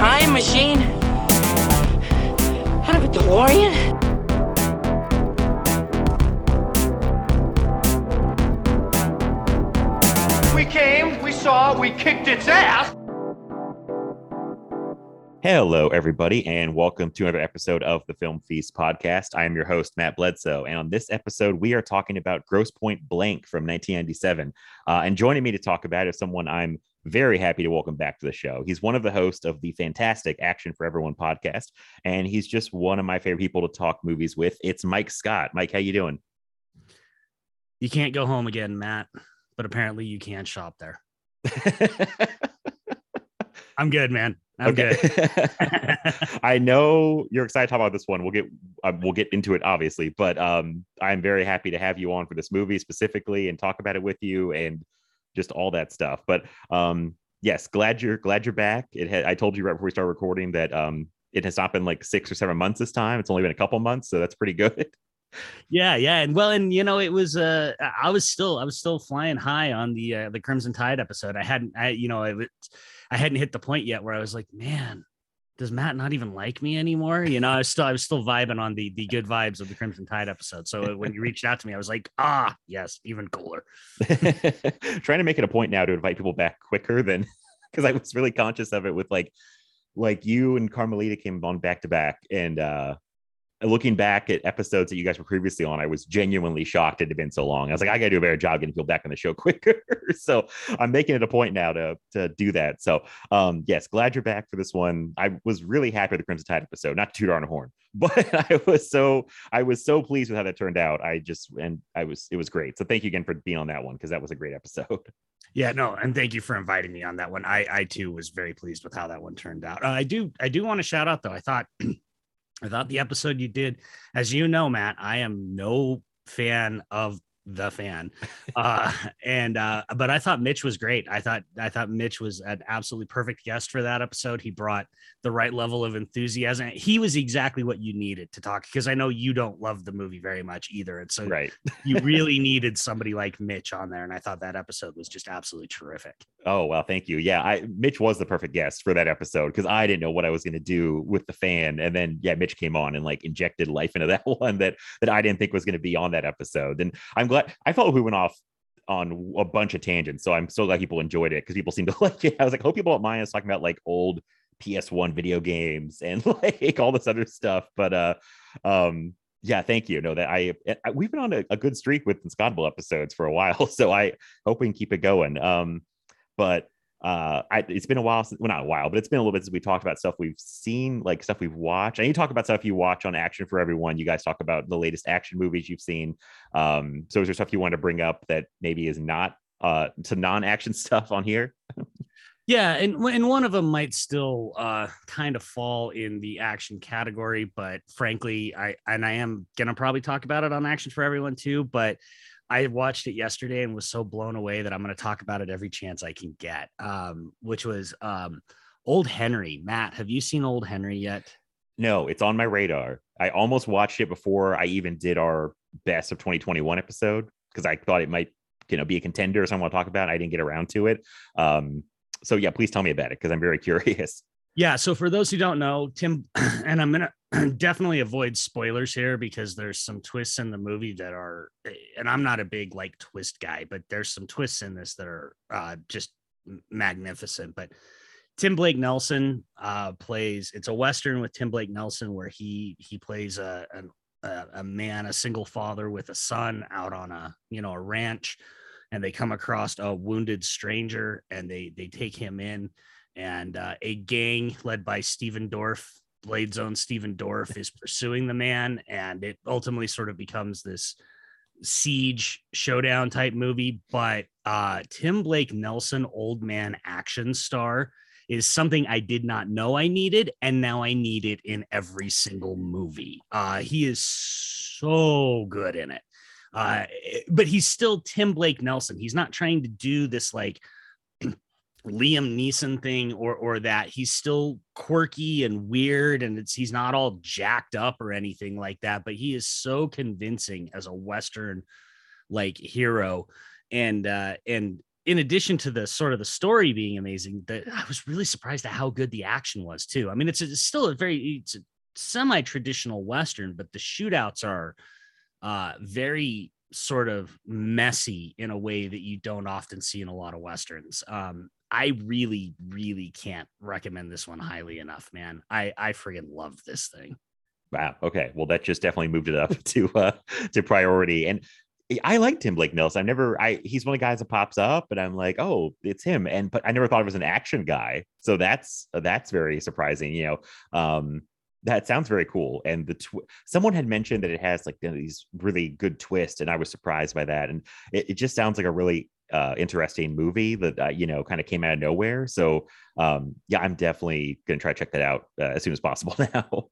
Time machine? Out of a DeLorean? We came, we saw, we kicked its ass. Hello, everybody, and welcome to another episode of the Film Feast podcast. I am your host, Matt Bledsoe, and on this episode, we are talking about Grosse Pointe Blank from 1997. Uh, and joining me to talk about it is someone I'm very happy to welcome back to the show. He's one of the hosts of the fantastic Action for Everyone podcast, and he's just one of my favorite people to talk movies with. It's Mike Scott. Mike, how you doing? You can't go home again, Matt, but apparently you can shop there. I'm good, man. I'm good. I know you're excited to talk about this one. We'll get uh, we'll get into it obviously, but um, I'm very happy to have you on for this movie specifically and talk about it with you and just all that stuff. But um, yes, glad you're glad you're back. It had I told you right before we started recording that um, it has not been like six or seven months this time. It's only been a couple months, so that's pretty good. yeah, yeah, and well, and you know, it was uh, I was still I was still flying high on the uh, the Crimson Tide episode. I hadn't, I you know, I I hadn't hit the point yet where I was like, man, does Matt not even like me anymore? You know, I was still I was still vibing on the the good vibes of the Crimson Tide episode. So when you reached out to me, I was like, ah, yes, even cooler. Trying to make it a point now to invite people back quicker than because I was really conscious of it with like like you and Carmelita came on back to back and uh looking back at episodes that you guys were previously on, I was genuinely shocked it had been so long. I was like, I gotta do a better job getting people back on the show quicker. so I'm making it a point now to to do that. So um yes, glad you're back for this one. I was really happy with the Crimson Tide episode, not to toot our own horn, but I was so I was so pleased with how that turned out. I just and I was it was great. So thank you again for being on that one because that was a great episode. Yeah, no, and thank you for inviting me on that one. I I too was very pleased with how that one turned out. Uh, I do I do want to shout out though. I thought I thought the episode you did, as you know, Matt, I am no fan of the fan. Uh, and uh, but I thought Mitch was great. I thought I thought Mitch was an absolutely perfect guest for that episode. He brought the right level of enthusiasm. He was exactly what you needed to talk because I know you don't love the movie very much either. And so right. you really needed somebody like Mitch on there. And I thought that episode was just absolutely terrific. Oh well, thank you. Yeah, I Mitch was the perfect guest for that episode because I didn't know what I was going to do with the fan, and then yeah, Mitch came on and like injected life into that one that that I didn't think was going to be on that episode. And I'm glad I felt we went off on a bunch of tangents, so I'm so glad people enjoyed it because people seem to like it. I was like, hope people don't mind us talking about like old PS1 video games and like all this other stuff, but uh, um, yeah, thank you. No, that I, I we've been on a, a good streak with Scottville episodes for a while, so I hope we can keep it going. Um, but uh, I, it's been a while since, well, not a while, but it's been a little bit since we talked about stuff we've seen, like stuff we've watched. And you talk about stuff you watch on Action for Everyone. You guys talk about the latest action movies you've seen. Um, so is there stuff you want to bring up that maybe is not uh, to non-action stuff on here? Yeah, and and one of them might still uh, kind of fall in the action category, but frankly, I and I am gonna probably talk about it on Action for Everyone too. But I watched it yesterday and was so blown away that I'm gonna talk about it every chance I can get. Um, which was um, Old Henry. Matt, have you seen Old Henry yet? No, it's on my radar. I almost watched it before I even did our best of 2021 episode because I thought it might, you know, be a contender or something I want to talk about. I didn't get around to it. Um, so yeah, please tell me about it because I'm very curious. Yeah. So for those who don't know, Tim, and I'm gonna definitely avoid spoilers here because there's some twists in the movie that are, and I'm not a big like twist guy, but there's some twists in this that are uh, just magnificent. But Tim Blake Nelson uh, plays. It's a western with Tim Blake Nelson where he he plays a, a a man, a single father with a son out on a you know a ranch and they come across a wounded stranger and they they take him in and uh, a gang led by Stephen Dorff Blade's own Stephen Dorff is pursuing the man, and it ultimately sort of becomes this siege showdown type movie. But uh, Tim Blake Nelson, old man action star, is something I did not know I needed, and now I need it in every single movie. Uh, he is so good in it. Uh, but he's still Tim Blake Nelson. He's not trying to do this like Liam Neeson thing or or that. He's still quirky and weird, and it's he's not all jacked up or anything like that. But he is so convincing as a Western like hero, and uh, and in addition to the sort of the story being amazing, that I was really surprised at how good the action was too. I mean, it's, it's still a very it's a semi-traditional Western, but the shootouts are uh, very sort of messy in a way that you don't often see in a lot of westerns. Um, I really, really can't recommend this one highly enough, man. I I friggin' love this thing. Wow. Okay. Well, that just definitely moved it up to uh to priority. And I like Tim Blake Nelson. I've never I he's one of the guys that pops up and I'm like, oh, it's him. And but I never thought it was an action guy. So that's that's very surprising, you know. Um that sounds very cool. And the tw- someone had mentioned that it has like you know, these really good twists, and I was surprised by that. And it, it just sounds like a really uh, interesting movie that uh, you know kind of came out of nowhere. So um, yeah, I'm definitely gonna try to check that out uh, as soon as possible now.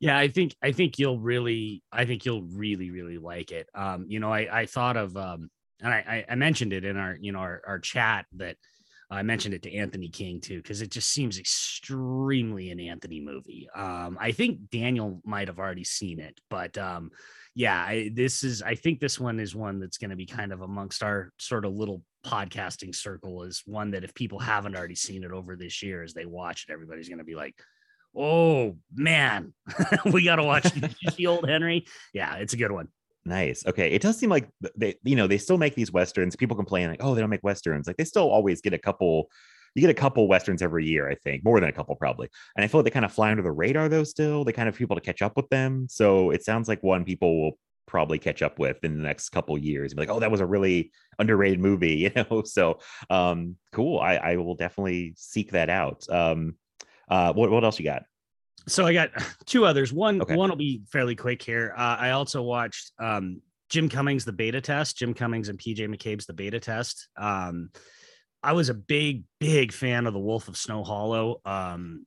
Yeah, I think I think you'll really I think you'll really really like it. Um, you know, I I thought of um, and I I mentioned it in our you know our our chat that I mentioned it to Anthony King too, because it just seems extremely an Anthony movie. Um, I think Daniel might have already seen it, but um, yeah, I, this is, I think this one is one that's going to be kind of amongst our sort of little podcasting circle, is one that if people haven't already seen it over this year, as they watch it, everybody's going to be like, oh man, we got to watch the old Henry. Yeah, it's a good one. Nice. Okay. It does seem like they, you know, they still make these westerns. People complain like, oh, they don't make westerns. Like they still always get a couple. You get a couple westerns every year, I think, more than a couple probably. And I feel like they kind of fly under the radar though. Still, they kind of people to catch up with them. So it sounds like one people will probably catch up with in the next couple years. Be like, oh, that was a really underrated movie, you know. So um, cool. I, I will definitely seek that out. Um, uh, what what else you got? so I got two others. One okay. one will be fairly quick here. Uh, I also watched um, Jim Cummings the beta test. Jim Cummings and PJ McCabe's the beta test. Um, I was a big big fan of the Wolf of Snow Hollow. Um,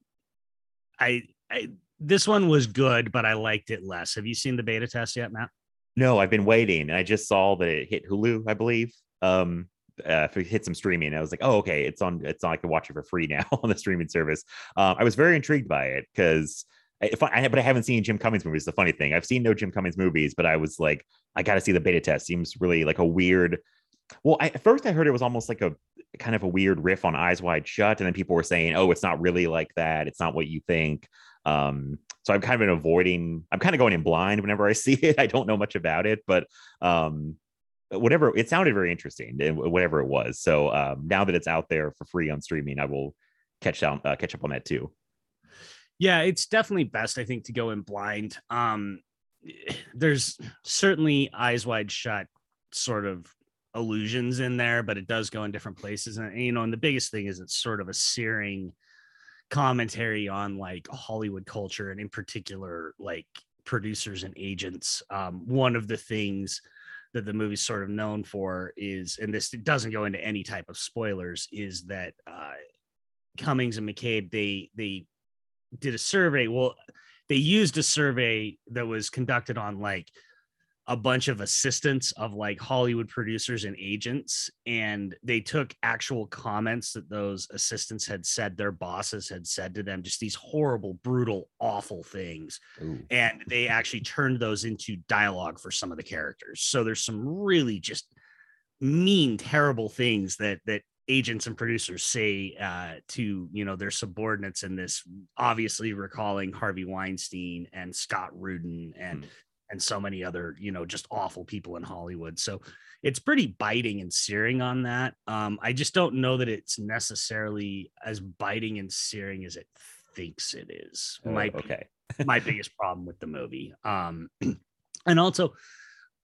I, I this one was good, but I liked it less. Have you seen the beta test yet, Matt? No, I've been waiting, and I just saw that it hit Hulu, I believe. Um, uh, hit some streaming. I was like, oh, okay, it's on. It's on. I can watch it for free now on the streaming service. Um, I was very intrigued by it because if I, I, but I haven't seen Jim Cummings movies. The funny thing, I've seen no Jim Cummings movies, but I was like, I got to see the beta test. Seems really like a weird. Well, I, at first I heard it was almost like a kind of a weird riff on Eyes Wide Shut, and then people were saying, oh, it's not really like that. It's not what you think. Um, so I'm kind of been avoiding. I'm kind of going in blind whenever I see it. I don't know much about it, but um, whatever it sounded very interesting whatever it was so um, now that it's out there for free on streaming i will catch down uh, catch up on that too yeah it's definitely best i think to go in blind um there's certainly eyes wide shut sort of illusions in there but it does go in different places and you know and the biggest thing is it's sort of a searing commentary on like hollywood culture and in particular like producers and agents um one of the things that the movie's sort of known for is, and this doesn't go into any type of spoilers, is that uh, Cummings and McCabe they they did a survey. Well, they used a survey that was conducted on like a bunch of assistants of like Hollywood producers and agents, and they took actual comments that those assistants had said their bosses had said to them, just these horrible, brutal, awful things. Ooh. And they actually turned those into dialogue for some of the characters. So there's some really just mean, terrible things that that agents and producers say uh, to you know their subordinates in this obviously recalling harvey weinstein and scott rudin and mm and so many other you know just awful people in hollywood. So it's pretty biting and searing on that. Um i just don't know that it's necessarily as biting and searing as it thinks it is. Oh, might okay. my biggest problem with the movie. Um and also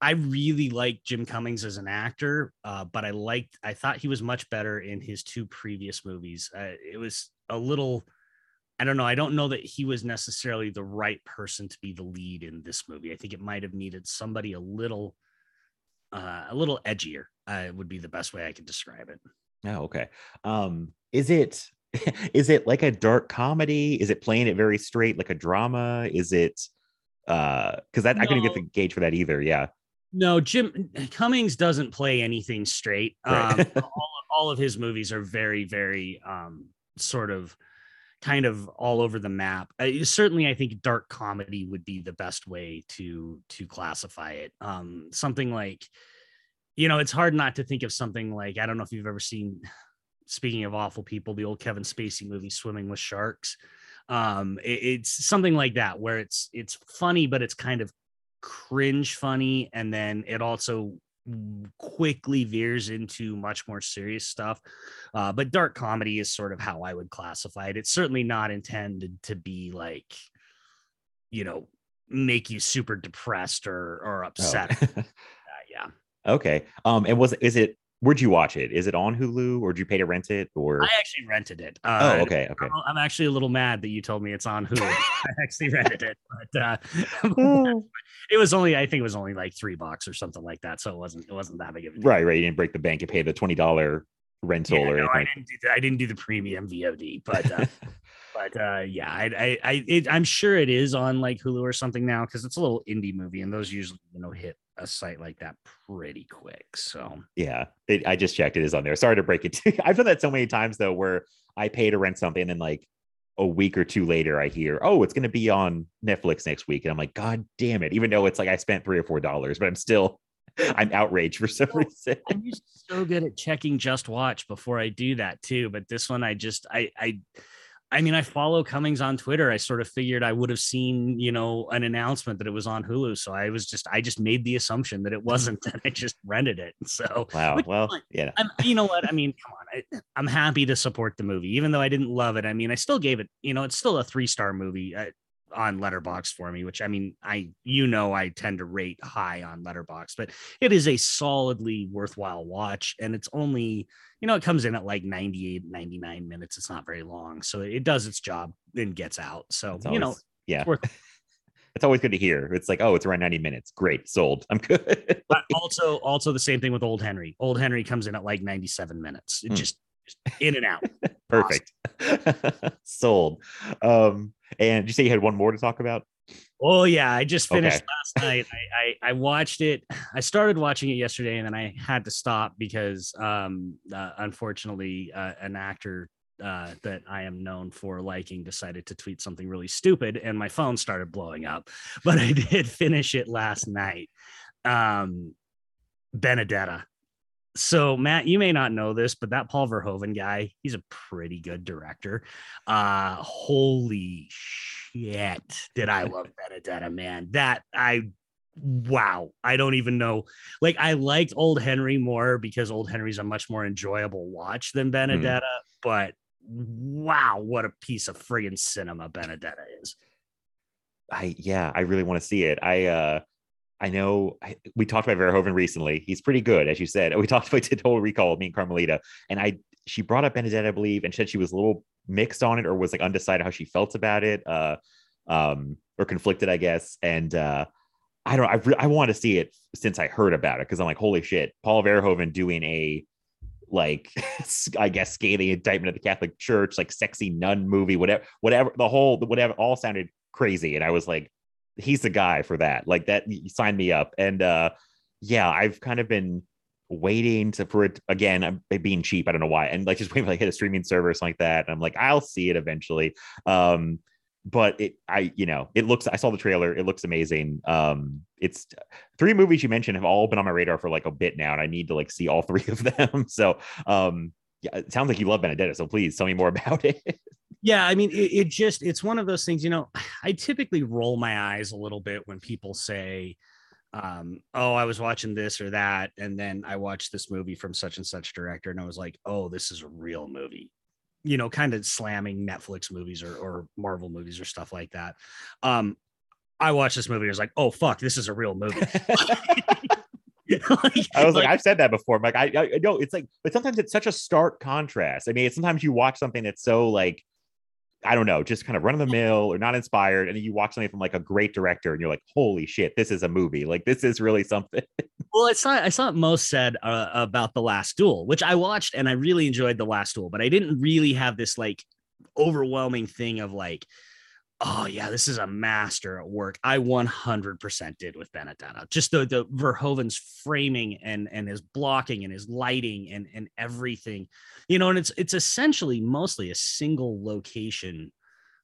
i really like jim cummings as an actor uh, but i liked i thought he was much better in his two previous movies. Uh, it was a little I don't know. I don't know that he was necessarily the right person to be the lead in this movie. I think it might have needed somebody a little, uh, a little edgier. Uh, would be the best way I could describe it. Oh, okay. Um, is it is it like a dark comedy? Is it playing it very straight, like a drama? Is it uh because that I couldn't get the gauge for that either. Yeah. No, Jim Cummings doesn't play anything straight. Um, all, all of his movies are very, very um, sort of kind of all over the map. Uh, certainly, I think dark comedy would be the best way to to classify it. Um, something like, you know, it's hard not to think of something like I don't know if you've ever seen. Speaking of awful people, the old Kevin Spacey movie "Swimming with Sharks." Um, it- it's something like that where it's it's funny, but it's kind of cringe funny and then it also quickly veers into much more serious stuff uh, but dark comedy is sort of how i would classify it it's certainly not intended to be like you know make you super depressed or or Oh. upset Uh, yeah okay. Um, and was is it where'd you watch it? Is it on Hulu or did you pay to rent it? Or i actually rented it oh, uh, okay, okay. I'm- actually a little mad that you told me it's on Hulu. I actually rented it, but uh, it was only I think it was only like three bucks or something like that. So it wasn't it wasn't that big of a deal. Right, right. You didn't break the bank. You paid the twenty dollar rental Yeah, or no, I anything. didn't do the, I didn't do the premium VOD, but uh, but uh, yeah, I I, I it, I'm sure it is on like Hulu or something now because it's a little indie movie, and those usually you know hit a site like that pretty quick. So Yeah, it, I just checked. It is on there. Sorry to break it. to you. I've done that so many times though, where I pay to rent something, and then like a week or two later, I hear, "Oh, it's going to be on Netflix next week," and I'm like, "God damn it!" Even though it's like I spent three or four dollars, but I'm still, I'm outraged for some reason. I'm just so good at checking Just Watch before I do that too. But this one, I just I I. I mean, I follow Cummings on Twitter. I sort of figured I would have seen, you know, an announcement that it was on Hulu. So I was just, I just made the assumption that it wasn't, and I just rented it. So Wow. Well, yeah. I'm, you know what? I mean, come on. I, I'm happy to support the movie, even though I didn't love it. I mean, I still gave it, you know, it's still a three star movie uh, on Letterboxd for me, which I mean, I, you know, I tend to rate high on Letterboxd, but it is a solidly worthwhile watch. And it's only, you know, it comes in at like 98, 99 minutes. It's not very long. So it does its job and gets out. So, It's you know, always- yeah. It's always good to hear. It's like, oh, it's around 90 minutes. Great, sold. I'm good. but also, also the same thing with Old Henry. Old Henry comes in at like 97 minutes. It Hmm. just in and out. Perfect. sold. Um, and did you say you had one more to talk about? Oh yeah, I just finished Okay. last night. I, I I watched it. I started watching it yesterday, and then I had to stop because, um, uh, unfortunately, uh, an actor uh, that I am known for liking decided to tweet something really stupid, and my phone started blowing up. But I did finish it last night. Um, Benedetta. So Matt, you may not know this, but that Paul Verhoeven guy, he's a pretty good director. Uh holy shit, did I love Benedetta, man. That I wow, I don't even know. Like I liked Old Henry more because Old Henry's a much more enjoyable watch than Benedetta, but wow, what a piece of friggin' cinema Benedetta is. I yeah, I really want to see it. I uh I know I, we talked about Verhoeven recently. He's pretty good, as you said. We talked about Total Recall, me and Carmelita, and I she brought up Benedetta, I believe, and said she was a little mixed on it or was like undecided how she felt about it, uh, um, or conflicted, I guess. And uh, I don't, I re- I want to see it since I heard about it because I'm like, holy shit, Paul Verhoeven doing a like I guess scathing indictment of the Catholic Church, like sexy nun movie, whatever, whatever. The whole whatever all sounded crazy, and I was like, he's the guy for that. Like that, sign me up. And uh, yeah, I've kind of been waiting to for it again. I'm being cheap. I don't know why, and like just waiting for like hit a streaming server or something like that. And I'm like, I'll see it eventually. Um, but it, I, you know, it looks. I saw the trailer. It looks amazing. Um, it's three movies you mentioned have all been on my radar for like a bit now, and I need to like see all three of them. So, um, yeah, it sounds like you love Benedetta. So please tell me more about it. Yeah, I mean, it, it just it's one of those things, you know, I typically roll my eyes a little bit when people say, um, oh, I was watching this or that, and then I watched this movie from such and such director, and I was like, oh, this is a real movie. You know, kind of slamming Netflix movies or, or Marvel movies or stuff like that. Um, I watched this movie, and I was like, oh fuck, this is a real movie. Like- I was like, like, I've said that before. I'm like, I, I know it's like, but sometimes it's such a stark contrast. I mean, it's, sometimes you watch something that's so like, I don't know, just kind of run of the mill or not inspired. And then you watch something from like a great director and you're like, holy shit, this is a movie. Like this is really something. Well, I saw I saw it most said uh, about the Last Duel, which I watched and I really enjoyed the Last Duel, but I didn't really have this like overwhelming thing of like, oh yeah, this is a master at work. I 100% did with Benedetta. Just the the Verhoeven's framing and and his blocking and his lighting and and everything, you know. And it's it's essentially mostly a single location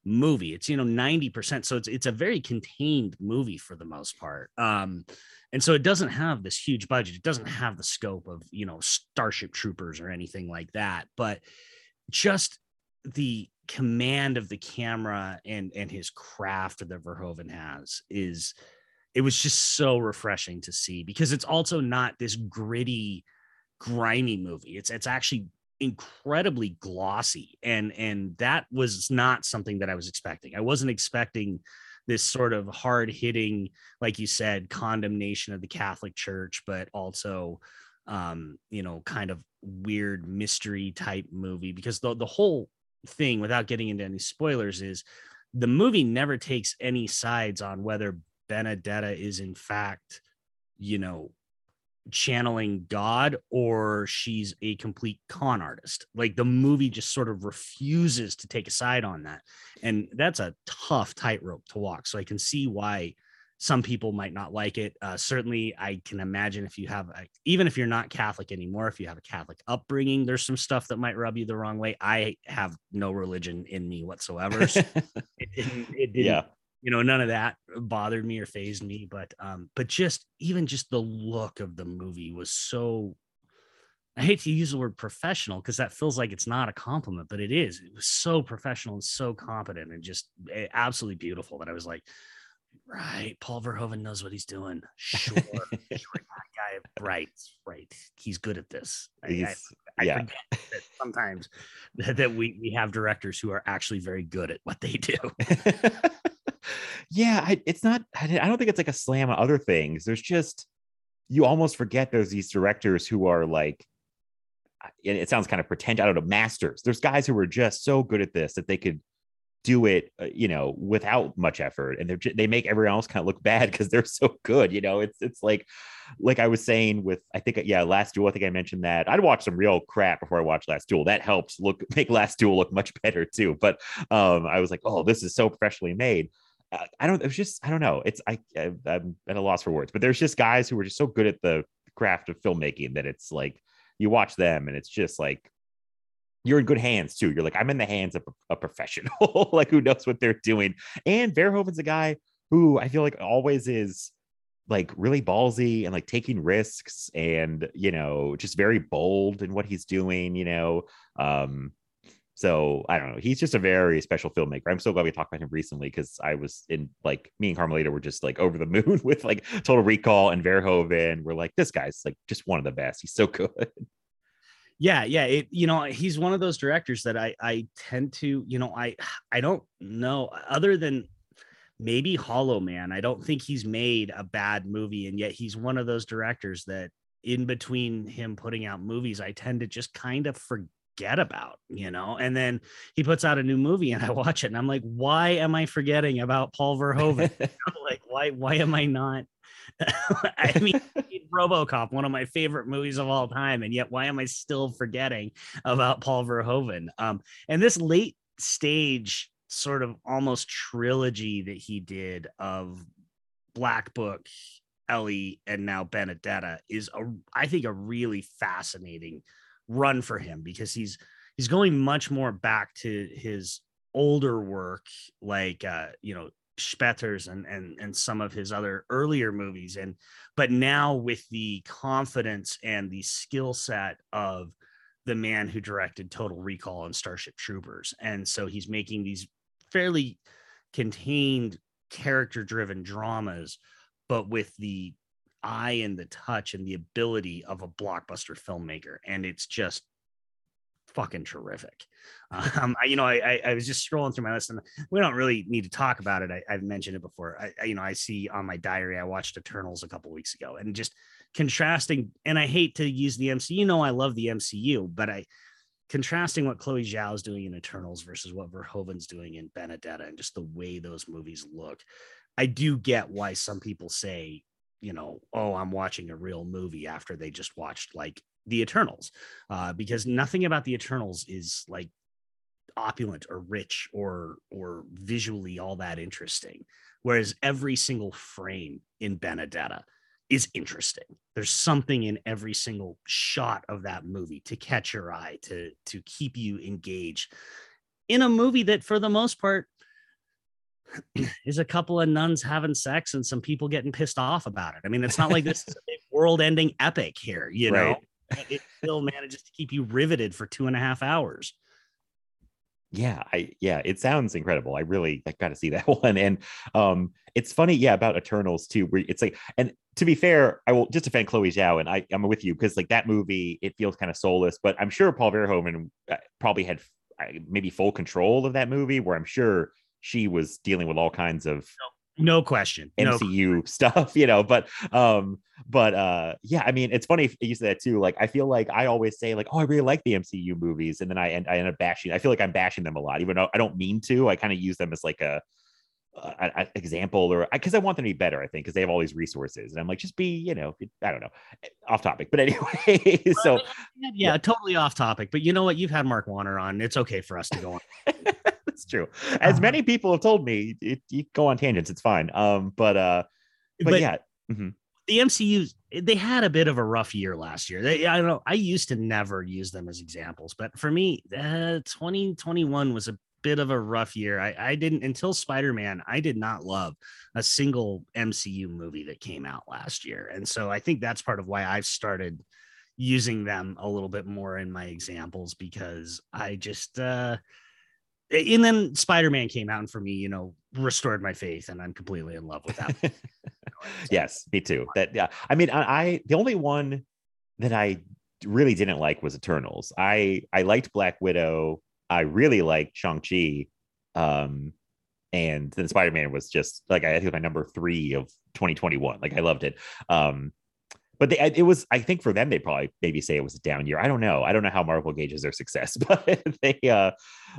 movie. It's you know 90%. So it's it's a very contained movie for the most part. Um, and so it doesn't have this huge budget. It doesn't have the scope of you know Starship Troopers or anything like that. But just the command of the camera and and his craft that Verhoeven has is it was just so refreshing to see because it's also not this gritty grimy movie. It's it's actually incredibly glossy. And and that was not something that I was expecting. I wasn't expecting this sort of hard hitting like you said condemnation of the Catholic Church but also um you know kind of weird mystery type movie because the the whole thing without getting into any spoilers is the movie never takes any sides on whether Benedetta is in fact, you know, channeling God or she's a complete con artist. Like the movie just sort of refuses to take a side on that. And that's a tough tightrope to walk. So I can see why some people might not like it. Uh, certainly, I can imagine if you have, a, even if you're not Catholic anymore, if you have a Catholic upbringing, there's some stuff that might rub you the wrong way. I have no religion in me whatsoever. So it didn't, it didn't, yeah. you know, none of that bothered me or phased me. But, um, but just even just the look of the movie was so. I hate to use the word professional because that feels like it's not a compliment, but it is. It was so professional and so competent and just eh, absolutely beautiful that I was like, Right. Paul Verhoeven knows what he's doing. Sure. sure guy, right. Right. He's good at this. I, I, I yeah. forget that sometimes that, we, we have directors who are actually very good at what they do. yeah. I, it's not, I don't think it's like a slam on other things. There's just, you almost forget there's these directors who are like, and it sounds kind of pretend. I don't know, masters. There's guys who are just so good at this that they could do it, uh, you know, without much effort, and they're they make everyone else kind of look bad because they're so good. You know, it's it's like like I was saying with I think yeah, Last Duel. I think I mentioned that I'd watch some real crap before I watched Last Duel. That helps look make Last Duel look much better too. But um, I was like, oh, this is so professionally made. Uh, I don't. It was just I don't know. It's I I'm at a loss for words. But there's just guys who are just so good at the craft of filmmaking that it's like you watch them and it's just like you're in good hands too. You're like, I'm in the hands of a professional, like who knows what they're doing. And Verhoeven's a guy who I feel like always is like really ballsy and like taking risks and you know just very bold in what he's doing. You know, um, so I don't know. He's just a very special filmmaker. I'm so glad we talked about him recently because I was in like me and Carmelita were just like over the moon with like Total Recall and Verhoeven. We're like, this guy's like just one of the best. He's so good yeah yeah it you know he's one of those directors that i i tend to you know i i don't know other than maybe hollow man i don't think he's made a bad movie and yet he's one of those directors that in between him putting out movies i tend to just kind of forget about you know? And then he puts out a new movie and i watch it and i'm like why am i forgetting about paul verhoeven? Like why why am i not I mean, RoboCop, one of my favorite movies of all time, and yet why am I still forgetting about Paul Verhoeven? Um, and this late stage sort of almost trilogy that he did of Black Book, Elle, and now Benedetta is a, I think, a really fascinating run for him because he's he's going much more back to his older work, like uh, you know Spetters and and and some of his other earlier movies and but now with the confidence and the skill set of the man who directed Total Recall and Starship Troopers and so he's making these fairly contained character driven dramas but with the eye and the touch and the ability of a blockbuster filmmaker and it's just fucking terrific. Um, I, you know, I, I was just scrolling through my list, and we don't really need to talk about it. I, have mentioned it before. I, you know, I see on my diary. I watched Eternals a couple weeks ago, and just contrasting. And I hate to use the MCU. You know, I love the MCU, but I contrasting what Chloe Zhao is doing in Eternals versus what Verhoeven's doing in Benedetta and just the way those movies look, I do get why some people say, you know, oh, I'm watching a real movie after they just watched like the Eternals, uh, because nothing about the Eternals is like opulent or rich or or visually all that interesting whereas every single frame in benedetta is interesting. There's something in every single shot of that movie to catch your eye to to keep you engaged in a movie that for the most part is a couple of nuns having sex and some people getting pissed off about it. I mean it's not like this is a world-ending epic here you know? Right. It still manages to keep you riveted for two and a half hours. Yeah i yeah it sounds incredible. I really i gotta see that one. And um it's funny yeah about eternals too where it's like and to be fair i will just defend chloe zhao and i i'm with you because like that movie it feels kind of soulless but i'm sure paul verhoeven uh, probably had uh, maybe full control of that movie where i'm sure she was dealing with all kinds of no question no MCU stuff, you know. But um, but uh, yeah, I mean, it's funny you said that too. Like, I feel like I always say like, oh, I really like the MCU movies, and then I end I end up bashing. I feel like I'm bashing them a lot, even though I don't mean to. I kind of use them as like a, a, a example or because I want them to be better. I think because they have all these resources, and I'm like, just be, you know, I don't know, off topic. But anyway, so yeah, yeah, totally off topic. But you know what? You've had Mark Warner on. It's okay for us to go on. that's true. As Uh-huh. many people have told me, it, you go on tangents. It's fine. Um, but uh, but, But- yeah. mhm. the MCU they had a bit of a rough year last year. They, I don't know. I used to never use them as examples, but for me, uh, 2021 was a bit of a rough year. I, I didn't until Spider Man. I did not love a single MCU movie that came out last year, and so I think that's part of why I've started using them a little bit more in my examples because I just. uh and then Spider-Man came out and for me, you know, restored my faith and I'm completely in love with that. yes, me too. That yeah. I mean, I, I the only one that I really didn't like was Eternals. I I liked Black Widow. I really liked Shang Chi. Um, and then Spider Man was just like I think my number three of 2021. Like I loved it. Um, but they, it was I think for them they probably maybe say it was a down year. I don't know. I don't know how Marvel gauges their success, but they uh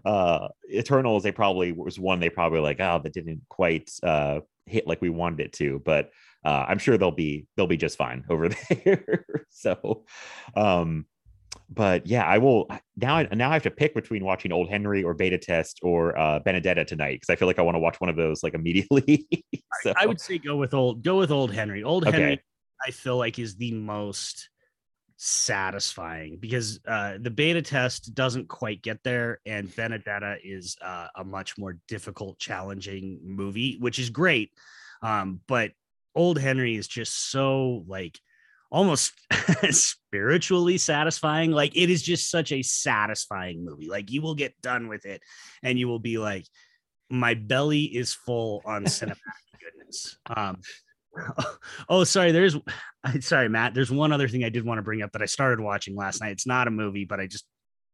uh Eternals they probably was one they probably like oh that didn't quite uh hit like we wanted it to, but uh, I'm sure they'll be they'll be just fine over there. so, um, but yeah, I will now. I, now I have to pick between watching Old Henry or Beta Test or uh, Benedetta tonight because I feel like I want to watch one of those like immediately. so, I would say go with old go with old Henry. Old Okay. Henry, I feel like is the most satisfying because uh, the beta test doesn't quite get there, and Benedetta is uh, a much more difficult, challenging movie, which is great. Um, but Old Henry is just so like almost spiritually satisfying. Like it is just such a satisfying movie. Like you will get done with it, and you will be like, my belly is full on cinematic goodness. Um, oh, sorry. There's, sorry, Matt. There's one other thing I did want to bring up that I started watching last night. It's not a movie, but I just,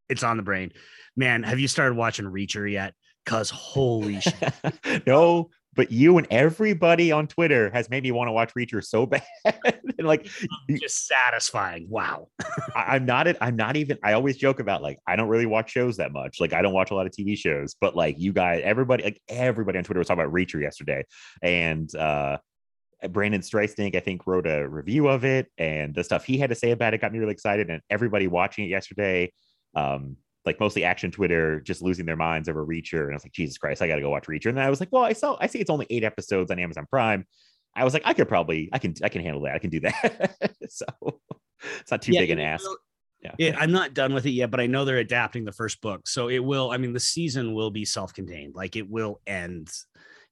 it's on the brain. Man, have you started watching Reacher yet? Cause holy shit. no, but you and everybody on Twitter has made me want to watch Reacher so bad. and like just satisfying. Wow. I, I'm not it. I'm not even. I always joke about like I don't really watch shows that much. Like I don't watch a lot of TV shows, but like you guys, everybody, like everybody on Twitter was talking about Reacher yesterday, and uh Brandon Streisnig, I think, wrote a review of it, and the stuff he had to say about it got me really excited. And everybody watching it yesterday, um, like mostly action Twitter, just losing their minds over Reacher. And I was like, Jesus Christ, I got to go watch Reacher. And then I was like, well, I saw, I see it's only eight episodes on Amazon Prime. I was like, I could probably, I can, I can handle that. I can do that. so it's not too Yeah, big an ask. Yeah. Yeah, I'm not done with it yet, but I know they're adapting the first book. So it will, I mean, the season will be self contained. Like it will end,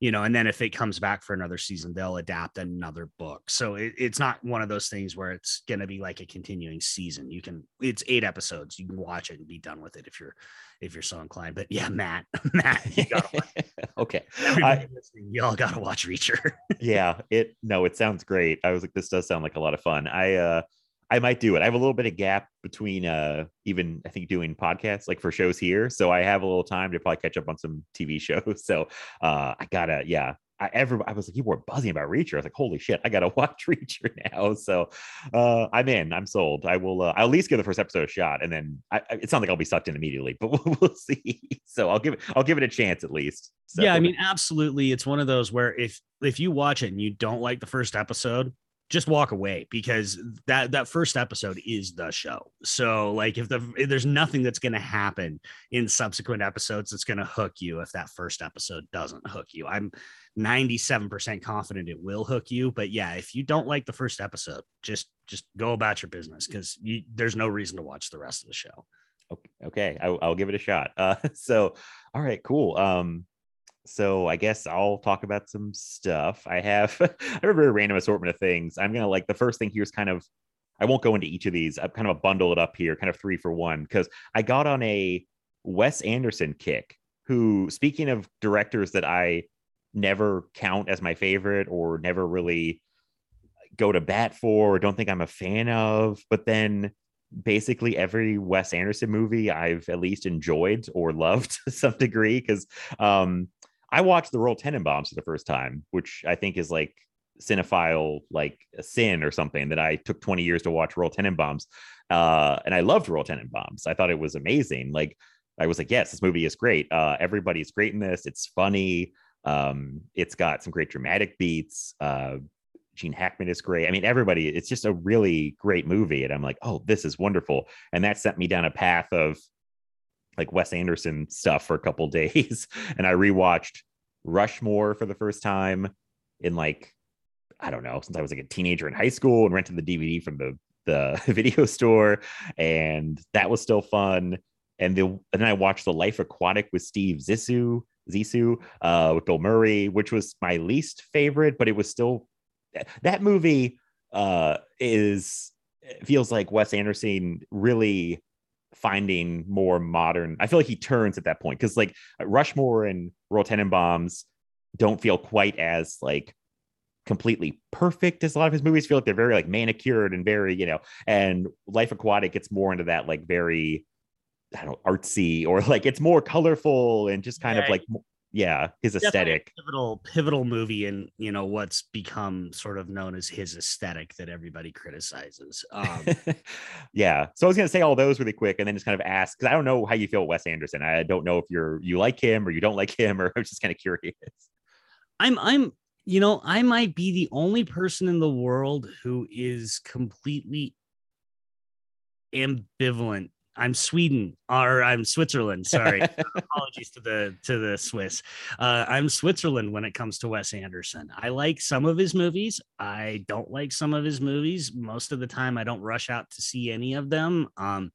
you know, and then if it comes back for another season, they'll adapt another book. So it, it's not one of those things where it's going to be like a continuing season. You can, it's eight episodes. You can watch it and be done with it if you're, if you're so inclined. But yeah, Matt, Matt, you gotta watch, okay. I- y'all got to watch Reacher. yeah it no it sounds great i was like this does sound like a lot of fun i uh i might do it i have a little bit of gap between uh even i think doing podcasts like for shows here so i have a little time to probably catch up on some tv shows so uh i gotta yeah I ever I was like, people were buzzing about Reacher. I was like, holy shit, I gotta watch Reacher now. So uh, I'm in. I'm sold. I will. Uh, I'll at least give the first episode a shot, and then I, I, it sounds like I'll be sucked in immediately, but we'll, we'll, see. So I'll give it. I'll give it a chance at least. So. Yeah, I mean, absolutely. It's one of those where if if you watch it and you don't like the first episode, just walk away because that that first episode is the show. So like if the if there's nothing that's going to happen in subsequent episodes that's going to hook you if that first episode doesn't hook you. I'm 97% confident it will hook you, but yeah, if you don't like the first episode, just just go about your business cuz there's no reason to watch the rest of the show. Okay, okay. I, will give it a shot. Uh so all right, cool. Um so I guess I'll talk about some stuff. I have I have a very random assortment of things. I'm gonna like the first thing here is kind of I won't go into each of these. I'm kind of bundle it up here, kind of three for one, because I got on a Wes Anderson kick. Who, speaking of directors that I never count as my favorite or never really go to bat for or don't think I'm a fan of, but then basically every Wes Anderson movie I've at least enjoyed or loved to some degree because um, I watched the Royal Tenenbaums for the first time, which I think is like cinephile like a sin or something that I took 20 years to watch Royal Tenenbaums. Uh, and I loved Royal Tenenbaums. I thought it was amazing. Like I was like, yes, this movie is great. Uh, everybody's great in this. It's funny. Um, it's got some great dramatic beats. Uh, Gene Hackman is great. I mean, everybody, it's just a really great movie. And I'm like, oh, this is wonderful. And that sent me down a path of like Wes Anderson stuff for a couple days, and I rewatched Rushmore for the first time in like I don't know since I was like a teenager in high school and rented the DVD from the the video store, and that was still fun. And, the, and then I watched The Life Aquatic with Steve Zissou, Zissou, uh, with Bill Murray, which was my least favorite, but it was still that movie uh, is feels like Wes Anderson really finding more modern. I feel like he turns at that point because like Rushmore and Royal Tenenbaums don't feel quite as like completely perfect as a lot of his movies feel like they're very like manicured and very you know and life aquatic gets more into that like very i don't know artsy or like it's more colorful and just kind of like yeah his aesthetic. pivotal pivotal movie and you know what's become sort of known as his aesthetic that everybody criticizes um, yeah so i was going to say all those really quick and then just kind of ask because i don't know how you feel wes anderson. I don't know if you're you like him or you don't like him or i'm just kind of curious. I'm i'm you know i might be the only person in the world who is completely ambivalent I'm Sweden or I'm Switzerland. Sorry, apologies to the to the Swiss. Uh, I'm Switzerland when it comes to Wes Anderson. I like some of his movies. I don't like some of his movies. Most of the time, I don't rush out to see any of them. Um,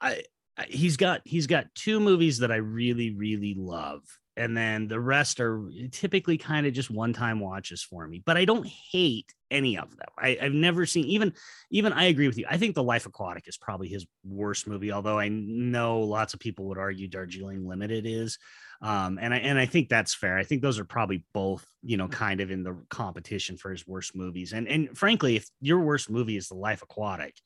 I, I he's got he's got two movies that I really really love and then the rest are typically kind of just one-time watches for me but i don't hate any of them. I, have never seen even even i agree with you. I think the life aquatic is probably his worst movie although i know lots of people would argue darjeeling limited is um, and i and i think that's fair. I think those are probably both you know kind of in the competition for his worst movies. And and frankly if your worst movie is the life aquatic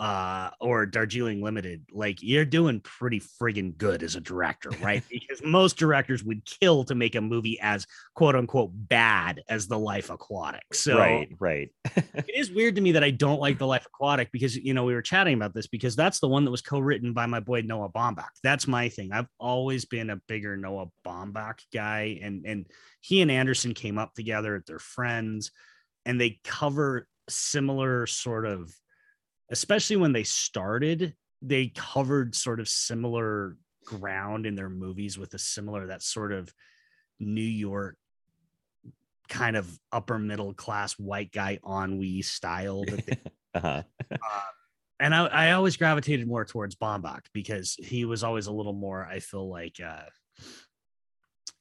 uh, or Darjeeling Limited, like you're doing pretty friggin' good as a director, right? because most directors would kill to make a movie as quote unquote bad as The Life Aquatic. So, right, right. it is weird to me that I don't like The Life Aquatic because, you know, we were chatting about this because that's the one that was co written by my boy Noah Baumbach. That's my thing. I've always been a bigger Noah Baumbach guy, and, and he and Anderson came up together, they're friends, and they cover similar sort of especially when they started, they covered sort of similar ground in their movies with a similar that sort of New York kind of upper middle class white guy ennui style that they, uh-huh. uh, and I, I always gravitated more towards Baumbach because he was always a little more I feel like uh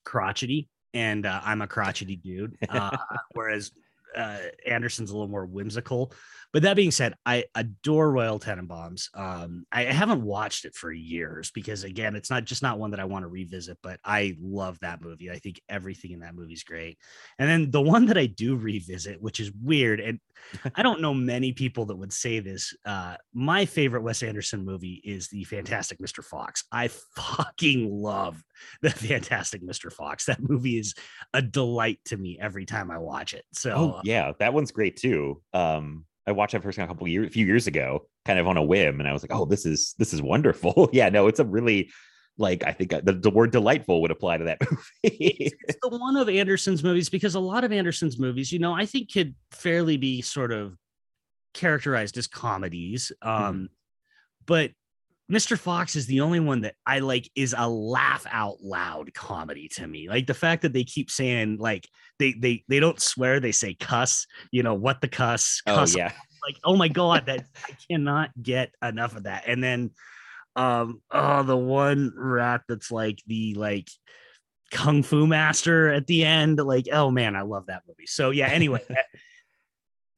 crotchety and uh, I'm a crotchety dude uh, whereas uh, Anderson's a little more whimsical. But that being said, I adore Royal Tenenbaums. Um, I haven't watched it for years because again, it's not just not one that I want to revisit, but I love that movie. I think everything in that movie is great. And then the one that I do revisit, which is weird, and I don't know many people that would say this. Uh, my favorite Wes Anderson movie is the Fantastic Mr. Fox. I fucking love the Fantastic Mr. Fox. That movie is a delight to me every time I watch it. So Oh yeah, that one's great too. Um, I watched that first a couple years, a few years ago, kind of on a whim, and I was like, "Oh, this is this is wonderful." yeah, no, it's a really like I think uh, the, the word delightful would apply to that movie. it's the one of Anderson's movies because a lot of Anderson's movies, you know, I think could fairly be sort of characterized as comedies. Um, but Mr. Fox is the only one that I like is a laugh out loud comedy to me. Like the fact that they keep saying like they they they don't swear, they say cuss, you know, what the cuss, oh cuss yeah, like oh my god that i cannot get enough of that and then um oh the one rat that's like the like kung fu master at the end like oh man i love that movie so yeah anyway I-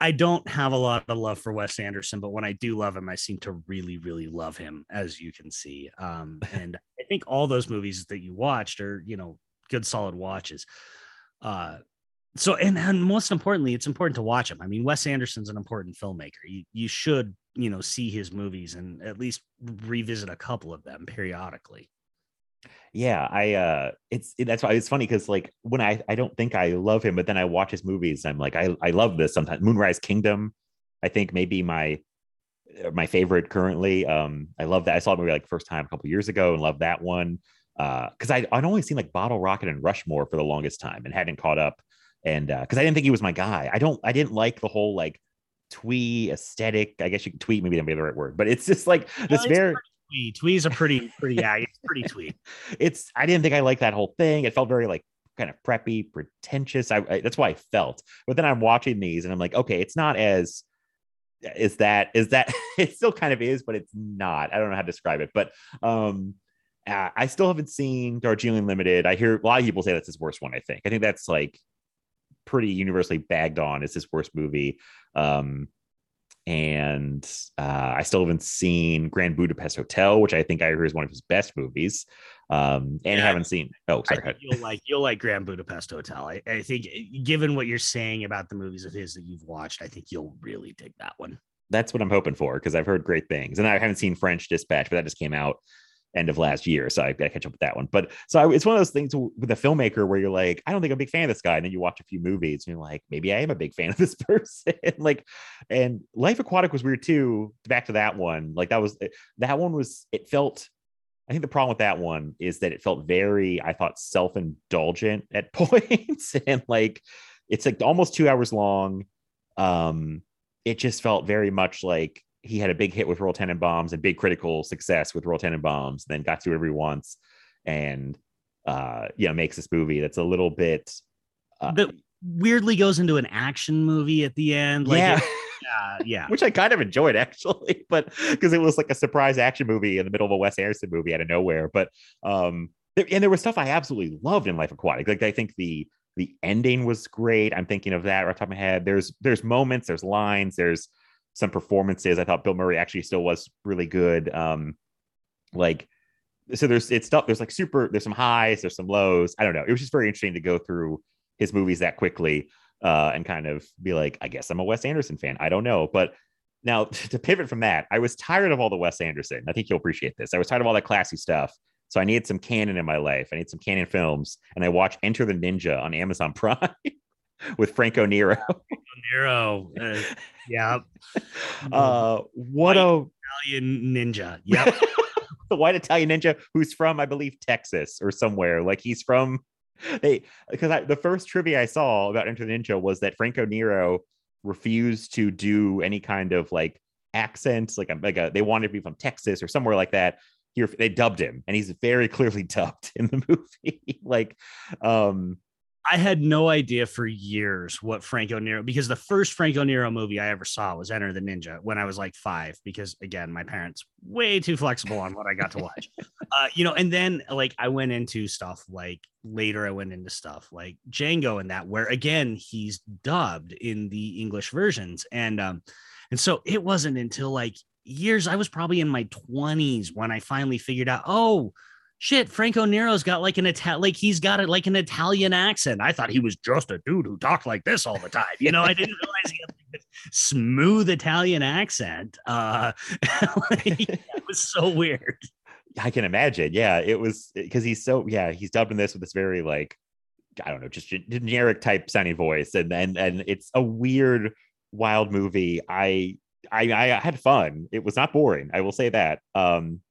I don't have a lot of love for Wes Anderson, but when I do love him, I seem to really, really love him, as you can see. Um, and I think all those movies that you watched are, you know, good solid watches. Uh, so and, and most importantly it's important to watch him i mean wes anderson's an important filmmaker you, you should you know see his movies and at least revisit a couple of them periodically yeah. I uh, it's it, that's why it's funny because like when I I don't think I love him, but then I watch his movies, I'm like I I love this sometimes. Moonrise Kingdom, I think maybe my uh, my favorite currently. Um, I love that. I saw the movie like first time a couple years ago and loved that one. Uh, because I I'd only seen like Bottle Rocket and Rushmore for the longest time and hadn't caught up. And uh, because I didn't think he was my guy. I don't I didn't like the whole like twee aesthetic. I guess you can tweet maybe that'd be the right word, but it's just like this very twee twee's a pretty pretty yeah it's pretty twee it's I didn't think I liked that whole thing. It felt very like kind of preppy, pretentious. I, I that's why I felt. But then I'm watching these and I'm like, okay, it's not as is that is that it still kind of is, but it's not. I don't know how to describe it. But um uh, I still haven't seen Darjeeling Limited. I hear a lot of people say that's his worst one. I think. I think that's like pretty universally bagged on as his worst movie. Um, and uh, I still haven't seen Grand Budapest Hotel, which I think I hear is one of his best movies. Um, and Yeah. haven't seen. Oh, sorry. you'll like you'll like Grand Budapest Hotel. I, I think given what you're saying about the movies of his that you've watched, I think you'll really dig that one. That's what I'm hoping for because I've heard great things, and I haven't seen French Dispatch, but that just came out end of last year, so I got to catch up with that one. But so I, it's one of those things with a filmmaker where you're like, I don't think I'm a big fan of this guy, and then you watch a few movies and you're like, maybe I am a big fan of this person. like, and Life Aquatic was weird too. Back to that one, like that was that one was it felt. I think the problem with that one is that it felt very, I thought, self-indulgent at points, and like it's like almost two hours long. Um, it just felt very much like he had a big hit with Royal Tenenbaums and big critical success with Royal Tenenbaums, then got to whatever he wants, and uh, you know, makes this movie that's a little bit. Uh, But weirdly goes into an action movie at the end. Like yeah, it- yeah, yeah. which I kind of enjoyed actually, but because it was like a surprise action movie in the middle of a Wes Anderson movie out of nowhere. But um, there, and there was stuff I absolutely loved in Life Aquatic. Like I think the the ending was great. I'm thinking of that right off the top of my head. There's there's moments, there's lines, there's some performances. I thought Bill Murray actually still was really good. Um, like so there's it's stuff there's like super there's some highs there's some lows. I don't know. It was just very interesting to go through his movies that quickly uh and kind of be like i guess i'm a wes anderson fan. I don't know. But now to pivot from that i was tired of all the wes anderson. I think you'll appreciate this. I was tired of all that classy stuff. So i needed some Cannon in my life. I need some Cannon films. And i watched enter the ninja on amazon prime with franco nero Nero. Uh, yeah. uh what a Italian ninja. Yep. the white Italian ninja who's from, I believe, Texas or somewhere. Like he's from they because the first trivia I saw about Enter the Ninja was that Franco Nero refused to do any kind of like accent, like a like a they wanted to be from Texas or somewhere like that. Here they dubbed him, and he's very clearly dubbed in the movie. like, um, I had no idea for years what Franco Nero because the first Franco Nero movie I ever saw was Enter the Ninja when I was like five. Because again, my parents way too flexible on what I got to watch. uh, you know, and then like I went into stuff like later I went into stuff like Django and that where again he's dubbed in the English versions and um and so it wasn't until like years I was probably in my 20s when I finally figured out oh shit, Franco Nero's got like an Ital like he's got it like an Italian accent. I thought he was just a dude who talked like this all the time. You know, I didn't realize he had like this smooth Italian accent. Uh like, it was so weird. I can imagine. Yeah, it was because he's so yeah he's dubbing this with this very like I don't know just generic type sounding voice and and and it's a weird wild movie. I I I had fun. It was not boring. I will say that. Um,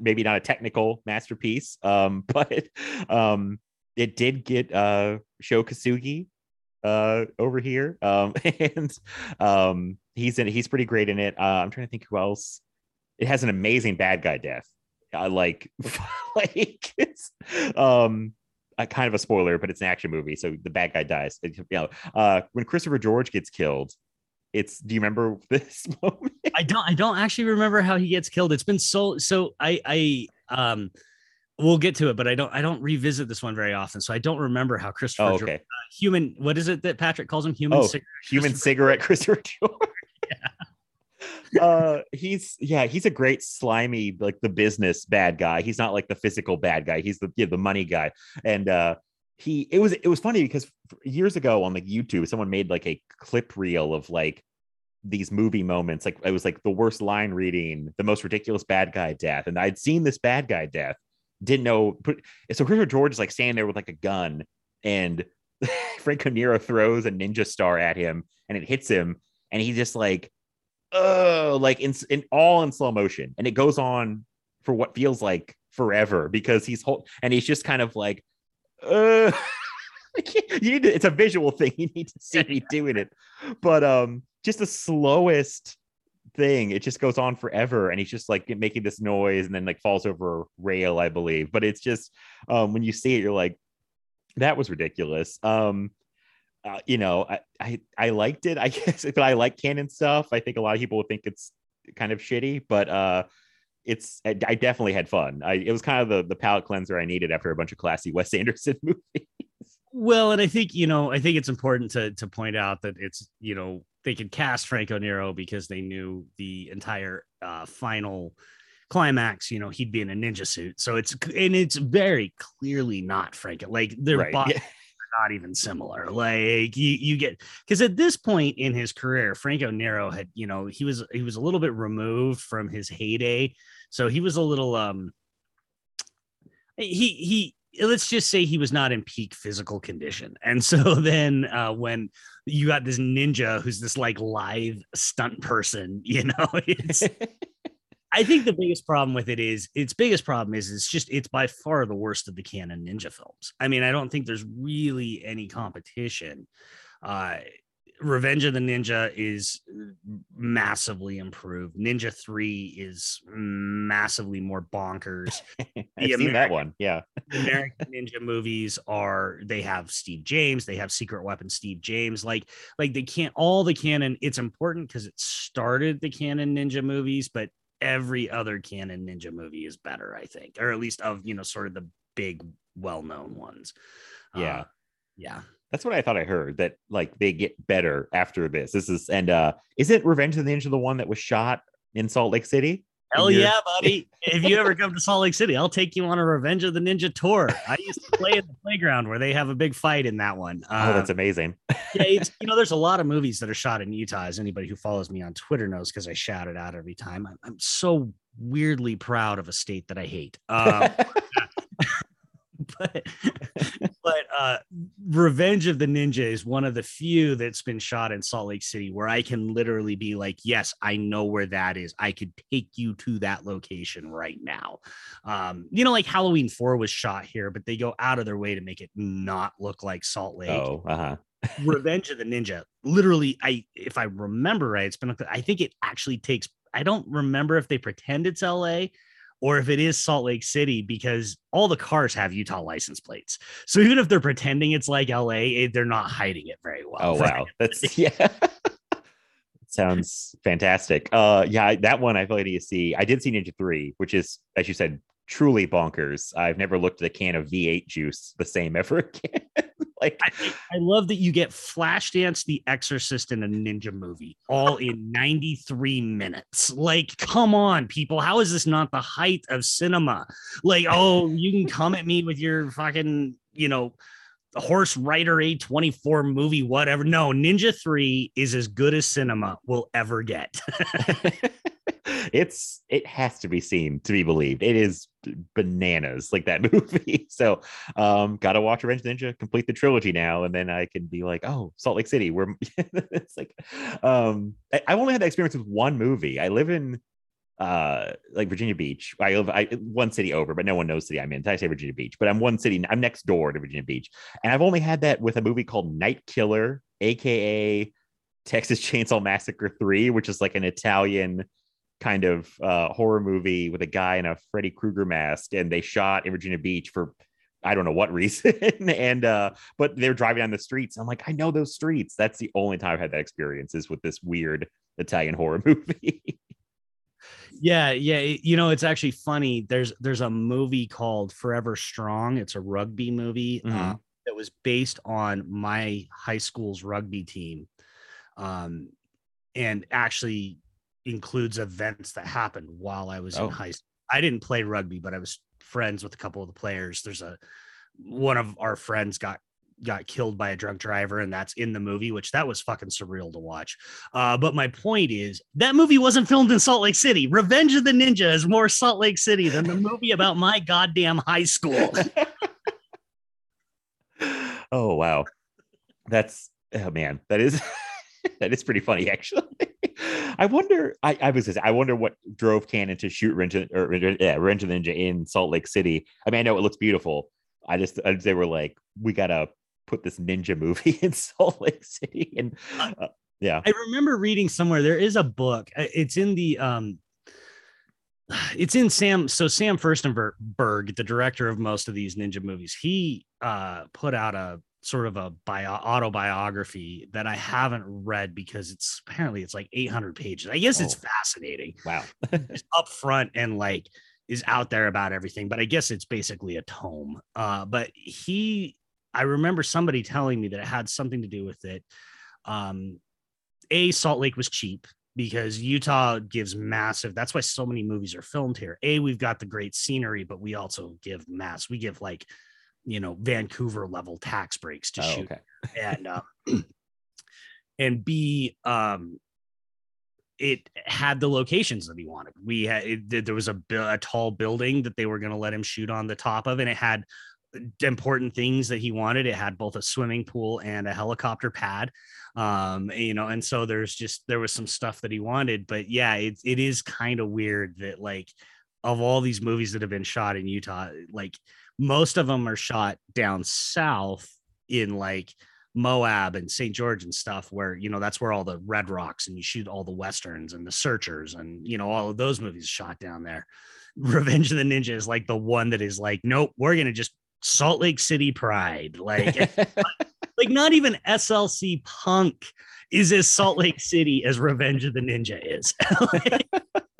maybe not a technical masterpiece. Um, but um, it did get uh Sho Kosugi uh over here. Um, and um, he's in. He's pretty great in it. Uh, I'm trying to think who else. It has an amazing bad guy death. I like like it's um a kind of a spoiler, but it's an action movie, so the bad guy dies. You know, uh, when Christopher George gets killed, it's. Do you remember this moment? I don't. I don't actually remember how he gets killed. It's been so. So I. I. Um. We'll get to it, but I don't. I don't revisit this one very often, so I don't remember how Christopher. Oh, George- okay. uh, human. What is it that Patrick calls him? Human. Oh, cigarette human Christopher- cigarette Christopher George. uh he's yeah he's a great slimy like the business bad guy he's not like the physical bad guy he's the yeah, the money guy and uh he it was it was funny because years ago on like youtube someone made like a clip reel of like these movie moments like it was like the worst line reading the most ridiculous bad guy death and i'd seen this bad guy death didn't know so christopher george is like standing there with like a gun and franco nero throws a ninja star at him and it hits him and he just like oh like in, in all in slow motion and it goes on for what feels like forever because he's whole and he's just kind of like uh you need to, it's a visual thing. You need to see me doing it. But um just the slowest thing it just goes on forever. And he's just like making this noise and then like falls over a rail i believe. But it's just um when you see it you're like that was ridiculous. Um uh, you know, I, I I liked it. I guess, but I like Cannon stuff. I think a lot of people would think it's kind of shitty, but uh, it's I, definitely had fun. I it was kind of the the palate cleanser I needed after a bunch of classy Wes Anderson movies. Well, and I think you know, I think it's important to to point out that it's you know they could cast Franco Nero because they knew the entire uh, final climax. You know, he'd be in a ninja suit, so it's and it's very clearly not Franco. Like their Right, yeah. not even similar. Like you you get because at this point in his career, Franco Nero had you know he was he was a little bit removed from his heyday, so he was a little um he he let's just say he was not in peak physical condition. And so then uh when you got this ninja who's this like live stunt person you know it's i think the biggest problem with it is its biggest problem is it's just it's by far the worst of the Cannon ninja films. I mean i don't think there's really any competition uh Revenge of the Ninja is massively improved. Ninja 3 is massively more bonkers I've The seen that one. Yeah. the American Ninja movies are they have Steve James, they have Secret Weapon Steve James, like like they can't all the Cannon. It's important because it started the Cannon ninja movies, but every other Cannon ninja movie is better, I think, or at least of you know sort of the big well-known ones. Yeah. Uh, yeah. That's what I thought I heard that like they get better after this. This is and uh is it Revenge of the Ninja the one that was shot in Salt Lake City? Hell your- yeah, buddy. if you ever come to Salt Lake City, I'll take you on a Revenge of the Ninja tour. I used to play at the playground where they have a big fight in that one. Oh, that's Um, amazing. yeah, it's you know, there's a lot of movies that are shot in Utah. As anybody who follows me on Twitter knows, because I shout it out every time. I'm, I'm so weirdly proud of a state that I hate. Um, but but uh Revenge of the Ninja is one of the few that's been shot in Salt Lake City where I can literally be like, yes, I know where that is. I could take you to that location right now. Um, you know, like Halloween 4 was shot here, but they go out of their way to make it not look like Salt Lake. oh, uh-huh. Revenge of the Ninja. Literally, I if I remember right, it's been I think it actually takes. I don't remember if they pretend it's L.A. or if it is Salt Lake City because all the cars have Utah license plates. So even if they're pretending it's like L.A., it- they're not hiding it very well. Oh wow. That's yeah. Sounds fantastic. Uh yeah, that one I feel like I need to see. I did see Ninja 3, which is, as you said, truly bonkers. I've never looked at a can of V8 juice the same ever again. Like I, I love that you get Flashdance, The Exorcist, and a ninja movie all in 93 minutes. Like, come on, people. How is this not the height of cinema? Like, oh, you can come at me with your fucking, you know, horse rider A24 movie, whatever. No, Ninja 3 is as good as cinema will ever get. it's it has to be seen to be believed. It is bananas like that movie. So um gotta watch Revenge Ninja, complete the trilogy now, and then I can be like, oh, Salt Lake City. Where it's like um I, I've only had that experience with one movie. I live in uh like Virginia Beach. I live I one city over, but no one knows city I'm in. I say Virginia Beach, but I'm one city, I'm next door to Virginia Beach. And I've only had that with a movie called Night Killer, aka Texas Chainsaw Massacre 3, which is like an Italian kind of uh, horror movie with a guy in a Freddy Krueger mask, and they shot in Virginia Beach for I don't know what reason. and uh, but they're driving down the streets. I'm like, I know those streets. That's the only time I've had that experience is with this weird Italian horror movie. yeah, yeah. You know, it's actually funny. There's there's a movie called Forever Strong. It's a rugby movie uh, Mhm. that was based on my high school's rugby team, um, and actually includes events that happened while I was Oh. in high school. I didn't play rugby, but I was friends with a couple of the players. There's a one of our friends got got killed by a drunk driver and that's in the movie which that was fucking surreal to watch uh, but my point is that movie wasn't filmed in salt lake city revenge of the ninja is more salt lake city than the movie about my goddamn high school oh wow. That's oh man, that is that is pretty funny actually. I wonder. I, I was. Just, I wonder what drove Cannon to shoot of, or, yeah, Ninja in Salt Lake City. I mean, I know it looks beautiful. I just they were like, we gotta put this ninja movie in Salt Lake City, and uh, yeah, I remember reading somewhere there is a book. uh, It's in the um it's in Sam so Sam Firstenberg, the director of most of these ninja movies. He uh put out a sort of a bio autobiography that I haven't read because it's apparently it's like 800 pages. I guess it's Oh. fascinating. wow. It's up front and like is out there about everything, but I guess it's basically a tome. Uh, but he, I remember somebody telling me that it had something to do with it. Um, a Salt Lake was cheap because Utah gives massive. That's why so many movies are filmed here. A, we've got the great scenery, but we also give mass. We give like, you know, Vancouver level tax breaks to Oh, shoot okay. and uh, and B, um, it had the locations that he wanted. We had it, there was a, a tall building that they were going to let him shoot on the top of, and it had important things that he wanted. It had both a swimming pool and a helicopter pad, um, you know, and so there's just there was some stuff that he wanted. But yeah, it it is kind of weird that like of all these movies that have been shot in Utah, like most of them are shot down south in like Moab and St. George and stuff, where you know that's where all the Red Rocks and you shoot all the westerns and the Searchers and you know all of those movies shot down there. Revenge of the Ninja is like the one that is like, nope, we're gonna just Salt Lake City Pride, like like not even SLC Punk is as Salt Lake City as Revenge of the Ninja is.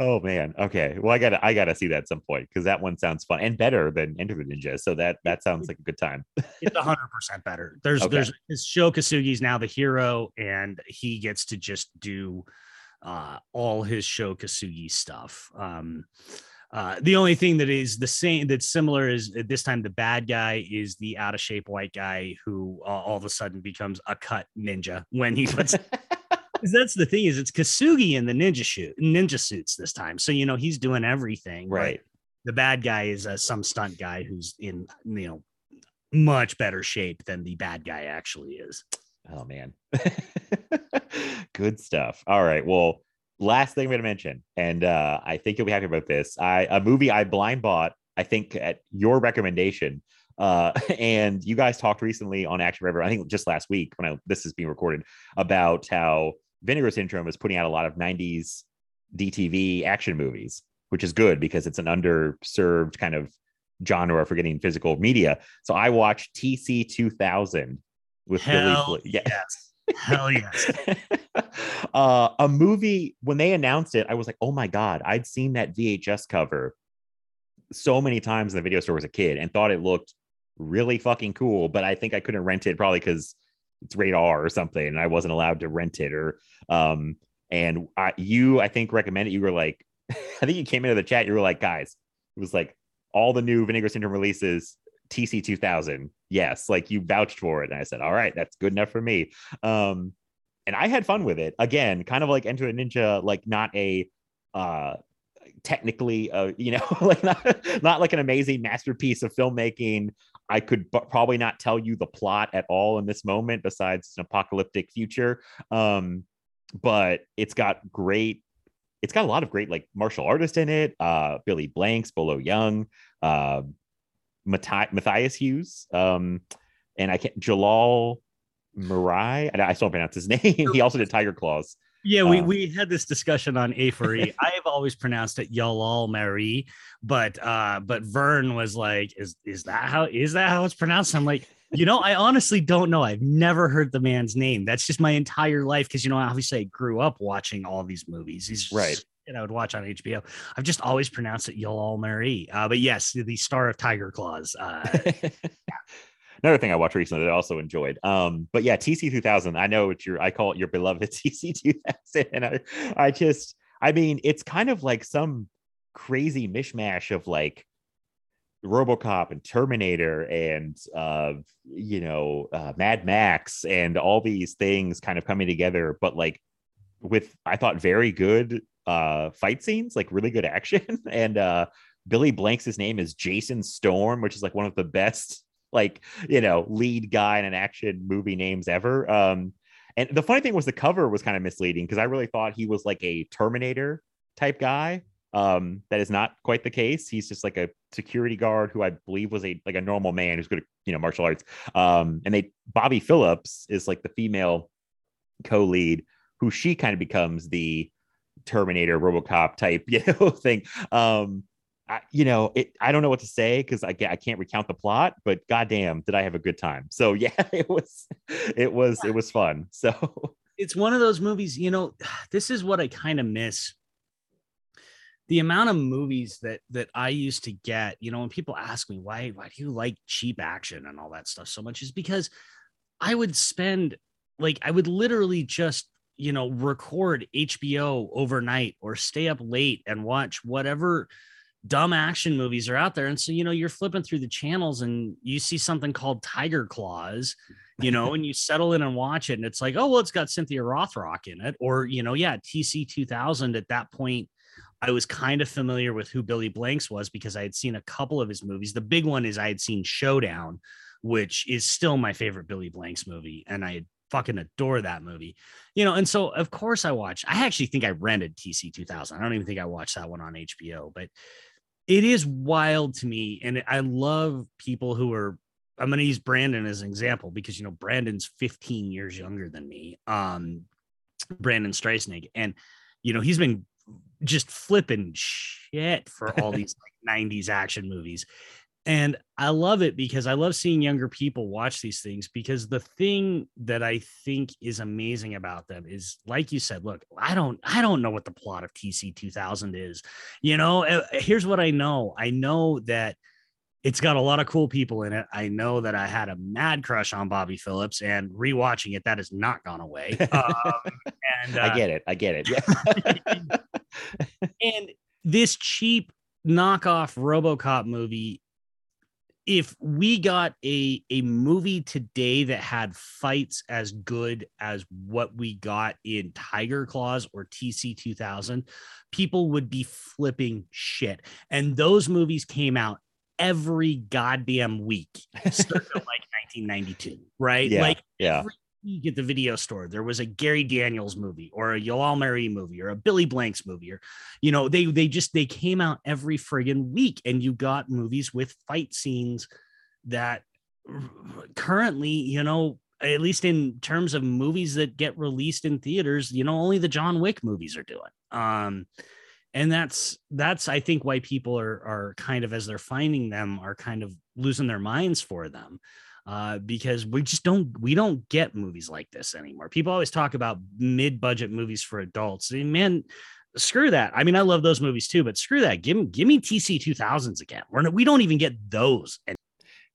oh man. Okay. Well, I gotta I gotta see that at some point because that one sounds fun and better than Enter the Ninja. So that that sounds like a good time. it's a hundred percent better. There's Okay. there's his Sho Kosugi's now the hero, and he gets to just do uh all his Sho Kosugi stuff. Um uh, the only thing that is the same that's similar is at this time the bad guy is the out of shape white guy who uh, all of a sudden becomes a cut ninja when he puts that's the thing is it's Kosugi in the ninja suit ninja suits this time so you know he's doing everything right. the bad guy is uh, some stunt guy who's in you know much better shape than the bad guy actually is. Oh man. Good stuff. All right. Well, last thing I'm gonna mention, and uh, I think you'll be happy about this. I a movie I blind bought, I think at your recommendation. Uh, and you guys talked recently on Action Forever, I think just last week when I, this is being recorded, about how Vinegar Syndrome is putting out a lot of 90s DTV action movies, which is good because it's an underserved kind of genre for getting physical media. So I watched TC 2000 with Hell Billy. Bl- yeah. yes. Hell yes. uh, a movie when they announced it, I was like, oh my god, I'd seen that VHS cover so many times in the video store as a kid and thought it looked really fucking cool. But I think I couldn't rent it probably because it's rated R or something, and I wasn't allowed to rent it. Or um, and I, you, I think recommended. You were like, I think you came into the chat. You were like, guys, it was like all the new Vinegar Syndrome releases. TC 2000. Yes, like you vouched for it. And I said, all right, that's good enough for me. Um, and I had fun with it. Again, kind of like Enter a Ninja, like not a uh technically uh you know like not, not like an amazing masterpiece of filmmaking i could b- probably not tell you the plot at all in this moment besides an apocalyptic future um but it's got great it's got a lot of great like martial artists in it uh billy blanks bolo Yeung uh Matthias, Hues um and i can't jalal Merhi. I, I still don't pronounce his name. he also did Tiger Claws. Yeah, we, Um, we had this discussion on A4E. I've always pronounced it Yalal Marie, but uh, but Vern was like, is is that how is that how it's pronounced? I'm like, you know, I honestly don't know. I've never heard the man's name. That's just my entire life because you know, obviously I grew up watching all these movies. He's Right. And I would watch on HBO. I've just always pronounced it Yalal Marie. Uh, but yes, the star of Tiger Claws. Uh, Another thing I watched recently that I also enjoyed. Um, but yeah, TC 2000. I know it's your, I call it your beloved TC 2000. And I, I just, I mean, it's kind of like some crazy mishmash of like RoboCop and Terminator and uh, you know, uh, Mad Max and all these things kind of coming together, but like with I thought very good uh fight scenes, like really good action. and uh Billy Blanks' name is Jason Storm, which is like one of the best, like, you know, lead guy in an action movie names ever. Um, and the funny thing was the cover was kind of misleading because I really thought he was like a Terminator type guy. Um, that is not quite the case. He's just like a security guard who I believe was a like a normal man who's good at you know martial arts. Um, and they Bobby Phillips is like the female co-lead who she kind of becomes the Terminator RoboCop type, you know, thing. Um, I, you know, it, I don't know what to say because I, I can't recount the plot, but goddamn, did I have a good time? So yeah, it was, it was, it was fun. So it's one of those movies, you know, this is what I kind of miss. The amount of movies that that I used to get, you know, when people ask me why why do you like cheap action and all that stuff so much is because I would spend like I would literally just, you know, record HBO overnight or stay up late and watch whatever dumb action movies are out there. And so, you know, you're flipping through the channels and you see something called Tiger Claws, you know, and you settle in and watch it. And it's like, oh, well, it's got Cynthia Rothrock in it. Or, you know, yeah, TC 2000 at that point. I was kind of familiar with who Billy Blanks was because I had seen a couple of his movies. The big one is I had seen Showdown, which is still my favorite Billy Blanks movie. And I fucking adore that movie, you know. And so, of course, I watched. I actually think I rented TC 2000. I don't even think I watched that one on HBO, but it is wild to me. And I love people who are, I'm going to use Brandon as an example because, you know, Brandon's 15 years younger than me, um, Brandon Streussnig. And, you know, he's been just flipping shit for all these like 90s action movies. And I love it because I love seeing younger people watch these things because the thing that I think is amazing about them is like you said, look, I don't I don't know what the plot of TC 2000 is. You know, uh, here's what I know. I know that it's got a lot of cool people in it. I know that I had a mad crush on Bobby Phillips and rewatching it that has not gone away. Um, and uh, I get it. I get it. Yeah. and this cheap knockoff RoboCop movie if we got a a movie today that had fights as good as what we got in Tiger Claws or TC 2000 people would be flipping shit and those movies came out every goddamn week starting like 1992 right yeah. like yeah. every week at the video store there was a Gary Daniels movie or a Yoel Marie movie or a Billy Blanks movie or you know they they just they came out every friggin week and you got movies with fight scenes that currently you know at least in terms of movies that get released in theaters you know only the John Wick movies are doing. Um and that's that's I think why people are are kind of as they're finding them are kind of losing their minds for them uh, because we just don't we don't get movies like this anymore. People always talk about mid-budget movies for adults. And man, screw that. I mean, I love those movies too, but screw that. Give me give me TC 2000s again. We're we don't even get those. And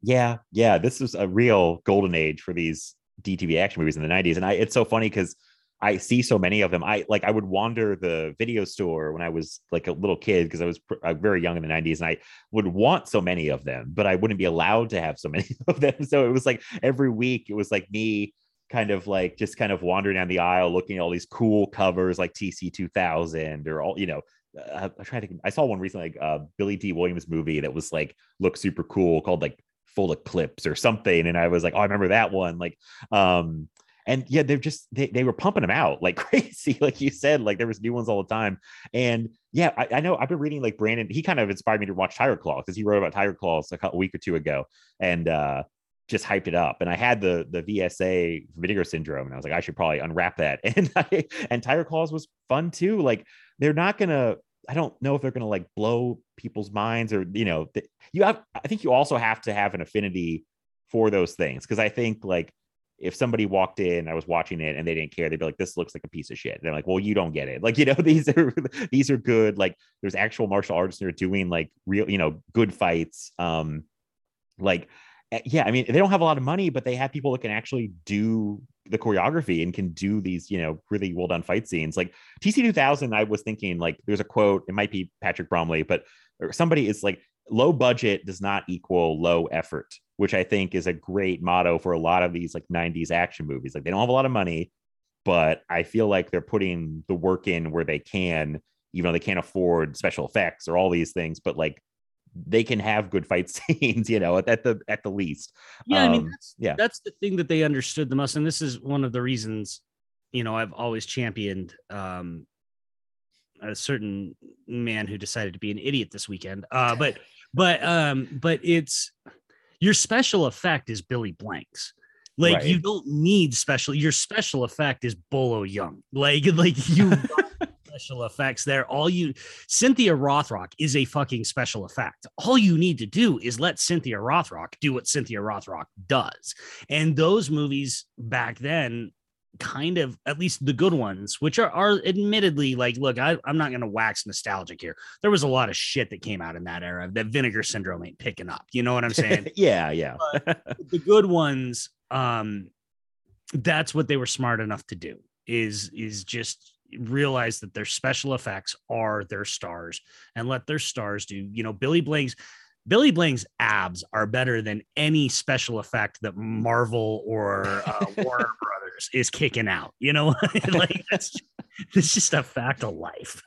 Yeah, yeah, this is a real golden age for these DTV action movies in the 90s. And I it's so funny because I see so many of them. I like I would wander the video store when I was like a little kid because I was pr- uh, very young in the 90s and I would want so many of them, but I wouldn't be allowed to have so many of them. So it was like every week it was like me kind of like just kind of wandering down the aisle looking at all these cool covers like TC 2000 or all, you know, uh, I tried to. I saw one recently, like uh, Billy Dee Williams movie that was like looked super cool called like Full Eclipse or something. And I was like, oh, I remember that one. Like, um, and yeah, they're just they, they were pumping them out like crazy, like you said, like there was new ones all the time. And yeah, I, I know I've been reading like Brandon, he kind of inspired me to watch Tiger Claw because he wrote about Tiger Claws a, week or two ago. And uh just hyped it up. And I had the the VSA vinegar syndrome, and I was like, I should probably unwrap that. And I, and Tiger Claws was fun too. Like they're not gonna. I don't know if they're gonna like blow people's minds or you know th- you have. I think you also have to have an affinity for those things because I think like if somebody walked in, I was watching it and they didn't care, they'd be like, "This looks like a piece of shit." And I'm like, "Well, you don't get it. Like, you know, these are these are good. Like, there's actual martial artists that are doing like real, you know, good fights. Um, like Eh, yeah, I mean, they don't have a lot of money, but they have people that can actually do the choreography and can do these, you know, really well done fight scenes. Like TC 2000, I was thinking, like, there's a quote, it might be Patrick Bromley, but somebody is like, low budget does not equal low effort, which I think is a great motto for a lot of these like 90s action movies. Like, they don't have a lot of money, but I feel like they're putting the work in where they can, even though they can't afford special effects or all these things, but like they can have good fight scenes, you know, at, the at the least. Yeah, um, I mean, um, that's, yeah, that's the thing that they understood the most, and this is one of the reasons, you know, I've always championed um, a certain man who decided to be an idiot this weekend. Uh, but but um, but it's your special effect is Billy Blanks. Like right. you don't need special. Your special effect is Bolo Yeung. Like like you special effects there. All you Cynthia Rothrock is a fucking special effect. All you need to do is let Cynthia Rothrock do what Cynthia Rothrock does. And those movies back then kind of at least the good ones which are, are admittedly like look I, i'm not going to wax nostalgic here. There was a lot of shit that came out in that era that vinegar syndrome ain't picking up you know what i'm saying? Yeah yeah. The good ones um that's what they were smart enough to do is is just realize that their special effects are their stars and let their stars do you know billy blank's billy blank's abs are better than any special effect that marvel or uh, warner is kicking out you know like that's it's just a fact of life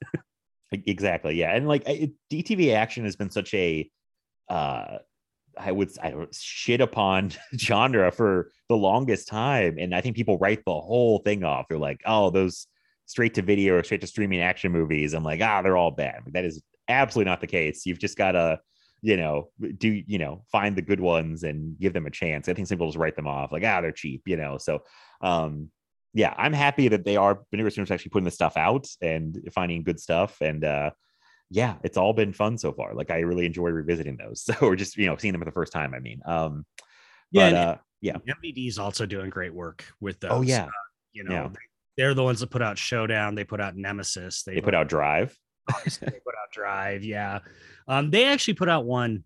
exactly yeah and like it, dtv action has been such a uh I would I shit upon genre for the longest time, and I think people write the whole thing off. They're like, "Oh, those straight to video or straight to streaming action movies. I'm like, ah, they're all bad. That is absolutely not the case. You've just got to, you know, do, you know, find the good ones and give them a chance. I think some people just write them off like, ah, they're cheap, you know. So, um, yeah, I'm happy that they are Vinegar Syndrome's actually putting this stuff out and finding good stuff. And uh yeah, it's all been fun so far. Like I really enjoy revisiting those. So or just, you know, seeing them for the first time. I mean, um yeah, but, uh, yeah. MVD is also doing great work with oh, those. Oh yeah. Uh, you know, yeah they're the ones that put out Showdown. They put out Nemesis. They, they put out Drive. They put out Drive. Yeah. Um, they actually put out one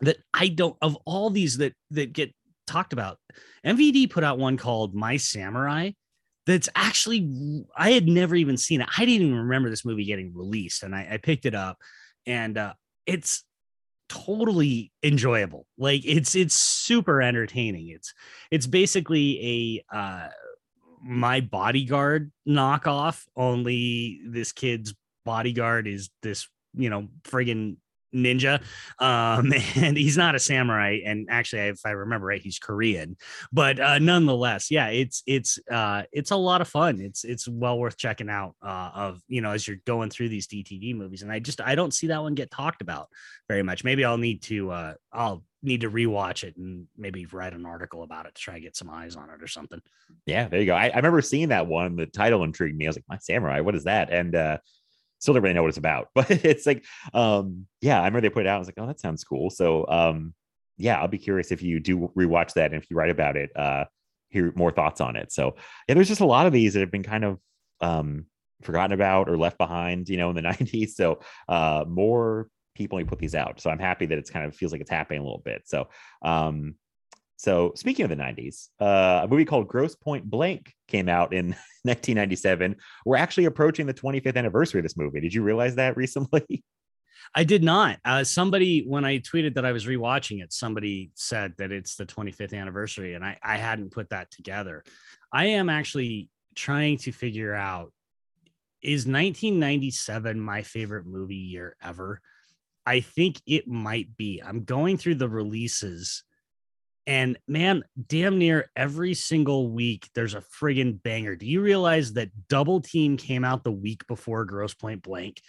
that I don't of all these that that get talked about. MVD put out one called My Samurai. That's actually I had never even seen it. I didn't even remember this movie getting released, and I, I picked it up, and uh, it's totally enjoyable. Like it's it's super entertaining. It's it's basically a uh, my bodyguard knockoff, only this kid's bodyguard is this, you know, friggin' ninja. Um and he's not a samurai. And actually if i remember right he's korean. But uh nonetheless yeah it's it's uh it's a lot of fun. It's it's well worth checking out uh of you know as you're going through these dtv movies. And i just i don't see that one get talked about very much. Maybe i'll need to uh i'll need to rewatch it and maybe write an article about it to try and get some eyes on it or something. Yeah there you go. I, I remember seeing that one. The title intrigued me. I was like my samurai? What is that? And uh still don't really know what it's about, but it's like, um, yeah, I remember they put it out. I was like, oh, that sounds cool. So, um, yeah, I'll be curious if you do rewatch that and if you write about it, uh, hear more thoughts on it. So, yeah, there's just a lot of these that have been kind of um, forgotten about or left behind, you know, in the 90s. So, uh, more people put these out. So, I'm happy that it's kind of feels like it's happening a little bit. So, um, so speaking of the 90s, uh, a movie called Grosse Pointe Blank came out in 1997. We're actually approaching the 25th anniversary of this movie. Did you realize that recently? I did not. Uh, somebody, when I tweeted that I was rewatching it, somebody said that it's the 25th anniversary, and I, I hadn't put that together. I am actually trying to figure out is 1997 my favorite movie year ever? I think it might be. I'm going through the releases, and man, damn near every single week there's a friggin' banger. Do you realize that Double Team came out the week before Grosse Pointe Blank?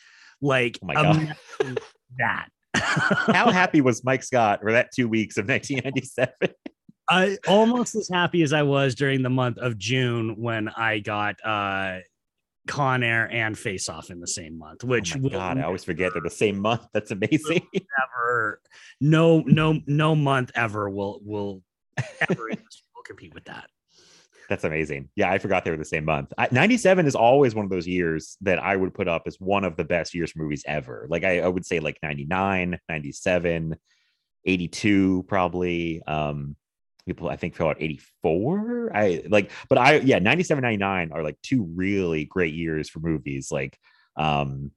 Like, Oh my God. that. How happy was Mike Scott for that two weeks of 1997? I almost as happy as I was during the month of June when I got uh Con Air and Face Off in the same month, which oh my will God, I always forget they're the same month. That's amazing. never no no no month ever will will ever will compete with that. That's amazing. Yeah, I forgot they were the same month. I, 97 is always one of those years that I would put up as one of the best years for movies ever. Like I, I would say like 99, 97, 82 probably. Um people I think fell out 84. I like but I yeah, 97 99 are like two really great years for movies like um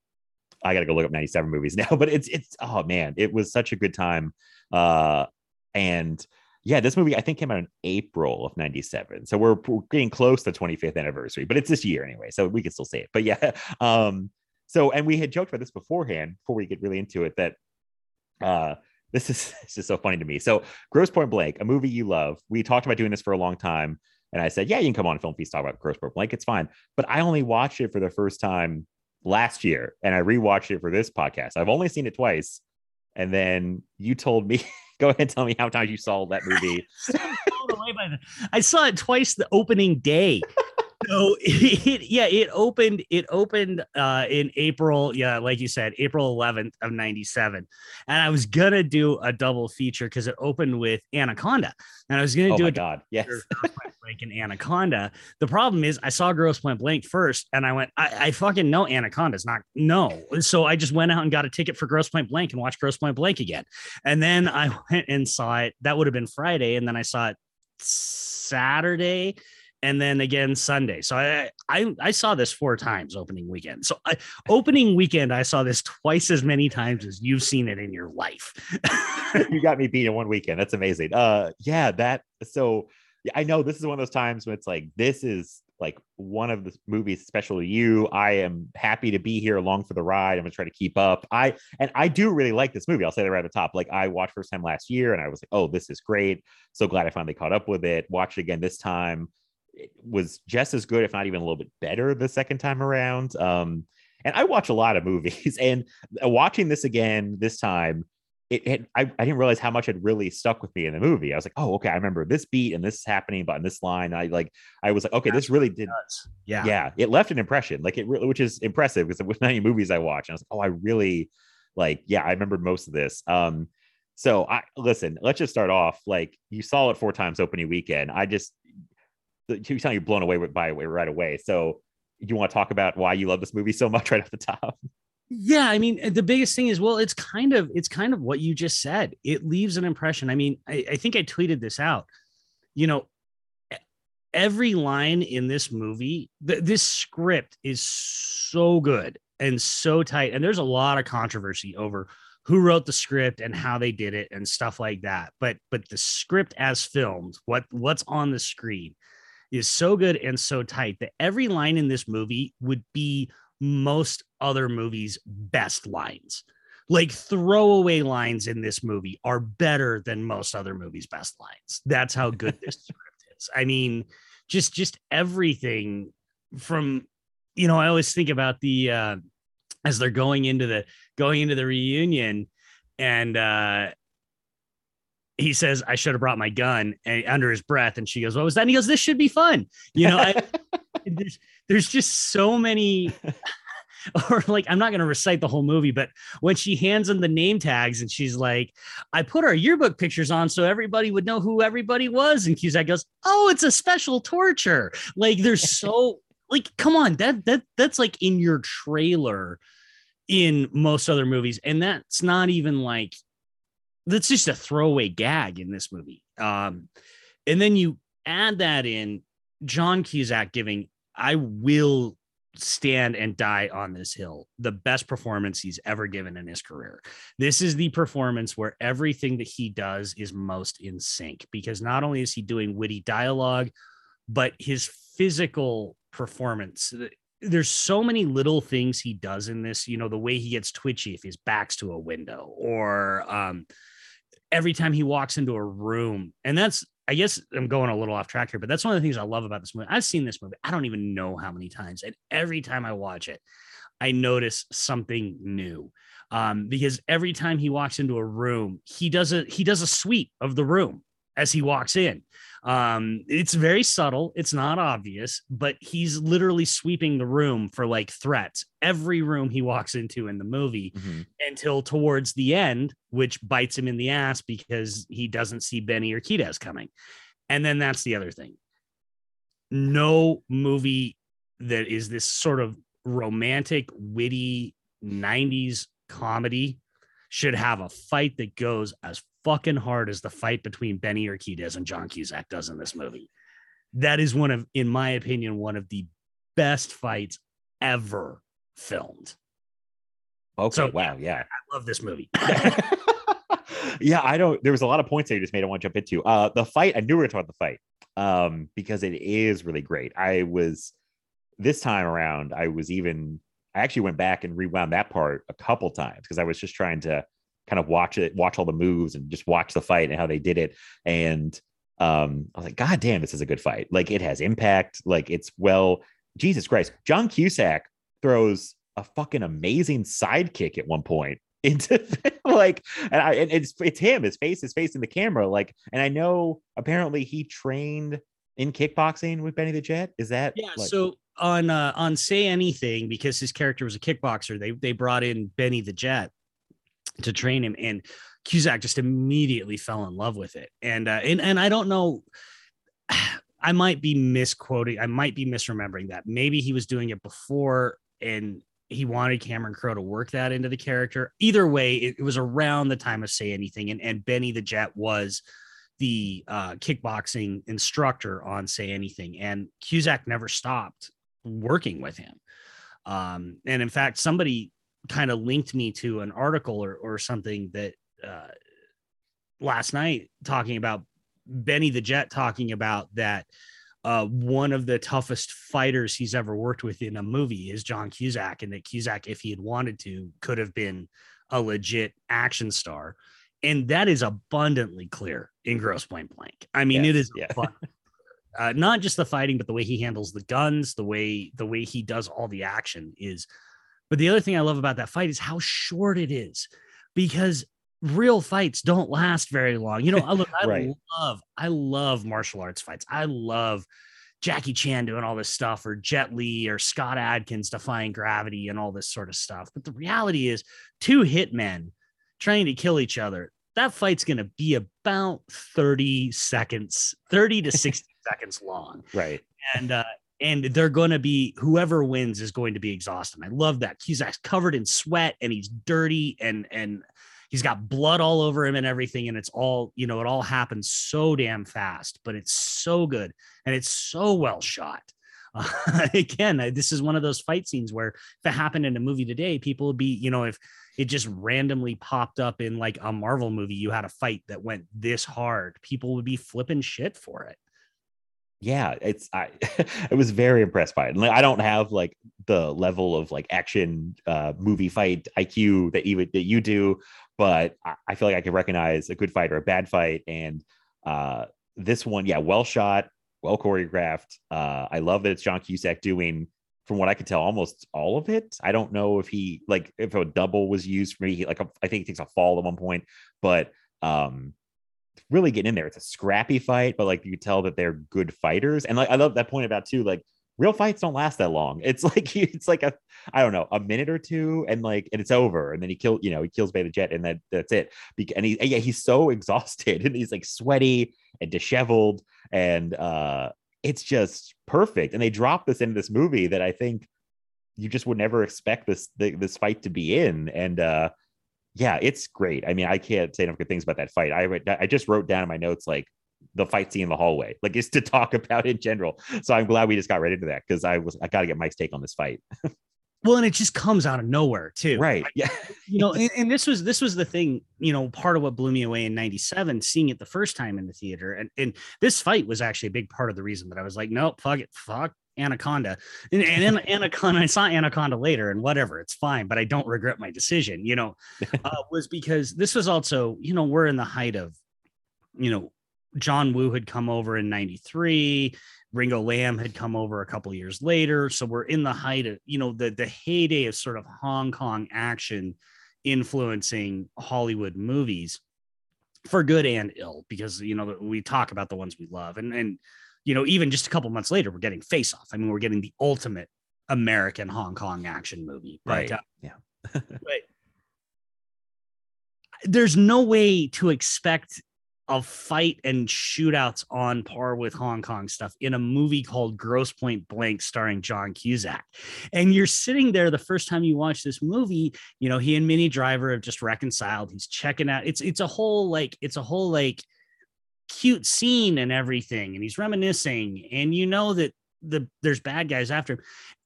I got to go look up 97 movies now, but it's it's oh man, it was such a good time. Uh and yeah, this movie I think came out in April of 97. So we're, we're getting close to 25th anniversary, but it's this year anyway. So we can still say it. But yeah. Um, so and we had joked about this beforehand before we get really into it that uh this is this is so funny to me. So Grosse Pointe Blank, a movie you love. We talked about doing this for a long time. And I said, Yeah, you can come on Film Feast talk about Grosse Pointe Blank. It's fine. But I only watched it for the first time last year and I rewatched it for this podcast. I've only seen it twice. And then you told me go ahead and tell me how many times you saw that movie. I'm blown away by that. I saw it twice the opening day. So it, yeah, it opened. It opened uh, in April. Yeah, like you said, April 11th of '97, and I was gonna do a double feature because it opened with Anaconda, and I was gonna Oh do a god. Yes. Blank and Anaconda. The problem is, I saw Grosse Pointe Blank first, and I went, I, I fucking know Anaconda's not no. So I just went out and got a ticket for Grosse Pointe Blank and watched Grosse Pointe Blank again. And then I went and saw it. That would have been Friday, and then I saw it Saturday. And then again Sunday. So I, I I saw this four times opening weekend. So I, opening weekend, I saw this twice as many times as you've seen it in your life. you got me beat in one weekend. That's amazing. Uh yeah, that so yeah, I know this is one of those times when it's like this is like one of the movies special to you. I am happy to be here along for the ride. I'm gonna try to keep up. I and I do really like this movie. I'll say that right at the top. Like I watched first time last year and I was like, oh, this is great. So glad I finally caught up with it. Watched it again this time. It was just as good, if not even a little bit better the second time around. Um, and I watch a lot of movies, and watching this again this time, it, it I, I didn't realize how much had really stuck with me in the movie. I was like, oh, okay, I remember this beat and this is happening, but in this line, I like, I was like, okay, this really did, yeah. yeah, it left an impression, like it really, which is impressive because with many movies I watch, and I was like, oh, I really like, yeah, I remembered most of this. Um, so I listen, let's just start off. Like you saw it four times opening weekend. I just you sound you're blown away by it right away. So you want to talk about why you love this movie so much right off the top? Yeah, I mean, the biggest thing is, well, it's kind of it's kind of what you just said. It leaves an impression. I mean, I, I think I tweeted this out. You know, every line in this movie, th- this script is so good and so tight, and there's a lot of controversy over who wrote the script and how they did it and stuff like that. But but the script as filmed, what what's on the screen, is so good and so tight that every line in this movie would be most other movies' best lines. Like throwaway lines in this movie are better than most other movies' best lines. That's how good this script is. I mean, just just everything from you know, I always think about the uh as they're going into the going into the reunion and uh he says, I should have brought my gun and, under his breath. And she goes, What was that? And he goes, This should be fun. You know, I, there's, there's just so many, or like, I'm not going to recite the whole movie, but when she hands him the name tags and she's like, I put our yearbook pictures on so everybody would know who everybody was. And Cusack goes, Oh, it's a special torture. Like, there's so, like, come on, that, that, that's like in your trailer in most other movies. And that's not even like, that's just a throwaway gag in this movie. Um, and then you add that in John Cusack giving, I will stand and die on this hill. The best performance he's ever given in his career. This is the performance where everything that he does is most in sync because not only is he doing witty dialogue, but his physical performance. There's so many little things he does in this, you know, the way he gets twitchy if his back's to a window or um every time he walks into a room. And that's I guess I'm going a little off track here, but that's one of the things I love about this movie. I've seen this movie, I don't even know how many times, and every time I watch it, I notice something new. Um, because every time he walks into a room, he does a he does a sweep of the room as he walks in. Um, it's very subtle, it's not obvious, but he's literally sweeping the room for like threats every room he walks into in the movie Mhm. until towards the end, which bites him in the ass because he doesn't see Benny Urquidez coming. And then that's the other thing. No movie that is this sort of romantic, witty 90s comedy should have a fight that goes as fucking hard as the fight between Benny Urquidez and John Cusack does in this movie. That is one of, in my opinion, one of the best fights ever filmed. Okay. So, wow. Yeah. I love this movie. yeah, I don't. There was a lot of points that you just made. I want to jump into uh, the fight. I knew we were talking about the fight um, because it is really great. I was this time around. I was even. I actually went back and rewound that part a couple times because I was just trying to kind of watch it, watch all the moves, and just watch the fight and how they did it. And um, I was like, God damn, this is a good fight. Like it has impact. Like it's well. Jesus Christ, John Cusack throws a fucking amazing sidekick at one point into like and I and it's it's him his face is facing the camera like and I know apparently he trained in kickboxing with Benny the Jet is that Yeah. like- so on uh, on Say Anything, because his character was a kickboxer, they they brought in Benny the Jet to train him, and Cusack just immediately fell in love with it. And uh, and and I don't know. I might be misquoting. I might be misremembering that. Maybe he was doing it before, and he wanted Cameron Crowe to work that into the character. Either way, it, it was around the time of Say Anything, and and Benny the Jet was the uh, kickboxing instructor on Say Anything, and Cusack never stopped working with him. Um, and in fact, somebody kind of linked me to an article or, or something that uh, last night talking about Benny the Jet talking about that uh, one of the toughest fighters he's ever worked with in a movie is John Cusack, and that Cusack, if he had wanted to, could have been a legit action star. And that is abundantly clear in Grosse Pointe Blank. I mean, it Yes, is yeah. uh, not just the fighting, but the way he handles the guns, the way the way he does all the action is. But the other thing I love about that fight is how short it is, because real fights don't last very long. You know, I look, I Right. love, I love martial arts fights. I love Jackie Chan doing all this stuff, or Jet Li, or Scott Adkins defying gravity, and all this sort of stuff. But the reality is, two hitmen trying to kill each other. That fight's going to be about 30 seconds, 30 to 60 seconds long right and uh and they're going to be whoever wins is going to be exhausted. I love that Cusack's covered in sweat and he's dirty and and he's got blood all over him and everything and it's all you know it all happens so damn fast, but it's so good and it's so well shot. Uh, again, this is one of those fight scenes where if it happened in a movie today, people would be you know if it just randomly popped up in like a Marvel movie, you had a fight that went this hard, people would be flipping shit for it. Yeah it's I I was very impressed by it and like, I don't have like the level of like action uh movie fight IQ that you that you do but I, I feel like I can recognize a good fight or a bad fight and uh this one yeah well shot well choreographed uh I love that it's John Cusack doing from what I could tell almost all of it. I don't know if he like if a double was used for me he, like I think he takes a fall at one point but um really getting in there. It's a scrappy fight, but like you tell that they're good fighters. And like I love that point about too, like real fights don't last that long. It's like it's like a I don't know, a minute or two, and like and it's over. And then he kill, you know, he kills Beta Jet, and that that's it. And he yeah, he's so exhausted and he's like sweaty and disheveled, and uh it's just perfect. And they drop this into this movie that I think you just would never expect this this fight to be in. And uh yeah, it's great. I mean, I can't say enough good things about that fight. I read, I just wrote down in my notes like the fight scene in the hallway. Like it's to talk about in general. So I'm glad we just got right into that because I was I got to get Mike's take on this fight. Well, and it just comes out of nowhere too. Right. Yeah. you know and, and this was this was the thing you know part of what blew me away in 97 seeing it the first time in the theater and, and this fight was actually a big part of the reason that i was like nope fuck it fuck anaconda and, and then anaconda i saw anaconda later and whatever it's fine but i don't regret my decision you know uh, was because this was also you know we're in the height of you know john woo had come over in 93 Ringo Lam had come over a couple years later. So we're in the height of, you know, the the heyday of sort of Hong Kong action influencing Hollywood movies for good and ill, because you know, we talk about the ones we love. And and you know, even just a couple months later, we're getting face off. I mean, we're getting the ultimate American Hong Kong action movie. But, Right. uh, Yeah. but there's no way to expect a fight and shootouts on par with Hong Kong stuff in a movie called Grosse Pointe Blank starring John Cusack. And you're sitting there the first time you watch this movie, you know, he and Minnie Driver have just reconciled. He's checking out. It's it's a whole like it's a whole like cute scene and everything and he's reminiscing and you know that the there's bad guys after him.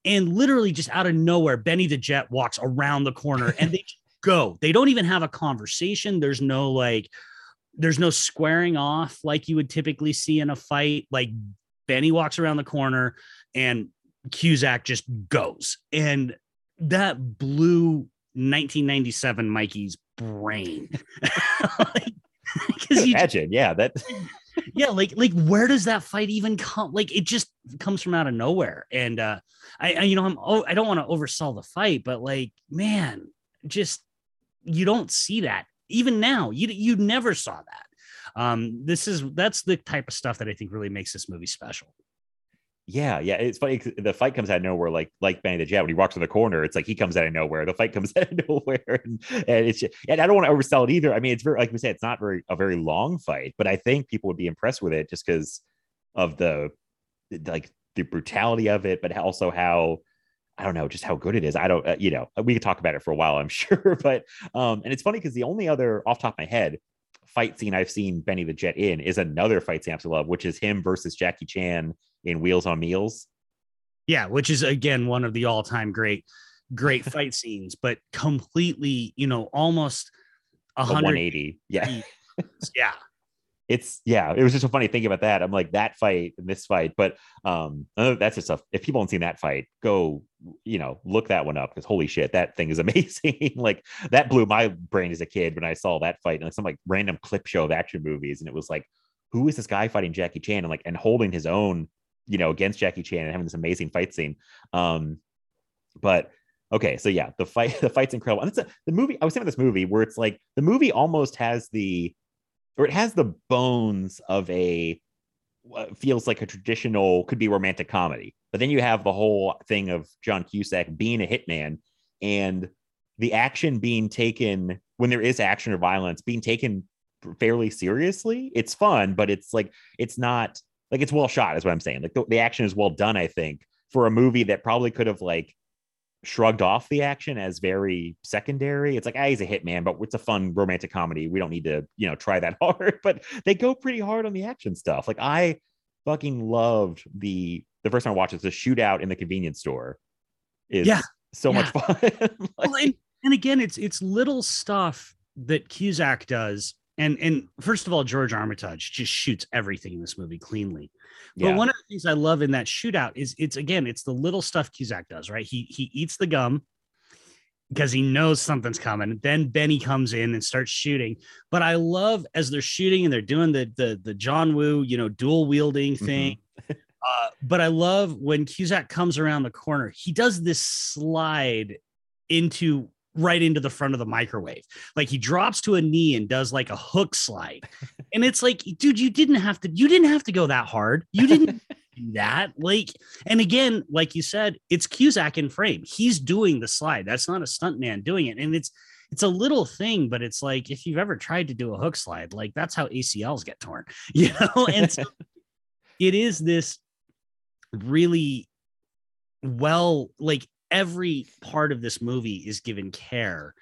And literally just out of nowhere Benny the Jet walks around the corner and they go. They don't even have a conversation. There's no like there's no squaring off like you would typically see in a fight. Like Benny walks around the corner and Cusack just goes. And that blew 1997 Mikey's brain because you Imagine. Yeah. That yeah like like where does that fight even come like it just comes from out of nowhere and uh i, I you know i'm oh i don't want to oversell the fight but like man just you don't see that even now you you never saw that um this is that's the type of stuff that i think really makes this movie special Yeah, yeah. It's funny. The fight comes out of nowhere, like like the Jet. When he walks to the corner, it's like he comes out of nowhere. The fight comes out of nowhere, and, and it's and I don't want to oversell it either. I mean, it's very like we said, it's not very a very long fight, but I think people would be impressed with it just because of the like the brutality of it, but also how I don't know, just how good it is. I don't, uh, you know, we could talk about it for a while, I'm sure, but um, and it's funny because the only other off top of my head fight scene I've seen Benny the Jet in is another fight scene I love, which is him versus Jackie Chan in Wheels on Meals. yeah which is again one of the all-time great great fight scenes but completely you know almost a A hundred 180. Yeah. yeah It's yeah, it was just so funny thinking about that. I'm like that fight and this fight, but um that's just stuff. If people haven't seen that fight, go you know look that one up because holy shit, that thing is amazing. like that blew my brain as a kid when I saw that fight and like some like random clip show of action movies, and it was like, who is this guy fighting Jackie Chan and like and holding his own, you know, against Jackie Chan and having this amazing fight scene. Um, but okay, so yeah, the fight the fight's incredible. And it's a, the movie. I was saying this movie where it's like the movie almost has the or it has the bones of a feels like a traditional could be romantic comedy. But then you have the whole thing of john cusack being a hitman and the action being taken when there is action or violence being taken fairly seriously it's fun but it's like it's not like it's well shot is what i'm saying. Like the, the action is well done i think for a movie that probably could have like shrugged off the action as very secondary. It's like, ah, he's a hitman, but it's a fun romantic comedy. We don't need to, you know, try that hard. But they go pretty hard on the action stuff. Like I fucking loved the the first time I watched it, the shootout in the convenience store is Yeah. so Yeah. much fun. Like, well, and, and again, it's it's little stuff that Cusack does. And and first of all, George Armitage just shoots everything in this movie cleanly. But yeah. one of the things I love in that shootout is it's again, it's the little stuff Cusack does, right? He he eats the gum because he knows something's coming. Then Benny comes in and starts shooting. But I love as they're shooting and they're doing the the the John Woo, you know, dual wielding thing. uh, but I love when Cusack comes around the corner, he does this slide into right into the front of the microwave. Like he drops to a knee and does like a hook slide. and it's like, dude, you didn't have to, you didn't have to go that hard. You didn't do that. Like, and again, like you said, it's Cusack in frame. He's doing the slide. That's not a stuntman doing it. And it's it's a little thing, but it's like if you've ever tried to do a hook slide, like that's how ACLs get torn, you know? And so it is this really well, like every part of this movie is given care,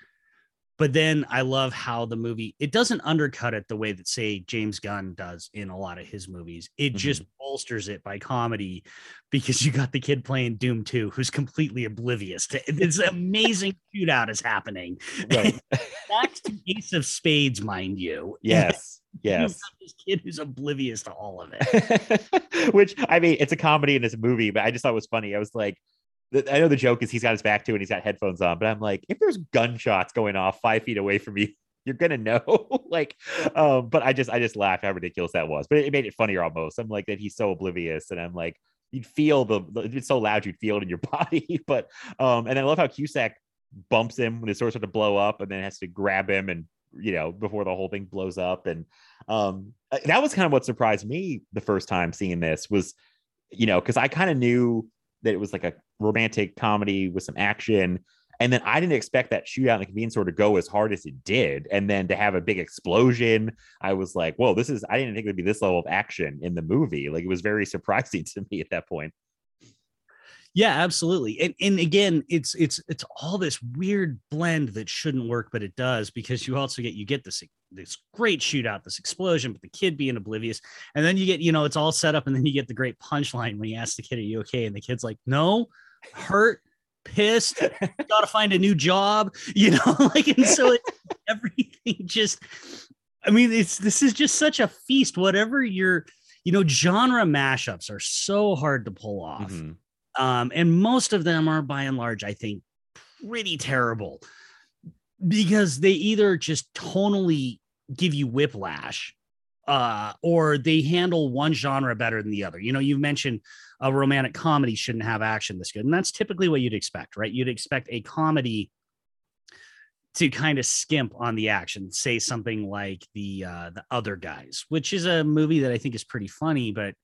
but then I love how the movie it doesn't undercut it the way that say James Gunn does in a lot of his movies. It Mm-hmm. just bolsters it by comedy because you got the kid playing Doom 2 who's completely oblivious to this amazing shootout is happening. Right. That's to Ace of Spades, mind you. yes. Yes. this kid who's oblivious to all of it. Which I mean, it's a comedy in this movie, but I just thought it was funny. I was like, I know the joke is he's got his back to it and he's got headphones on, but I'm like, if there's gunshots going off five feet away from you, you're gonna know. like, um, but I just I just laughed how ridiculous that was. But it, it made it funnier almost. I'm like that he's so oblivious, and I'm like, you'd feel the the- it's so loud you'd feel it in your body. but um, and I love how Cusack bumps him when his sword starts to blow up, and then has to grab him and you know before the whole thing blows up and um uh, that was kind of what surprised me the first time seeing this was you know because i kind of knew that it was like a romantic comedy with some action. And then i didn't expect that shootout in the convenience store to go as hard as it did. And then to have a big explosion i was like whoa this is i didn't think it would be this level of action in the movie. Like it was very surprising to me at that point. Yeah, absolutely. And and again, it's it's it's all this weird blend that shouldn't work, but it does because you also get you get this this great shootout, this explosion, but the kid being oblivious, and then you get you know it's all set up, and then you get the great punchline when you ask the kid, "Are you okay?" and the kid's like, "No, hurt." pissed gotta find a new job you know like and so it's everything just i mean it's this is just such a feast whatever your you know genre mashups are so hard to pull off Mhm. um, and most of them are by and large, I think, pretty terrible because they either just tonally give you whiplash uh, or they handle one genre better than the other. You know, you mentioned a romantic comedy shouldn't have action this good, and that's typically what you'd expect, right? You'd expect a comedy to kind of skimp on the action, say something like the uh, the other guys, which is a movie that I think is pretty funny, but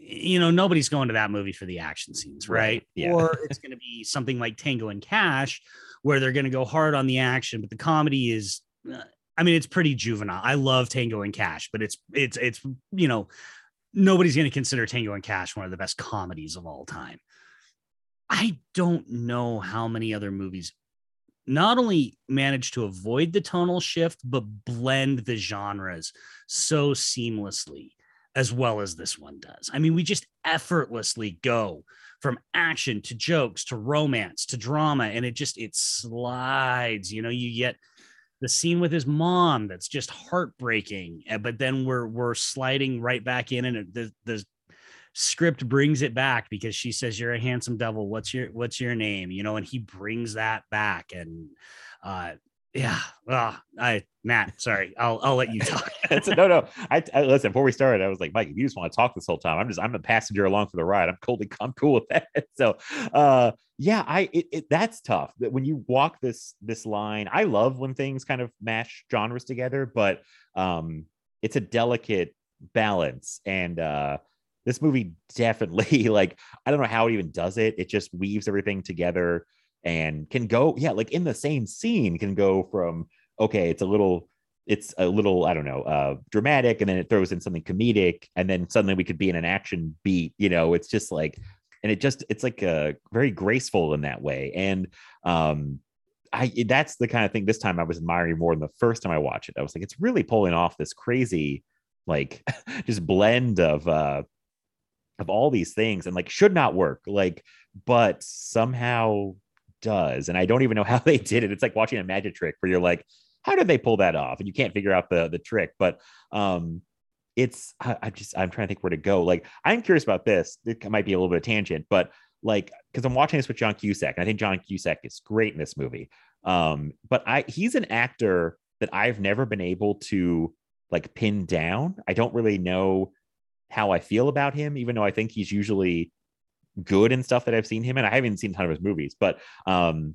you know nobody's going to that movie for the action scenes right, Right, yeah. or it's going to be something like tango and cash where they're going to go hard on the action but the comedy is uh, i mean it's pretty juvenile i love tango and cash but it's it's it's you know nobody's going to consider tango and cash one of the best comedies of all time i don't know how many other movies not only manage to avoid the tonal shift but blend the genres so seamlessly as well as this one does. I mean, we just effortlessly go from action to jokes to romance to drama and it just it slides, you know, you get the scene with his mom that's just heartbreaking, eh, but then we're we're sliding right back in and the the script brings it back because she says you're a handsome devil. What's your what's your name? You know and he brings that back and uh yeah well i matt sorry i'll i'll let you talk no, no. I, I listen before we started. I was like, Mike, if you just want to talk this whole time, I'm just I'm a passenger along for the ride. I'm cool. I'm cool with that. So, uh, yeah, I it, it that's tough. That when you walk this this line, I love when things kind of mash genres together, but um, it's a delicate balance, and uh, this movie definitely like I don't know how it even does it. It just weaves everything together and can go, yeah, like in the same scene can go from okay, it's a little it's a little i don't know uh dramatic and then it throws in something comedic and then suddenly we could be in an action beat you know? It's just like and it just it's like a very graceful in that way. And um i that's the kind of thing this time i was admiring more than the first time i watched it. I was like it's really pulling off this crazy like just blend of uh of all these things and like should not work like but somehow does and i don't even know how they did it. It's like watching a magic trick where you're like how did they pull that off? And you can't figure out the the trick but um it's I, I just i'm trying to think where to go. Like i'm curious about this. It might be a little bit of tangent but like because i'm watching this with john cusack and i think john cusack is great in this movie. Um but i he's an actor that i've never been able to like pin down. I don't really know how i feel about him even though i think he's usually good in stuff that i've seen him in and i haven't seen a ton of his movies but um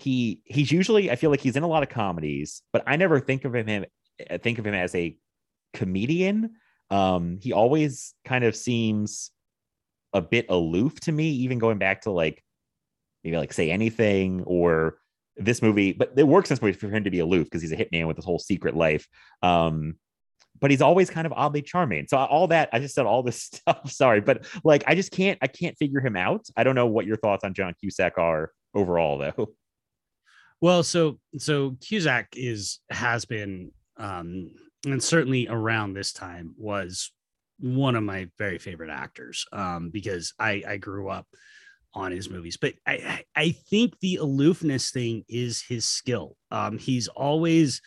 he he's usually I feel like he's in a lot of comedies, but I never think of him think of him as a comedian. Um, he always kind of seems a bit aloof to me, even going back to like maybe like say anything or this movie, but it works this movie for him to be aloof because he's a hitman with this whole secret life. Um, but he's always kind of oddly charming. So all that I just said all this stuff. Sorry, but like I just can't I can't figure him out. I don't know what your thoughts on John Cusack are overall though. Well, so so Cusack is has been um and certainly around this time was one of my very favorite actors um because I I grew up on his movies but I I think the aloofness thing is his skill. Um he's always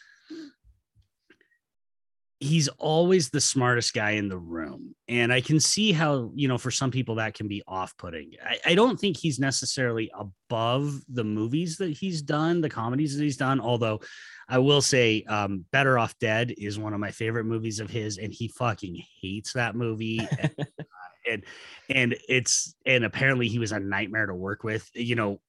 he's always the smartest guy in the room. And I can see how, you know, for some people that can be off putting. I, I, don't think he's necessarily above the movies that he's done, the comedies that he's done. Although I will say, um, Better Off Dead is one of my favorite movies of his, and he fucking hates that movie. and, and and it's and apparently he was a nightmare to work with. You know,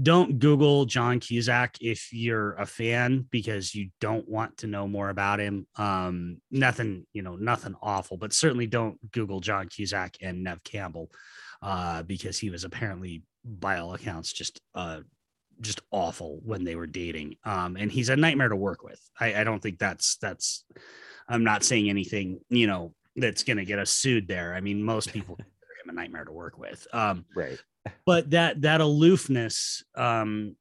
don't Google John Cusack if you're a fan because you don't want to know more about him. Um, nothing, you know, nothing awful, but certainly don't Google John Cusack and Neve Campbell uh, because he was apparently, by all accounts, just uh, just awful when they were dating. Um, and he's a nightmare to work with. I, I don't think that's that's. I'm not saying anything, you know, that's going to get us sued there. I mean, most people him a nightmare to work with. Um, right. but that that aloofness um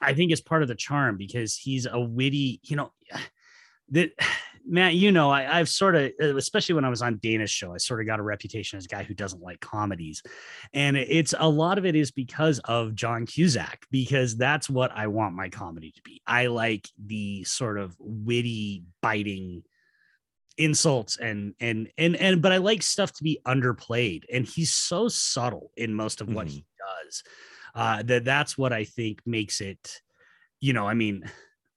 i think is part of the charm because he's a witty you know that matt you know I, i've sort of especially when i was on dana's show i sort of got a reputation as a guy who doesn't like comedies. And it's a lot of it is because of john cusack because that's what i want my comedy to be. I like the sort of witty biting insults and and and and but I like stuff to be underplayed and he's so subtle in most of what mm-hmm. he does uh that that's what I think makes it you know I mean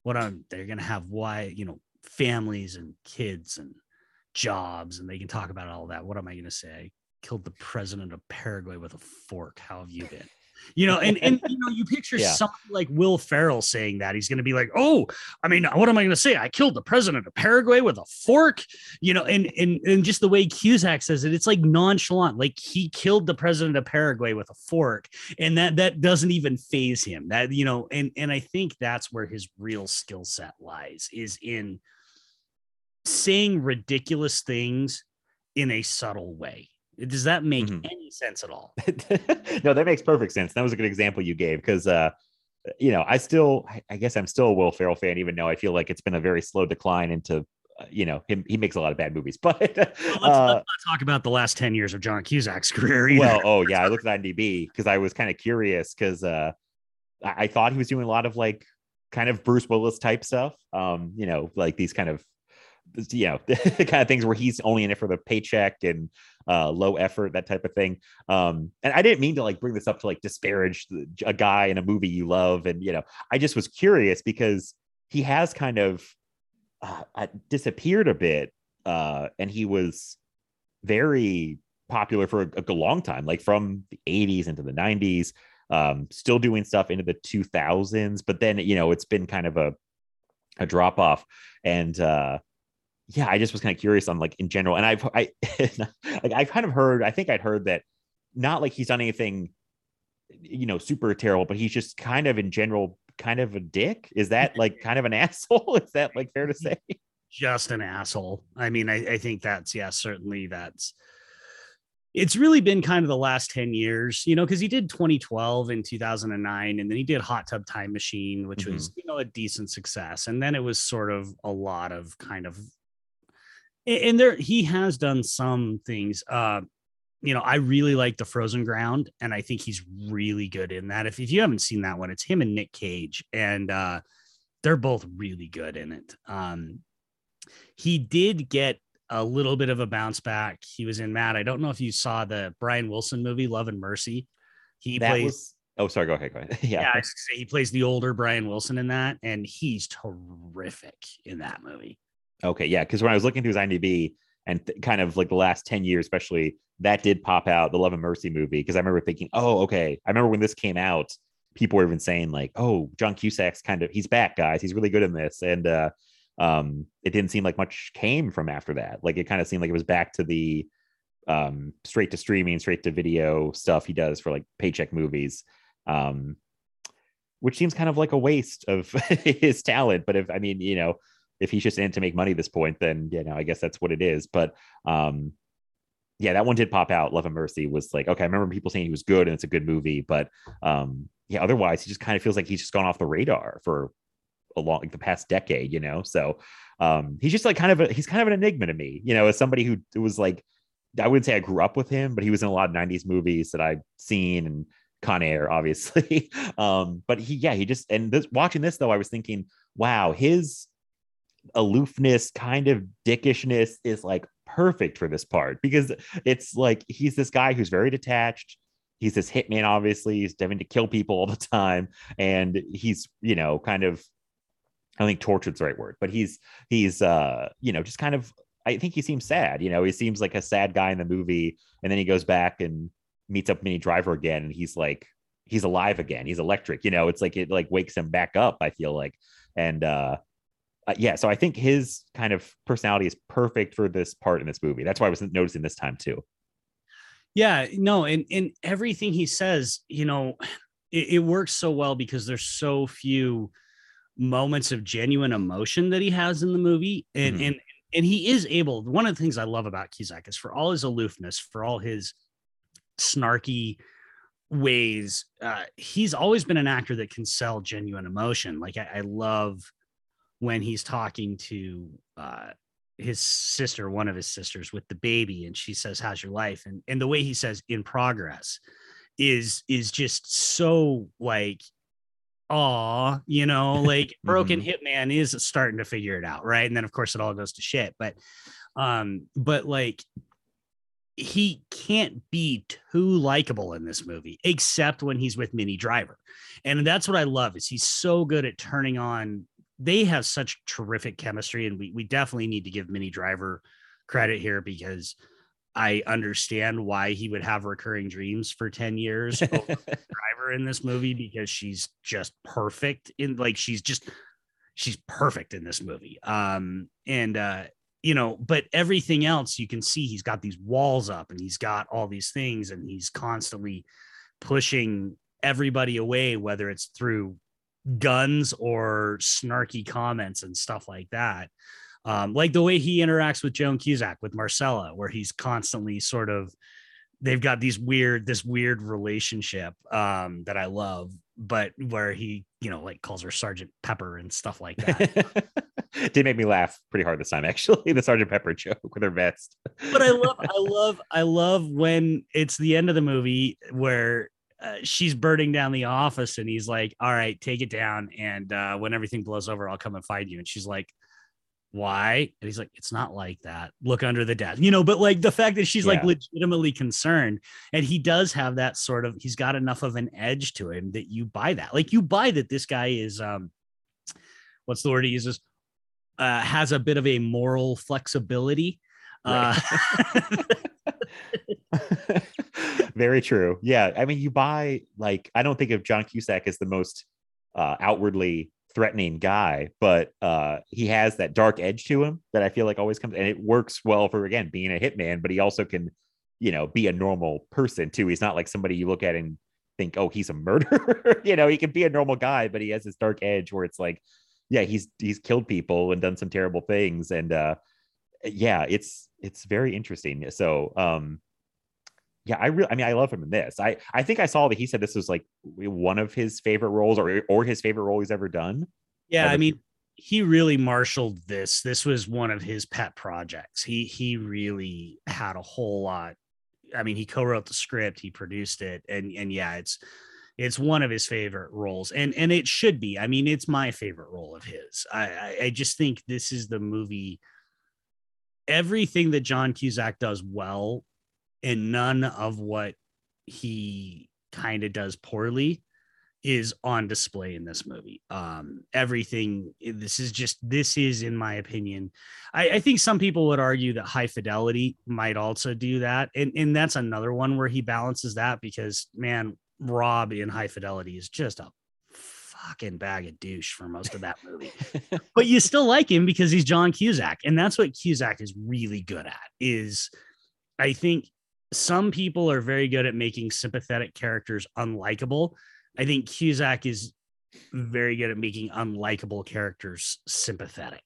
what I'm they're going to have why you know families and kids and jobs and they can talk about all that. What am I going to say? I killed the president of Paraguay with a fork. How have you been you know, and and you know, you picture yeah. something like Will Ferrell saying that he's going to be like, "Oh, I mean, what am I going to say? I killed the president of Paraguay with a fork," you know, and and and just the way Cusack says it, it's like nonchalant, like he killed the president of Paraguay with a fork, and that that doesn't even phase him. That you know, and and I think that's where his real skill set lies is in saying ridiculous things in a subtle way does that make mm-hmm. any sense at all? no, that makes perfect sense. That was a good example you gave because, uh, you know, I still, I guess I'm still a Will Ferrell fan, even though I feel like it's been a very slow decline into, uh, you know, him. He makes a lot of bad movies, but well, let's, uh, let's, not talk about the last ten years of John Cusack's career. Either. Well, oh yeah, I looked at IMDb because I was kind of curious because uh, I-, I thought he was doing a lot of like kind of Bruce Willis type stuff. Um, you know, like these kind of you know the kind of things where he's only in it for the paycheck and uh low effort that type of thing. Um and i didn't mean to like bring this up to like disparage a guy in a movie you love and you know i just was curious because he has kind of uh, uh disappeared a bit uh and he was very popular for a, a long time like from the 80s into the 90s um still doing stuff into the 2000s but then you know it's been kind of a a drop off. And uh yeah, I just was kind of curious on like in general, and I've I like I've kind of heard. I think I'd heard that not like he's done anything, you know, super terrible, but he's just kind of in general kind of a dick. Is that like kind of an asshole? Is that like fair to say? Just an asshole. I mean, I, I think that's yeah, certainly that's it's really been kind of the last 10 years, you know, because he did 2012 and 2009, and then he did Hot Tub Time Machine, which mm-hmm. was, you know, a decent success. And then it was sort of a lot of kind of and there he has done some things uh you know i really like the frozen ground and i think he's really good in that if, if you haven't seen that one it's him and nick cage and uh they're both really good in it um he did get a little bit of a bounce back he was in matt i don't know if you saw the brian wilson movie love and mercy he that plays was... Oh, sorry. Go ahead. Go ahead. yeah. yeah he plays the older Brian Wilson in that, and he's terrific in that movie. Okay, yeah, because when I was looking through his IMDb and th- kind of like the last 10 years, especially, that did pop out the Love and Mercy movie. Because I remember thinking, oh, okay. I remember when this came out, people were even saying, like, oh, John Cusack's kind of he's back, guys. He's really good in this. And uh um it didn't seem like much came from after that. Like it kind of seemed like it was back to the um straight to streaming, straight to video stuff he does for like paycheck movies. Um which seems kind of like a waste of his talent. But if I mean, you know, if he's just in to make money at this point, then you know, I guess that's what it is. But um, yeah, that one did pop out. Love and Mercy was like, okay, I remember people saying he was good and it's a good movie, but um, yeah, otherwise he just kind of feels like he's just gone off the radar for a long like the past decade, you know. So um he's just like kind of a he's kind of an enigma to me, you know, as somebody who was like I wouldn't say I grew up with him, but he was in a lot of 90s movies that I've seen and Con Air, obviously. um, but he, yeah, he just and this watching this though, I was thinking, wow, his aloofness, kind of dickishness is like perfect for this part because it's like he's this guy who's very detached. He's this hitman, obviously. He's having to kill people all the time, and he's you know kind of I think tortured's the right word, but he's he's uh you know just kind of I think he seems sad. You know, he seems like a sad guy in the movie, and then he goes back and meets up Minnie Driver again, and he's like he's alive again. He's electric. You know, it's like it like wakes him back up. I feel like, and uh, uh yeah, so I think his kind of personality is perfect for this part in this movie. That's why I was noticing this time too. Yeah, no, and and everything he says, you know, it, it works so well because there's so few moments of genuine emotion that he has in the movie, and Mhm. and and he is able. One of the things I love about Cusack is for all his aloofness, for all his snarky ways, uh, he's always been an actor that can sell genuine emotion. Like I, I love when he's talking to uh, his sister, one of his sisters, with the baby, and she says, "How's your life?" and and the way he says "in progress" is is just so like aw, you know, like broken hitman is starting to figure it out, right? And then of course it all goes to shit. But um, but like he can't be too likable in this movie, except when he's with Minnie Driver. And that's what I love is he's so good at turning on. They have such terrific chemistry, and we we definitely need to give Minnie Driver credit here because I understand why he would have recurring dreams for 10 years over Driver in this movie because she's just perfect in like she's just she's perfect in this movie. Um and uh you know, but everything else you can see he's got these walls up and he's got all these things and he's constantly pushing everybody away whether it's through guns or snarky comments and stuff like that um, like the way he interacts with Joan Cusack with Marcella, where he's constantly sort of they've got these weird this weird relationship um, that I love, but where he you know like calls her Sergeant Pepper and stuff like that. Did make me laugh pretty hard this time, actually. The Sergeant Pepper joke with her vest. but I love I love I love when it's the end of the movie where. Uh, she's burning down the office and he's like all right take it down and uh, when everything blows over i'll come and find you and she's like why? And he's like, it's not like that. Look under the desk, you know, but like the fact that she's like legitimately concerned and he does have that sort of, he's got enough of an edge to him that you buy that. Like you buy that this guy is, um, what's the word he uses? Uh, has a bit of a moral flexibility. Uh, Very true. Yeah. I mean, you buy like I don't think of John Cusack as the most uh, outwardly threatening guy, but uh, he has that dark edge to him that I feel like always comes, and it works well for again being a hitman. But he also can, you know, be a normal person too. He's not like somebody you look at and think, oh, he's a murderer. you know, he can be a normal guy, but he has this dark edge where it's like, yeah, he's he's killed people and done some terrible things, and uh, yeah, it's it's very interesting. So, um, yeah, I really, I mean, I love him in this. I I think I saw that he said this was like one of his favorite roles, or or his favorite role he's ever done. yeah, I mean, he really marshaled this. This was one of his pet projects. He he really had a whole lot. I mean, he co-wrote the script, he produced it, and and yeah, it's it's one of his favorite roles, and and it should be. I mean, it's my favorite role of his. I I, I just think this is the movie. Everything that John Cusack does well, and none of what he kind of does poorly is on display in this movie. Um, everything this is just this is, in my opinion, I, I think some people would argue that High Fidelity might also do that, and and that's another one where he balances that because man, Rob in High Fidelity is just a fucking bag of douche for most of that movie but you still like him because he's John Cusack, and that's what Cusack is really good at. Is I think some people are very good at making sympathetic characters unlikable. I think Cusack is very good at making unlikable characters sympathetic,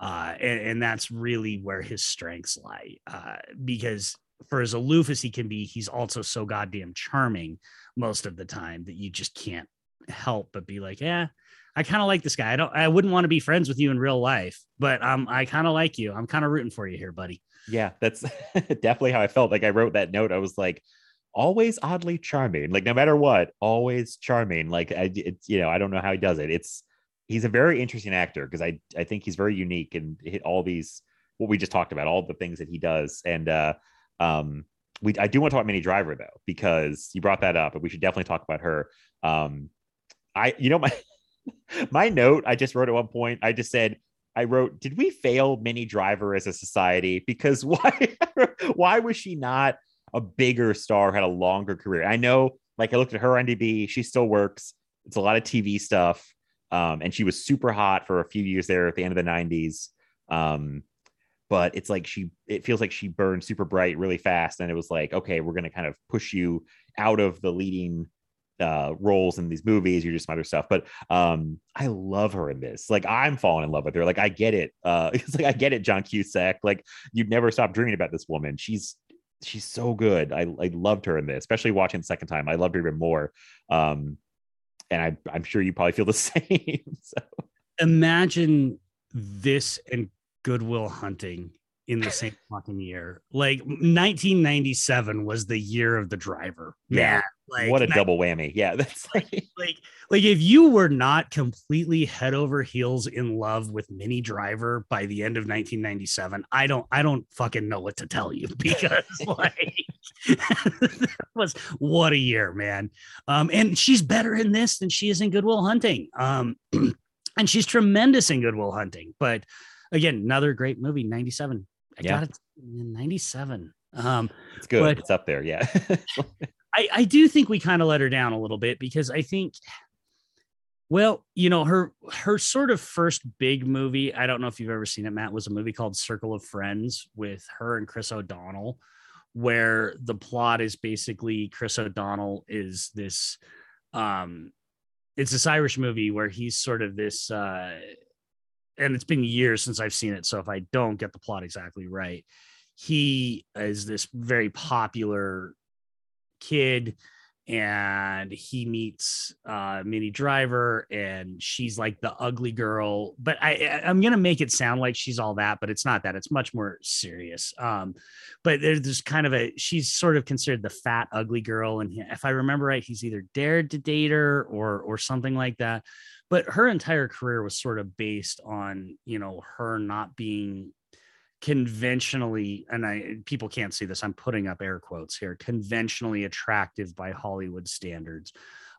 uh, and, and that's really where his strengths lie. Uh, because for as aloof as he can be, he's also so goddamn charming most of the time that you just can't help but be like, yeah, I kind of like this guy. I don't, I wouldn't want to be friends with you in real life, but um, I kind of like you. I'm kind of rooting for you here, buddy. Yeah, that's definitely how I felt. Like I wrote that note. I was like, always oddly charming. Like no matter what, always charming. Like I, it's you know, I don't know how he does it. It's he's a very interesting actor because I I think he's very unique and hit all these what we just talked about, all the things that he does. And uh, um, we I do want to talk about Minnie Driver though because you brought that up, and we should definitely talk about her. Um, I you know my my note I just wrote at one point. I just said I wrote, did we fail Minnie Driver as a society? Because why why was she not a bigger star, had a longer career? I know, like I looked at her IMDb, she still works. It's a lot of TV stuff. Um, and she was super hot for a few years there at the end of the 90s. Um, but it's like she it feels like she burned super bright really fast. And it was like, okay, we're gonna kind of push you out of the leading uh roles in these movies you're just some other stuff but um i love her in this. Like i'm falling in love with her. Like i get it uh it's like i get it john cusack. Like you'd never stop dreaming about this woman. She's she's so good. I i loved her in this especially watching the second time. I loved her even more um and i i'm sure you probably feel the same so. Imagine this and Good Will Hunting in the same fucking year. Like 1997 was the year of the driver. Yeah. Like what a double whammy yeah that's like like like if you were not completely head over heels in love with Minnie Driver by the end of 1997, I don't I don't fucking know what to tell you because like that was what a year, man. Um, and she's better in this than she is in Good Will Hunting. Um, and she's tremendous in Good Will Hunting. But again, another great movie, 97. I Yeah. got it in 97. Um, it's good But- it's up there yeah I, I do think we kind of let her down a little bit because I think, well, you know, her her sort of first big movie. I don't know if you've ever seen it, Matt. Was a movie called Circle of Friends with her and Chris O'Donnell, where the plot is basically Chris O'Donnell is this, um, it's this Irish movie where he's sort of this, uh, and it's been years since I've seen it. So if I don't get the plot exactly right, he is this very popular kid and he meets uh Minnie Driver and she's like the ugly girl. But I I'm going to make it sound like she's all that but it's not that. It's much more serious. Um but there's this kind of a she's sort of considered the fat ugly girl and if I remember right he's either dared to date her or or something like that. But her entire career was sort of based on you know her not being conventionally and i people can't see this i'm putting up air quotes here conventionally attractive by hollywood standards.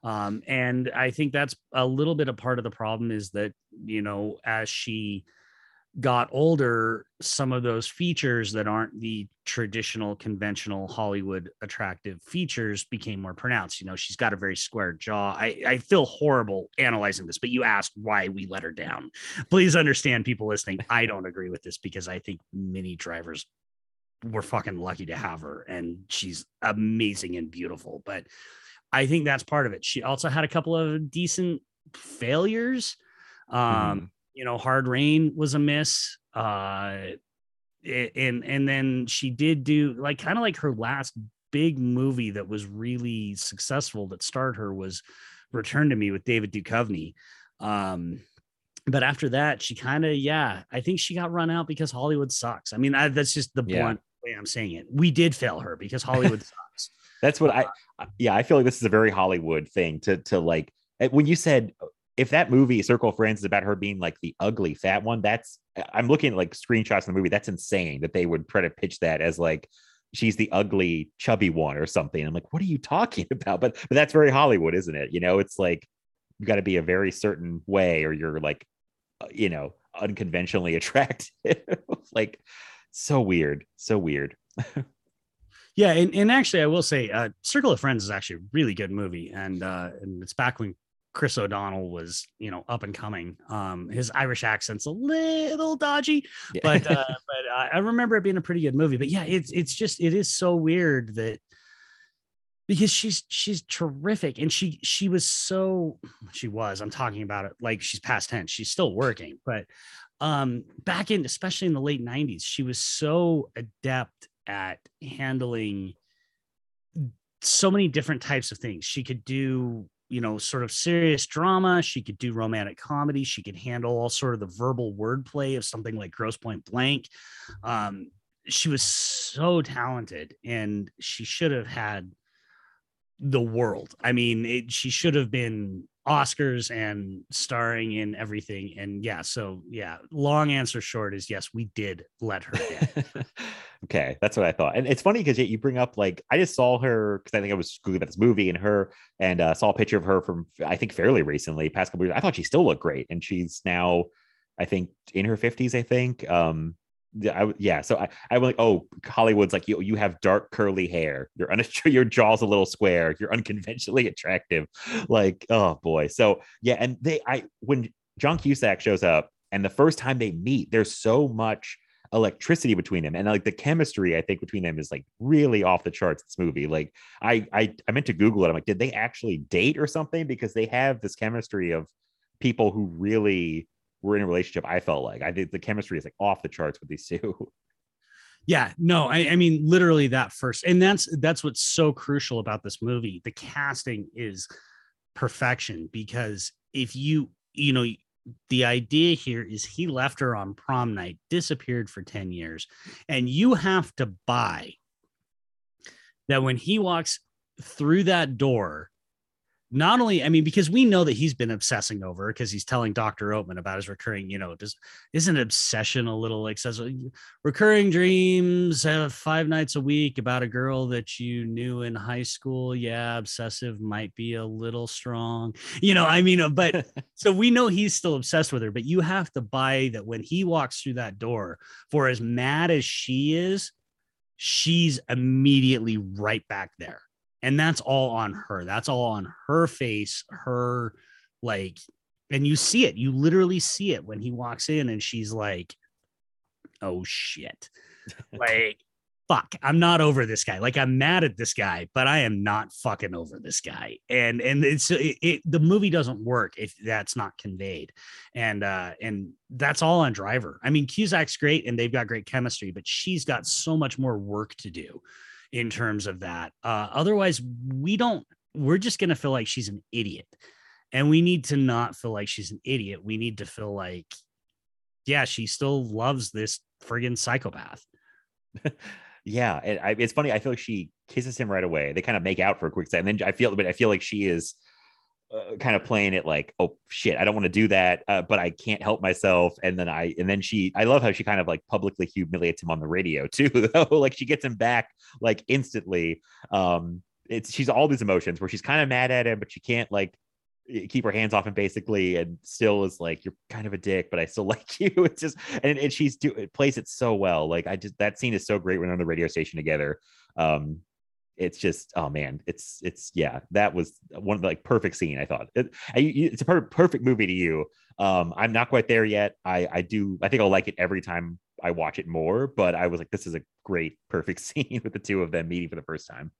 Um, and i think that's a little bit a part of the problem is that you know as she got older some of those features that aren't the traditional conventional hollywood attractive features became more pronounced. You know she's got a very square jaw. I, I feel horrible analyzing this but you asked why we let her down. Please understand people listening i don't agree with this because i think Minnie Driver's we're fucking lucky to have her and she's amazing and beautiful but i think that's part of it. She also had a couple of decent failures. Um Mhm. You know hard rain was a miss uh and and then she did do like kind of like her last big movie that was really successful that starred her was return to me with david Duchovny. um but after that she kind of yeah i think she got run out because hollywood sucks i mean I, that's just the Yeah. blunt way i'm saying it we did fail her because hollywood sucks That's what I, I- yeah, I feel like this is a very Hollywood thing to to like eh, when you said if that movie Circle of Friends is about her being like the ugly fat one, that's I'm looking at like screenshots in the movie. That's insane that they would try to pitch that as like she's the ugly chubby one or something. I'm like, what are you talking about? But but that's very Hollywood, isn't it? You know, it's like you got to be a very certain way or you're like uh, you know unconventionally attractive. like so weird, so weird. Yeah, and, and actually, I will say, uh, Circle of Friends is actually a really good movie, and uh, and it's back when Chris O'Donnell was, you know, up and coming. Um, his Irish accent's a little dodgy, Yeah. but uh, but I, remember it being a pretty good movie. But yeah, it's it's just it is so weird that because she's she's terrific and she she was so she was i'm talking about it like she's past tense she's still working but um back in especially in the late 90s she was so adept at handling so many different types of things. She could do, you know, sort of serious drama. She could do romantic comedy. She could handle all sort of the verbal wordplay of something like Grosse Pointe Blank. Um, she was so talented, and she should have had the world. I mean, it, she should have been Oscars and starring in everything. And yeah, so yeah, long answer short is yes, we did let her in. okay, that's what I thought. And it's funny because you bring up like I just saw her because I think I was googling about this movie and her and uh, saw a picture of her from I think fairly recently, past couple years. I thought she still looked great, and she's now I think in her fifties. I think. Um, I, yeah, so I, I was like, oh, Hollywood's like you. You have dark curly hair. Your your jaw's a little square. You're unconventionally attractive. Like, oh boy. So yeah, and they, I when John Cusack shows up, and the first time they meet, there's so much electricity between them, and like the chemistry I think between them is like really off the charts. This movie, like I, I, I meant to Google it. I'm like, did they actually date or something? Because they have this chemistry of people who really we're in a relationship. I felt like I think the chemistry is like off the charts with these two. Yeah, no, I, I mean literally that first, and that's that's what's so crucial about this movie. The casting is perfection because if you you know the idea here is he left her on prom night, disappeared for 10 years, and you have to buy that when he walks through that door, not only i mean because we know that he's been obsessing over because he's telling dr oatman about his recurring you know does isn't obsession a little like says recurring dreams five nights a week about a girl that you knew in high school? Yeah obsessive might be a little strong. You know i mean uh, but so we know he's still obsessed with her but you have to buy that when he walks through that door for as mad as she is she's immediately right back there and that's all on her. That's all on her face her like and you see it. You literally see it when he walks in and she's like oh shit. Like fuck i'm not over this guy. Like i'm mad at this guy but i am not fucking over this guy. And and it's it, it, the movie doesn't work if that's not conveyed. And uh and that's all on driver. I mean cusack's great and they've got great chemistry but she's got so much more work to do in terms of that. Uh, otherwise, we don't, we're just going to feel like she's an idiot. And we need to not feel like she's an idiot. We need to feel like, yeah, she still loves this friggin' psychopath. yeah. And I, it's funny. I feel like she kisses him right away. They kind of make out for a quick second. And then I feel, but I feel like she is uh, kind of playing it like, oh shit, I don't want to do that, uh, but I can't help myself. And then I, and then she, I love how she kind of like publicly humiliates him on the radio too, though. like she gets him back like instantly. Um, it's she's all these emotions where she's kind of mad at him, but she can't like keep her hands off him basically, and still is like, you're kind of a dick, but I still like you. It's just, and, and she's do it plays it so well. Like I just that scene is so great when they're on the radio station together. Um, it's just oh man it's it's yeah that was one of the like perfect scene i thought. It, it's a per- perfect movie to you. Um i'm not quite there yet. I i do i think i'll like it every time i watch it more but i was like this is a great perfect scene with the two of them meeting for the first time.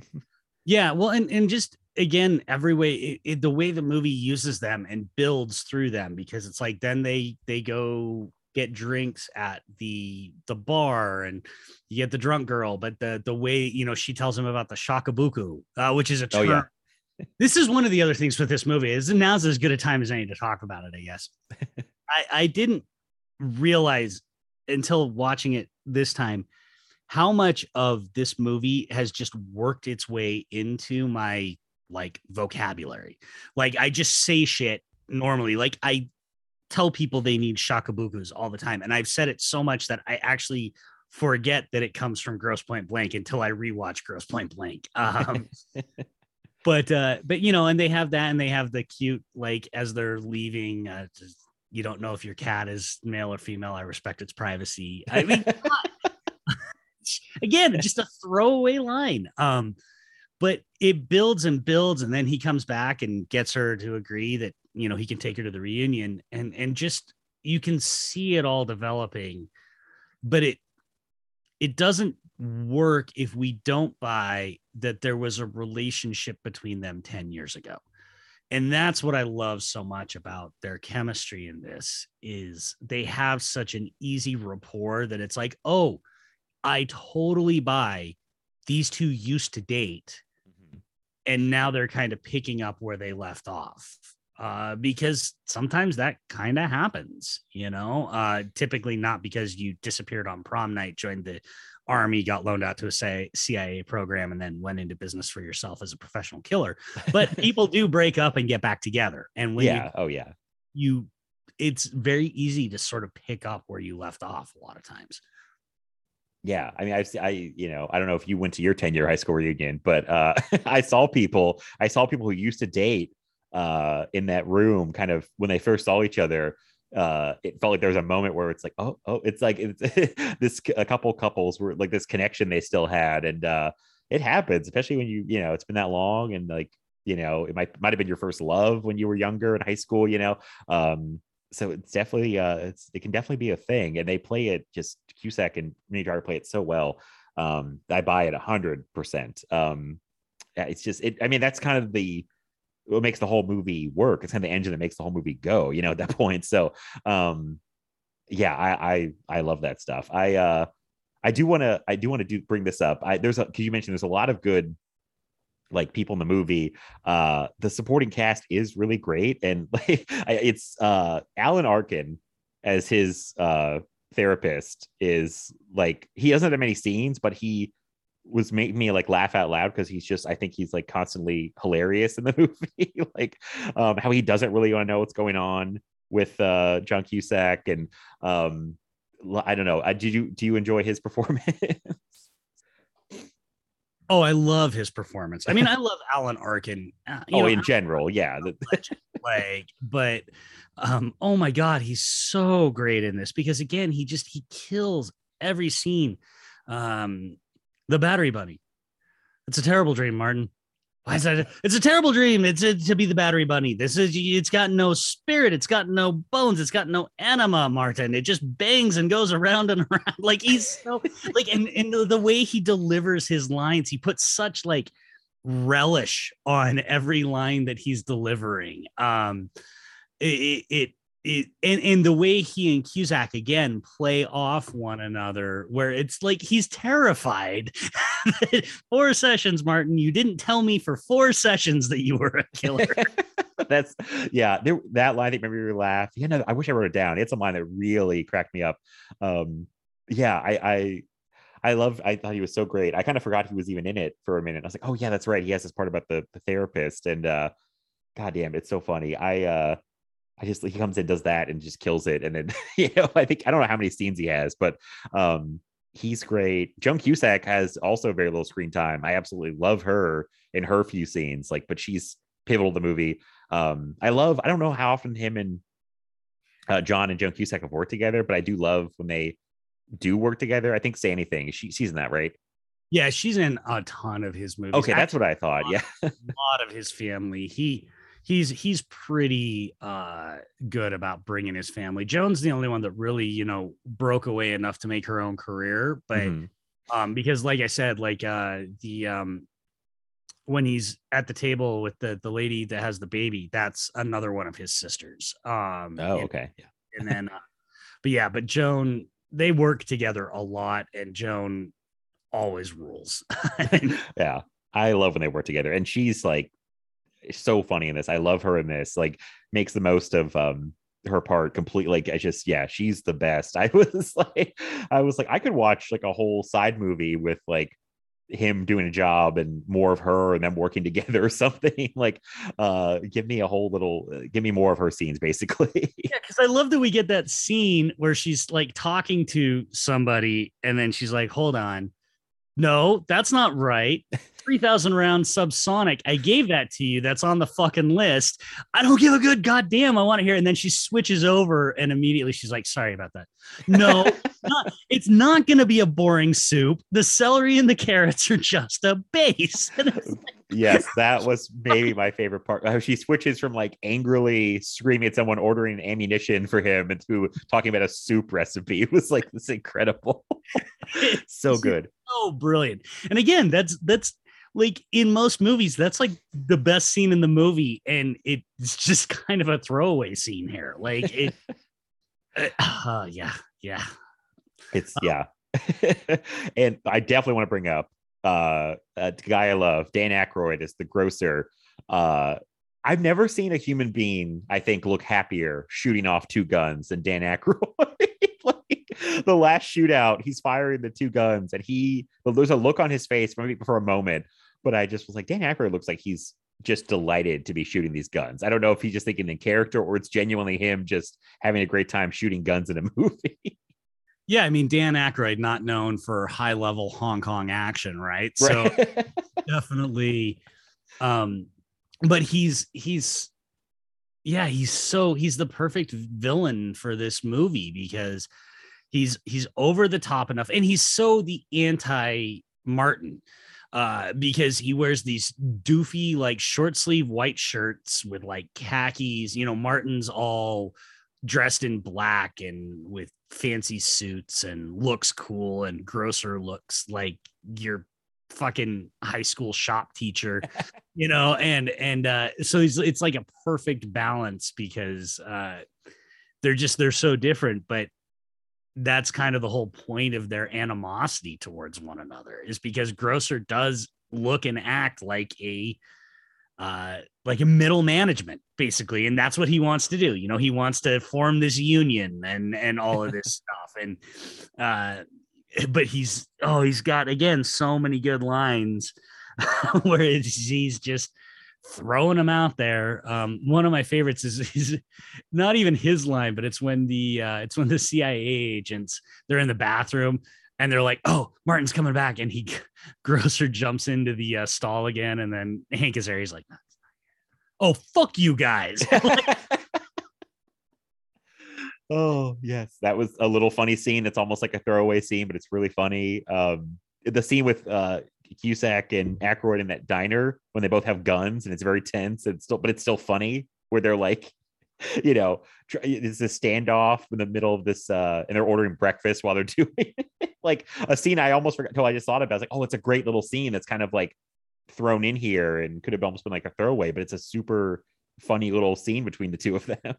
Yeah well and and just again every way it, it, the way the movie uses them and builds through them because it's like then they they go get drinks at the the bar and you get the drunk girl but the the way you know she tells him about the shakabuku uh, which is a term oh, yeah. this is one of the other things with this movie is now's as good a time as any to talk about it i guess. I, I didn't realize until watching it this time how much of this movie has just worked its way into my like vocabulary. Like i just say shit normally. Like i tell people they need shakabukus all the time. And I've said it so much that I actually forget that it comes from Grosse Pointe Blank until I rewatch Grosse Pointe Blank. Um, but uh, but you know, and they have that, and they have the cute like as they're leaving. Uh, you don't know if your cat is male or female. I respect its privacy. I mean, again, just a throwaway line. Um, but it builds and builds, and then he comes back and gets her to agree that you know he can take her to the reunion. And and just you can see it all developing but it it doesn't work if we don't buy that there was a relationship between them 10 years ago. And that's what i love so much about their chemistry in this is they have such an easy rapport that it's like oh I totally buy these two used to date and now they're kind of picking up where they left off uh, because sometimes that kind of happens, you know. Uh, typically, not because you disappeared on prom night, joined the army, got loaned out to a say, CIA program, and then went into business for yourself as a professional killer. But people do break up and get back together, and when yeah. you, Oh yeah. you, it's very easy to sort of pick up where you left off a lot of times. Yeah, I mean, I've I you know I don't know if you went to your ten year high school reunion, but uh, I saw people I saw people who used to date uh, in that room, kind of when they first saw each other. Uh, it felt like there was a moment where it's like, oh, oh, it's like it's this a couple couples were like this connection they still had, and uh, it happens, especially when you you know it's been that long, and like you know it might might have been your first love when you were younger in high school, you know. Um, so it's definitely uh it's it can definitely be a thing and they play it just cusack and Minnie Driver play it so well um i buy it a hundred percent um it's just it i mean that's kind of the what makes the whole movie work it's kind of the engine that makes the whole movie go you know at that point so um yeah i i i love that stuff. I uh i do want to i do want to do bring this up. I there's a because you mentioned there's a lot of good like people in the movie uh the supporting cast is really great and like it's uh alan arkin as his uh therapist is like he doesn't have many scenes but he was making me like laugh out loud because he's just i think he's like constantly hilarious in the movie like um how he doesn't really want to know what's going on with uh john cusack and um i don't know uh, did you do you enjoy his performance Oh, I love his performance. I mean, I love Alan Arkin. uh, oh know, in general yeah like but um oh my god he's so great in this because again he just he kills every scene um the battery bunny it's a terrible dream martin why is that? It's a terrible dream. It's a, to be the battery bunny. This is it's got no spirit. It's got no bones. It's got no anima martin. It just bangs and goes around and around. Like he's so like and, and the, way he delivers his lines he puts such like relish on every line that he's delivering. Um, it, it, it, and, and the way he and Cusack again play off one another, where it's like he's terrified. four sessions, Martin. You didn't tell me for four sessions that you were a killer. That's yeah. There, that line that made me laugh. You know, I wish I wrote it down. It's a line that really cracked me up. Um, yeah, I, I, I love. I thought he was so great. I kind of forgot he was even in it for a minute. I was like, oh yeah, that's right. He has this part about the, the therapist, and uh, goddamn, it's so funny. I, uh, I just he comes in, does that, and just kills it. And then you know, I think I don't know how many scenes he has, but um, he's great. Joan Cusack has also very little screen time. I absolutely love her in her few scenes, like, but she's pivotal to the movie. Um, I love. I don't know how often him and uh, John and Joan Cusack have worked together, but I do love when they do work together. I think Say Anything. She, she's in that, right? yeah, she's in a ton of his movies. Okay, that's what I thought. Yeah. a lot of his family. He he's he's pretty uh good about bringing his family. Joan's the only one that really, you know, broke away enough to make her own career, but Mhm. um because like I said, like uh the um when he's at the table with the the lady that has the baby, that's another one of his sisters. Um Oh, and- okay. Yeah. and then uh, but yeah, but Joan they work together a lot and Joan always rules. yeah i love when they work together and she's like so funny in this. I love her in this like makes the most of um her part completely like i just yeah she's the best. I was like i was like i could watch like a whole side movie with like him doing a job and more of her and them working together or something like uh give me a whole little uh, give me more of her scenes basically. Yeah, because I love that we get that scene where she's like talking to somebody and then she's like, hold on. No, that's not right. 3000 round subsonic. I gave that to you. That's on the fucking list. I don't give a good goddamn. I want to hear. And then she switches over and immediately she's like, sorry about that. No, not, it's not going to be a boring soup. The celery and the carrots are just a base. And it's like, yes, that was maybe my favorite part. How she switches from like angrily screaming at someone ordering ammunition for him into talking about a soup recipe. It was like this incredible. so good. so brilliant. And again, that's that's like in most movies, that's like the best scene in the movie, and it's just kind of a throwaway scene here. Like it, uh, uh, yeah, yeah. It's yeah. and I definitely want to bring up uh, a guy I love, Dan Aykroyd, is the grocer. Uh, I've never seen a human being, I think, look happier shooting off two guns than Dan Aykroyd. like the last shootout, he's firing the two guns, and he there's a look on his face maybe for a moment, but I just was like, Dan Aykroyd looks like he's just delighted to be shooting these guns. I don't know if he's just thinking in character or it's genuinely him just having a great time shooting guns in a movie. Yeah, I mean Dan Aykroyd, not known for high level Hong Kong action, right? So definitely, um, but he's he's yeah, he's so he's the perfect villain for this movie because he's he's over the top enough, and he's so the anti Martin. Uh, because he wears these doofy, like short sleeve white shirts with like khakis. You know, Martin's all dressed in black and with fancy suits and looks cool and grocer looks like your fucking high school shop teacher you know? And and uh so he's it's like a perfect balance because uh they're just they're so different but that's kind of the whole point of their animosity towards one another is because grocer does look and act like a uh like a middle management basically and that's what he wants to do you know he wants to form this union and and all of this stuff and uh but he's oh he's got again so many good lines where he's just throwing them out there um one of my favorites is, is not even his line but it's when the uh it's when the cia agents they're in the bathroom and they're like, "Oh, Martin's coming back," and he Grocer jumps into the uh, stall again, and then Hank is there. He's like, "Oh, fuck you guys!" oh yes, that was a little funny scene. It's almost like a throwaway scene, but it's really funny. Um, the scene with uh, Cusack and Aykroyd in that diner when they both have guns and it's very tense. And still, but it's still funny where they're like, you know, tr- it's a standoff in the middle of this, uh, and they're ordering breakfast while they're doing it. like a scene I almost forgot until I just thought about. it. I was like, oh, it's a great little scene that's kind of like thrown in here and could have almost been like a throwaway, but it's a super funny little scene between the two of them.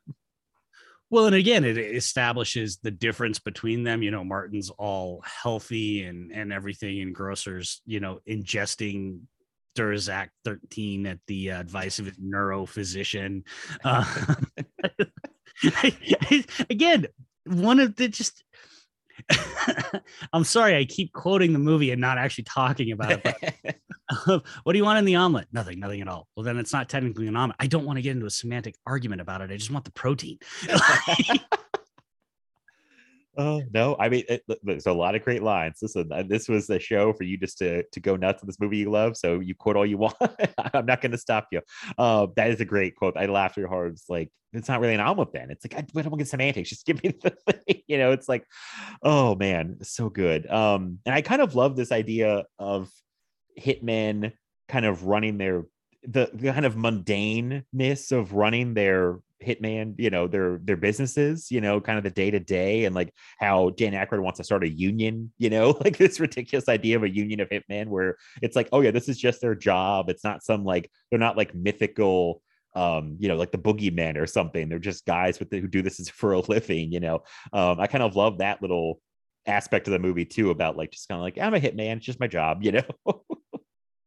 Well, and again, it establishes the difference between them. You know, Martin's all healthy and and everything, and Grocer's, you know, ingesting Durzac 13 at the uh, advice of his neurophysician. Uh, again, one of the just. I'm sorry, I keep quoting the movie and not actually talking about it. But what do you want in the omelet? Nothing, nothing at all. Well, then it's not technically an omelet. I don't want to get into a semantic argument about it. I just want the protein. Oh no! I mean, it, there's a lot of great lines. Listen, uh, this was a show for you just to to go nuts with this movie you love. So you quote all you want. I'm not going to stop you. Uh, that is a great quote. I laughed real hard. It's like it's not really an omelet. Then it's like I, I don't get semantics. Just give me the thing. You know, it's like, oh man, so good. Um, and I kind of love this idea of hitmen kind of running their the, the kind of mundaneness of running their hitman you know their their businesses you know kind of the day to day and like how Dan Aykroyd wants to start a union you know like this ridiculous idea of a union of hitmen where it's like oh yeah this is just their job. It's not some like they're not like mythical um you know like the boogeyman or something. They're just guys with the, who do this as for a living you know. Um I kind of love that little aspect of the movie too about like just kind of like I'm a hitman it's just my job you know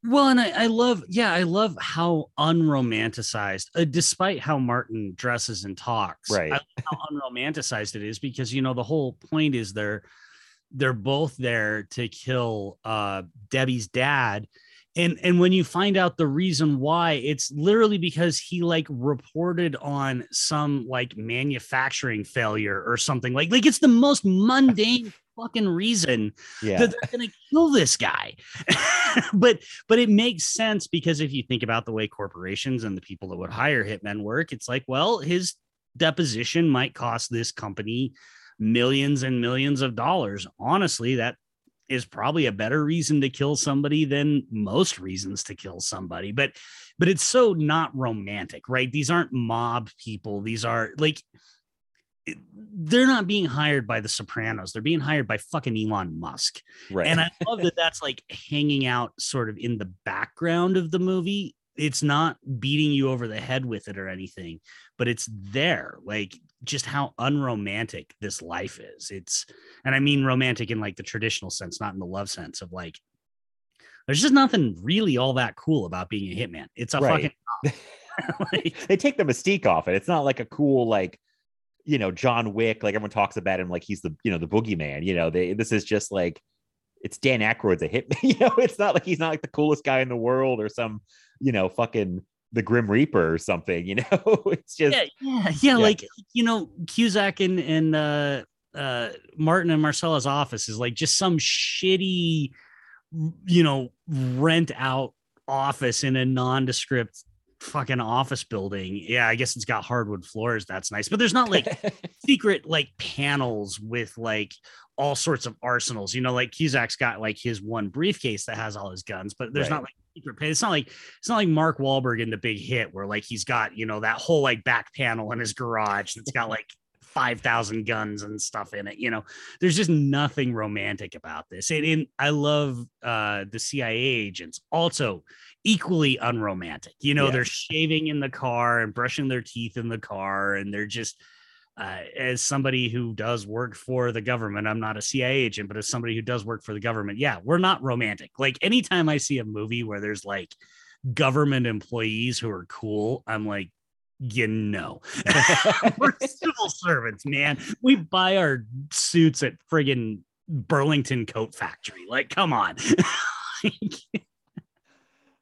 Well, and I, I love, yeah, I love how unromanticized, uh, despite how Martin dresses and talks. Right. I love how unromanticized it is because you know the whole point is they're they're both there to kill uh, Debbie's dad, and and when you find out the reason why, it's literally because he like reported on some like manufacturing failure or something like like it's the most mundane fucking reason yeah that they're gonna kill this guy. but but it makes sense because if you think about the way corporations and the people that would hire hitmen work, it's like, well, his deposition might cost this company millions and millions of dollars. Honestly, that is probably a better reason to kill somebody than most reasons to kill somebody. But but it's so not romantic, right? These aren't mob people. These are like they're not being hired by the Sopranos. They're being hired by fucking Elon Musk. right And I love that that's like hanging out sort of in the background of the movie. it's not beating you over the head with it or anything, but it's there. Like just how unromantic this life is. It's, and I mean romantic in like the traditional sense, not in the love sense of like, there's just nothing really all that cool about being a hitman. It's a Right. fucking like, they take the mystique off it. It's not like a cool like you know John Wick. Like everyone talks about him like he's the you know the boogeyman. You know they this is just like it's Dan Aykroyd's a hitman. You know it's not like he's not like the coolest guy in the world or some you know fucking the Grim Reaper or something. You know it's just yeah, yeah, yeah, Like you know, Cusack and and uh, uh, Martin and Marcella's office is like just some shitty, you know, rent out office in a nondescript fucking office building. Yeah, I guess it's got hardwood floors. That's nice, but there's not like secret like panels with like all sorts of arsenals. You know, like Cusack's got like his one briefcase that has all his guns, but there's Right. not like secret. It's not like it's not like Mark Wahlberg in the Big Hit where like he's got you know that whole like back panel in his garage that's got like. 5000 guns and stuff in it you know there's just nothing romantic about this and, and i love uh the cia agents also equally unromantic you know Yeah. they're shaving in the car and brushing their teeth in the car and they're just uh, as somebody who does work for the government, I'm not a CIA agent, but as somebody who does work for the government, yeah, we're not romantic. Like anytime I see a movie where there's like government employees who are cool, I'm like, you know, we're civil servants, man. We buy our suits at friggin' Burlington Coat Factory. Like, come on.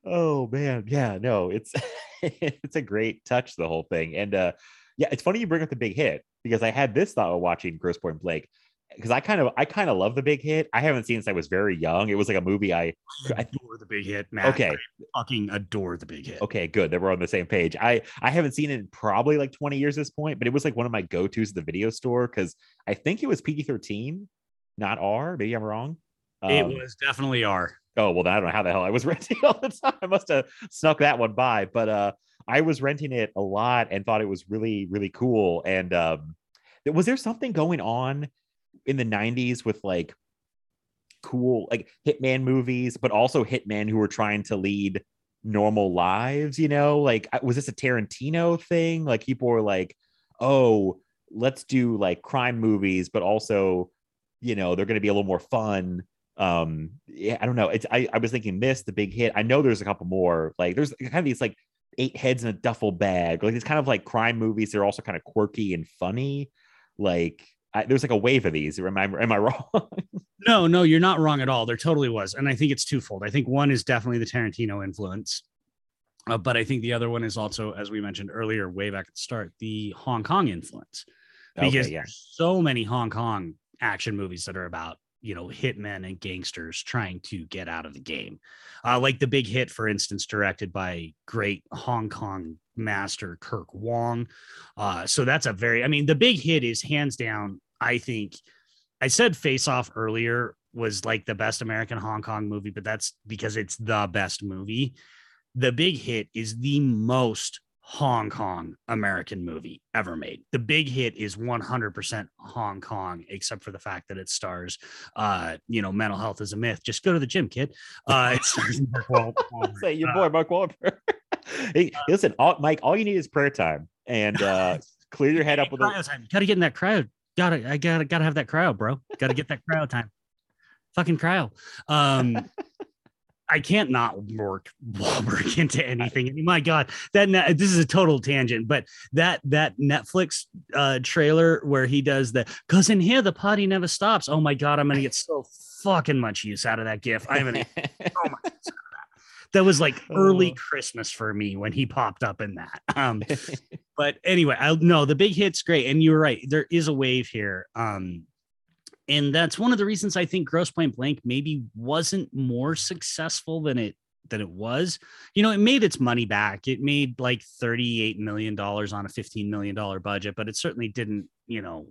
oh man. Yeah no it's it's a great touch the whole thing and uh yeah it's funny you bring up the big hit because i had this thought while watching Grosse Pointe Blank because i kind of i kind of love the big hit. I haven't seen since i was very young. It was like a movie i I adore the big hit, man. okay. I fucking adore the big hit. okay good that we're on the same page. I i haven't seen it in probably like 20 years at this point but it was like one of my go-to's at the video store because i think it was pg-13 not r maybe i'm wrong It Um, was definitely R. Oh well, I don't know how the hell I was renting all the time. I must have snuck that one by, but uh, I was renting it a lot and thought it was really really cool. And um, was there something going on in the '90s with like cool like hitman movies, but also hitmen who were trying to lead normal lives? You know, like was this a Tarantino thing? Like people were like, oh, let's do like crime movies, but also you know they're going to be a little more fun um yeah i don't know it's I, I was thinking this the big hit i know there's a couple more like there's kind of these like eight heads in a duffel bag like it's kind of like crime movies they're also kind of quirky and funny like I, there's like a wave of these am i am i wrong No, no, you're not wrong at all. There totally was. And I think it's twofold. I think one is definitely the Tarantino influence. Uh, but I think the other one is also, as we mentioned earlier, way back at the start, the Hong Kong influence. Because okay, yeah there's so many Hong Kong action movies that are about, you know, hitmen and gangsters trying to get out of the game. Uh, like the big hit, for instance, directed by great Hong Kong master Kirk Wong. Uh, so that's a very, I mean, the big hit is hands down, I think. I said Face Off earlier was like the best American Hong Kong movie, but that's because it's the best movie. The Big Hit is the most Hong Kong American movie ever made. The Big Hit is 100% Hong Kong, except for the fact that it stars, uh, you know, mental health is a myth. Just go to the gym, kid. Uh, it stars Mark Wahlberg. say your Uh, boy mark Wahlberg. hey listen all, mike all you need is prayer time and uh clear your head up with a cryo time. Gotta get in that crowd. Gotta, I gotta, gotta have that cryo, bro. Gotta get that cryo time. Fucking cryo. Um, I can't not work Wahlberg into anything. My God, that this is a total tangent, but that that Netflix uh, trailer where he does the "cause in here the party never stops." Oh my God, I'm gonna get so fucking much use out of that gif. I'm gonna much use that. That was like early Oh. Christmas for me when he popped up in that. Um, but anyway, I no, the big hit's great, and you're right. There is a wave here, um, and that's one of the reasons I think Grosse Pointe Blank maybe wasn't more successful than it than it was. You know, it made its money back. It made like thirty eight million dollars on a fifteen million dollar budget, but it certainly didn't. You know,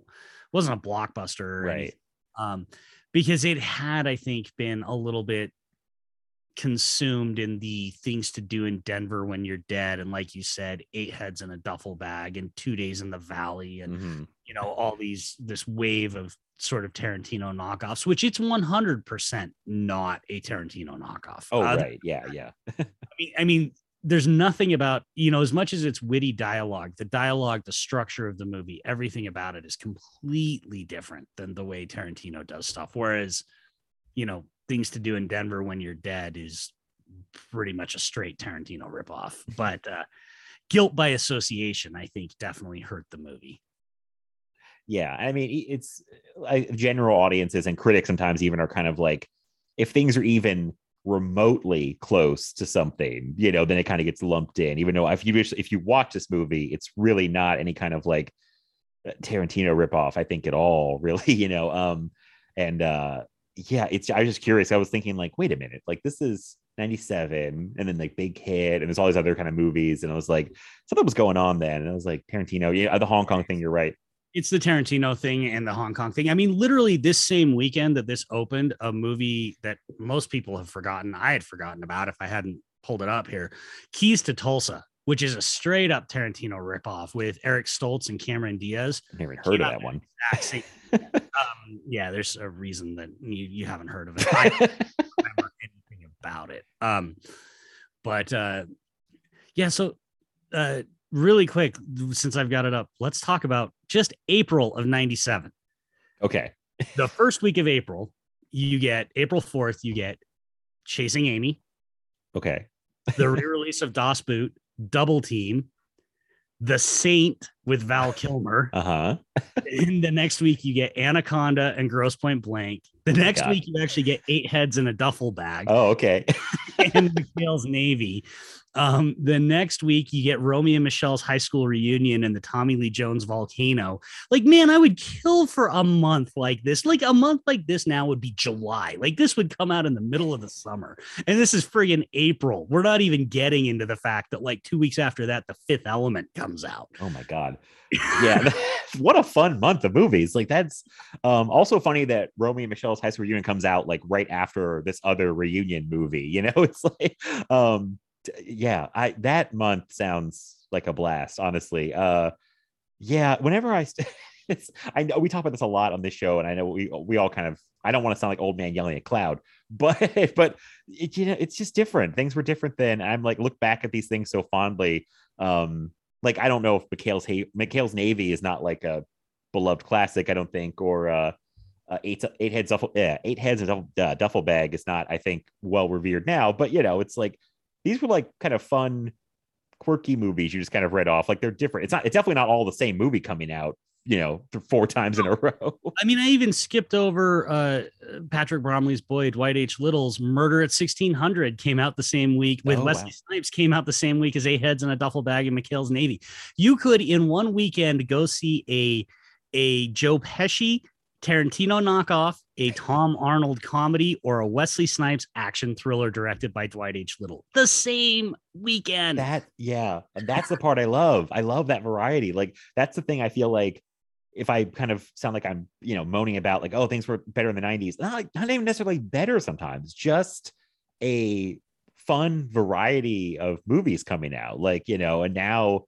wasn't a blockbuster, right um, because it had, I think, been a little bit consumed in the things to do in Denver when you're dead. And like you said, eight heads in a duffel bag and two days in the valley and Mhm. you know, all these this wave of sort of Tarantino knockoffs, which it's 100% not a Tarantino knockoff. oh Uh, right yeah yeah I mean, I mean, there's nothing about you know as much as it's witty dialogue the dialogue the structure of the movie everything about it is completely different than the way tarantino does stuff whereas you know things to do in denver when you're dead is pretty much a straight tarantino ripoff but uh guilt by association i think definitely hurt the movie. Yeah i mean it's like general audiences and critics sometimes even are kind of like if things are even remotely close to something you know then it kind of gets lumped in even though if you if you watch this movie it's really not any kind of like tarantino ripoff i think at all really you know um and uh yeah it's i was just curious i was thinking like wait a minute like this is 97 and then like big hit and there's all these other kind of movies and i was like something was going on then and i was like tarantino yeah uh, the hong kong thing you're right it's the Tarantino thing and the Hong Kong thing. I mean, literally this same weekend that this opened, a movie that most people have forgotten. I had forgotten about if I hadn't pulled it up here. Keys to Tulsa, which is a straight up Tarantino ripoff with Eric Stoltz and Cameron Diaz. i never even heard of that one um, yeah, there's a reason that you, you haven't heard of it. I don't remember anything about it. Um, but uh, yeah, so uh, really quick, since I've got it up, let's talk about just April of 97. okay The first week of April, you get April 4th, you get Chasing Amy, okay the re-release of Das Boot, Double Team, The Saint with Val Kilmer. uh-huh and the next week you get Anaconda and Gross Point Blank. The next God. week you actually get eight heads in a duffel bag oh okay and McHale's Navy. Um, the next week you get Romy and Michele's high school reunion and the Tommy Lee Jones volcano. Like, man, I would kill for a month like this. Like a month like this now would be July. Like this would come out in the middle of the summer. And this is friggin' April. We're not even getting into the fact that like two weeks after that, the fifth element comes out. oh my god yeah what a fun month of movies like that's um also funny that Romy and Michele's high school reunion comes out like right after this other reunion movie you know it's like um yeah i that month sounds like a blast honestly uh yeah whenever i st- i know we talk about this a lot on this show and i know we we all kind of i don't want to sound like old man yelling at cloud but but it, you know it's just different things were different then i'm like look back at these things so fondly um like I don't know if ha- McHale's Navy is not like a beloved classic. I don't think, or uh, uh eight eight heads duffel yeah eight heads of duffel, uh, duffel bag is not I think well revered now. But you know, it's like these were like kind of fun, quirky movies. You just kind of read off like they're different. It's not. It's definitely not all the same movie coming out. You know, four times in a row. I mean, I even skipped over uh, Patrick Bromley's boy, Dwight H. Little's Murder at 1600 came out the same week with Oh, Wesley wow. Snipes came out the same week as Eight Heads in a Duffel Bag and McHale's Navy. You could in one weekend go see a a Joe Pesci Tarantino knockoff, a Tom Arnold comedy, or a Wesley Snipes action thriller directed by Dwight H. Little. The same weekend. that yeah, and that's the part I love. I love that variety. Like that's the thing I feel like if I kind of sound like I'm, you know, moaning about like, oh, things were better in the 90s, not, not even necessarily better sometimes, just a fun variety of movies coming out. Like, you know, and now,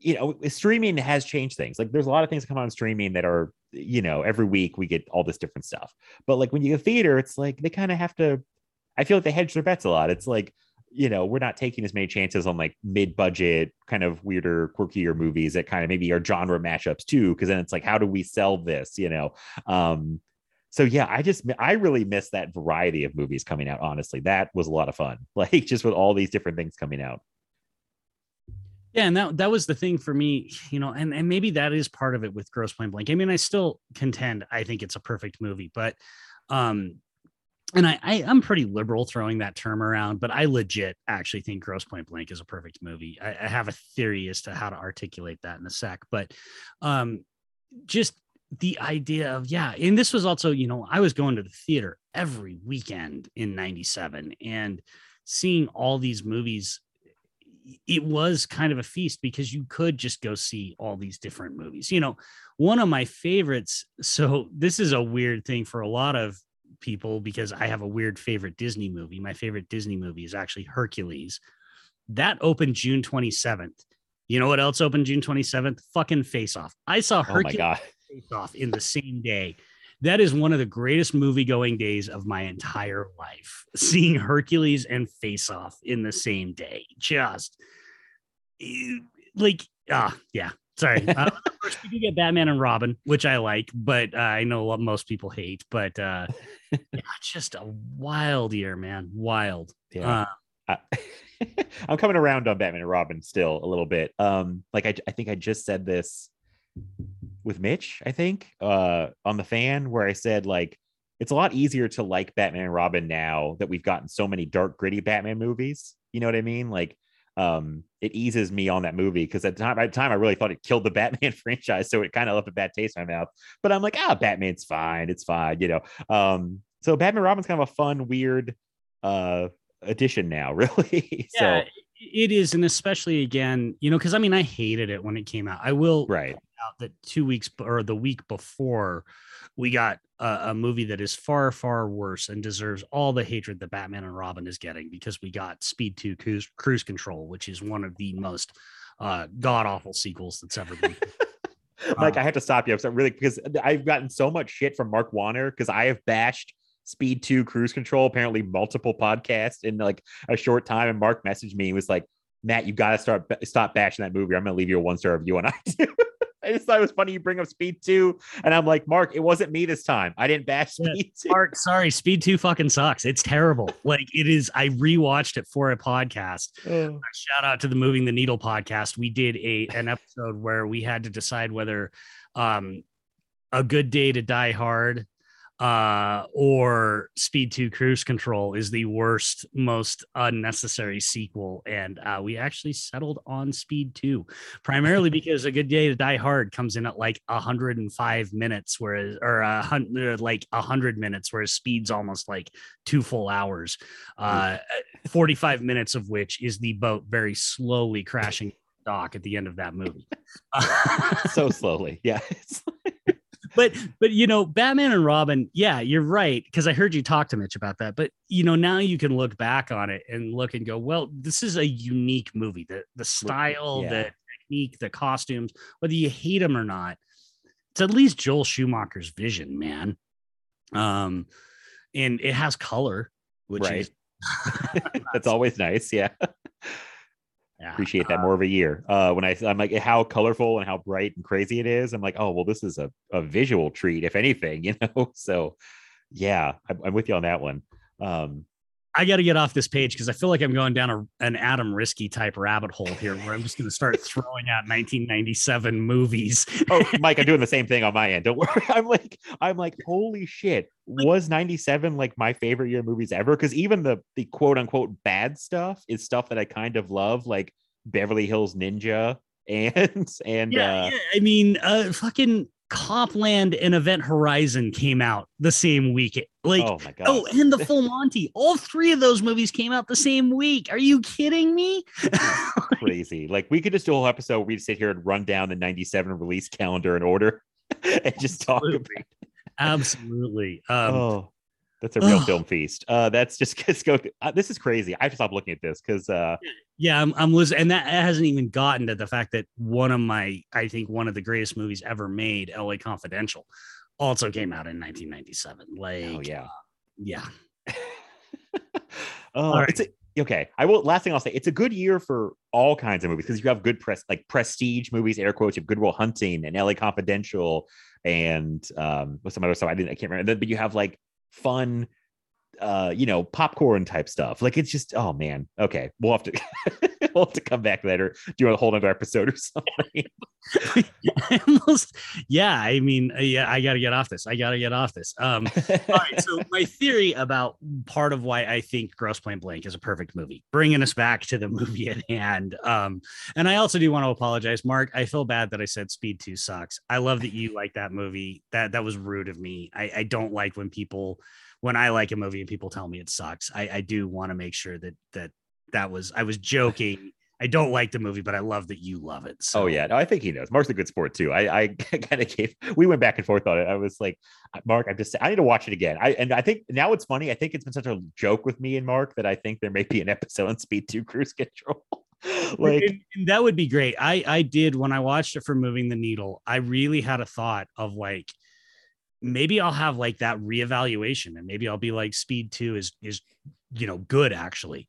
you know, streaming has changed things. Like there's a lot of things that come on streaming that are, you know, every week we get all this different stuff. But like when you go theater, it's like they kind of have to, I feel like they hedge their bets a lot. It's like, you know, we're not taking as many chances on like mid-budget, kind of weirder, quirkier movies that kind of maybe are genre mashups too. Cause then it's like, how do we sell this? You know? Um, so yeah, I just I really miss that variety of movies coming out. Honestly, that was a lot of fun. Like just with all these different things coming out. Yeah, and that that was the thing for me, you know, and and maybe that is part of it with Grosse Pointe Blank. I mean, I still contend I think it's a perfect movie, but um and I, I I'm pretty liberal throwing that term around, but I legit actually think Grosse Pointe Blank is a perfect movie. I, I have a theory as to how to articulate that in a sec, but um just the idea of yeah, and this was also, you know, I was going to the theater every weekend in 97 and seeing all these movies it was kind of a feast because you could just go see all these different movies. You know, one of my favorites. So, this is a weird thing for a lot of people because I have a weird favorite Disney movie. My favorite Disney movie is actually Hercules. That opened June 27th. You know what else opened June 27th? Fucking Face Off. I saw Oh Hercules god. Face Off in the same day. That is one of the greatest movie going days of my entire life. Seeing Hercules and Face Off in the same day, just like ah yeah. Sorry. Uh, we do get Batman and Robin, which I like, but uh, I know what most people hate. But uh, yeah, just a wild year, man. Wild. Yeah. Uh, I- I'm coming around on Batman and Robin still a little bit. Um, like I, I think I just said this with Mitch, I think, uh, on the fan where I said like it's a lot easier to like Batman and Robin now that we've gotten so many dark, gritty Batman movies. You know what I mean? Like, um, it eases me on that movie because at the time, at the time, I really thought it killed the Batman franchise, so it kind of left a bad taste in my mouth. But I'm like, ah, Batman's fine, it's fine, you know. Um, so Batman and Robin's kind of a fun, weird, uh, addition now, really. yeah, so it is, and especially again, you know, because I mean, I hated it when it came out. I will right, out that two weeks or the week before we got a, a movie that is far far worse and deserves all the hatred that batman and robin is getting because we got speed 2 cruise, cruise control which is one of the most uh god awful sequels that's ever been Mike, Uh, I have to stop you. I'm really because I've gotten so much shit from Mark Warner because I have bashed Speed 2 Cruise Control, apparently multiple podcasts in like a short time. And Mark messaged me and was like, Matt, you got to start stop bashing that movie. I'm going to leave you a one star review on iTunes. I just thought it was funny you bring up Speed 2. And I'm like, Mark, it wasn't me this time. I didn't bash Yeah, Speed 2. Mark, sorry, Speed 2 fucking sucks. It's terrible. Like it is. I rewatched it for a podcast. Oh. Shout out to the Moving the Needle podcast. We did a an episode where we had to decide whether um a good day to die hard uh or speed 2 cruise control is the worst most unnecessary sequel and uh we actually settled on speed 2 primarily because a good day to die hard comes in at like 105 minutes whereas or a hundred like 100 minutes whereas speed's almost like two full hours uh 45 minutes of which is the boat very slowly crashing dock at the end of that movie so slowly. Yeah. But but you know batman and robin yeah you're right because i heard you talk to mitch about that but you know now you can look back on it and look and go well this is a unique movie the the style yeah. the technique the costumes whether you hate them or not it's at least joel schumacher's vision man um and it has color which Right. is That's always nice. Yeah. yeah, appreciate that uh, more of a year. Uh, when I I'm like how colorful and how bright and crazy it is, I'm like, oh well, this is a, a visual treat, if anything, you know. So yeah, I'm, I'm with you on that one. Um, I got to get off this page because I feel like I'm going down a, an Adam Riske type rabbit hole here where I'm just going to start throwing out 1997 movies. oh, Mike, I'm doing the same thing on my end. Don't worry. I'm like, I'm like, holy shit. Was 97 like my favorite year of movies ever? Because even the the quote unquote bad stuff is stuff that I kind of love, like Beverly Hills Ninja and and yeah, uh yeah, I mean, uh, fucking Copland and Event Horizon came out the same week. Like, oh my god. oh, and the Full Monty. All three of those movies came out the same week. Are you kidding me? crazy. Like we could just do a whole episode where we sit here and run down the 97 release calendar in order and just talk about Absolutely. Absolutely. Um, oh that's a real ugh. film feast. Uh that's just go uh, this is crazy. I have to stop looking at this because uh Yeah, I'm, I'm listening, and that hasn't even gotten to the fact that one of my, I think, one of the greatest movies ever made, L.A. Confidential, also came out in 1997. Like, oh yeah. yeah, oh, All right. it's a, okay. I will. Last thing I'll say, it's a good year for all kinds of movies because you have good press, like prestige movies, air quotes. You have Good Will Hunting and L.A. Confidential, and um, what's some other stuff I didn't, I can't remember. But you have like fun, uh, you know, popcorn type stuff. Like it's just, oh man. Okay, we'll have to, we'll have to come back later. Do you want a whole other episode or something? Yeah, I mean, uh, yeah, I got to get off this. I got to get off this. Um, all right. So my theory about part of why I think Grosse Pointe Blank is a perfect movie, bringing us back to the movie at hand. Um, and I also do want to apologize, Mark. I feel bad that I said Speed Two sucks. I love that you like that movie. That that was rude of me. I, I don't like when people, when I like a movie and people tell me it sucks. I, I do want to make sure that that that was I was joking. I don't like the movie, but I love that you love it. So Oh yeah, no, I think he knows. Mark's a good sport too. I, I kind of gave. We went back and forth on it. I was like, Mark, I'm just. I need to watch it again. I and I think now it's funny. I think it's been such a joke with me and Mark that I think there may be an episode on Speed Two Cruise Control. like, And- and that would be great. I I did when I watched it for moving the needle. I really had a thought of like maybe I'll have like that reevaluation and maybe I'll be like speed 2 is is you know good actually.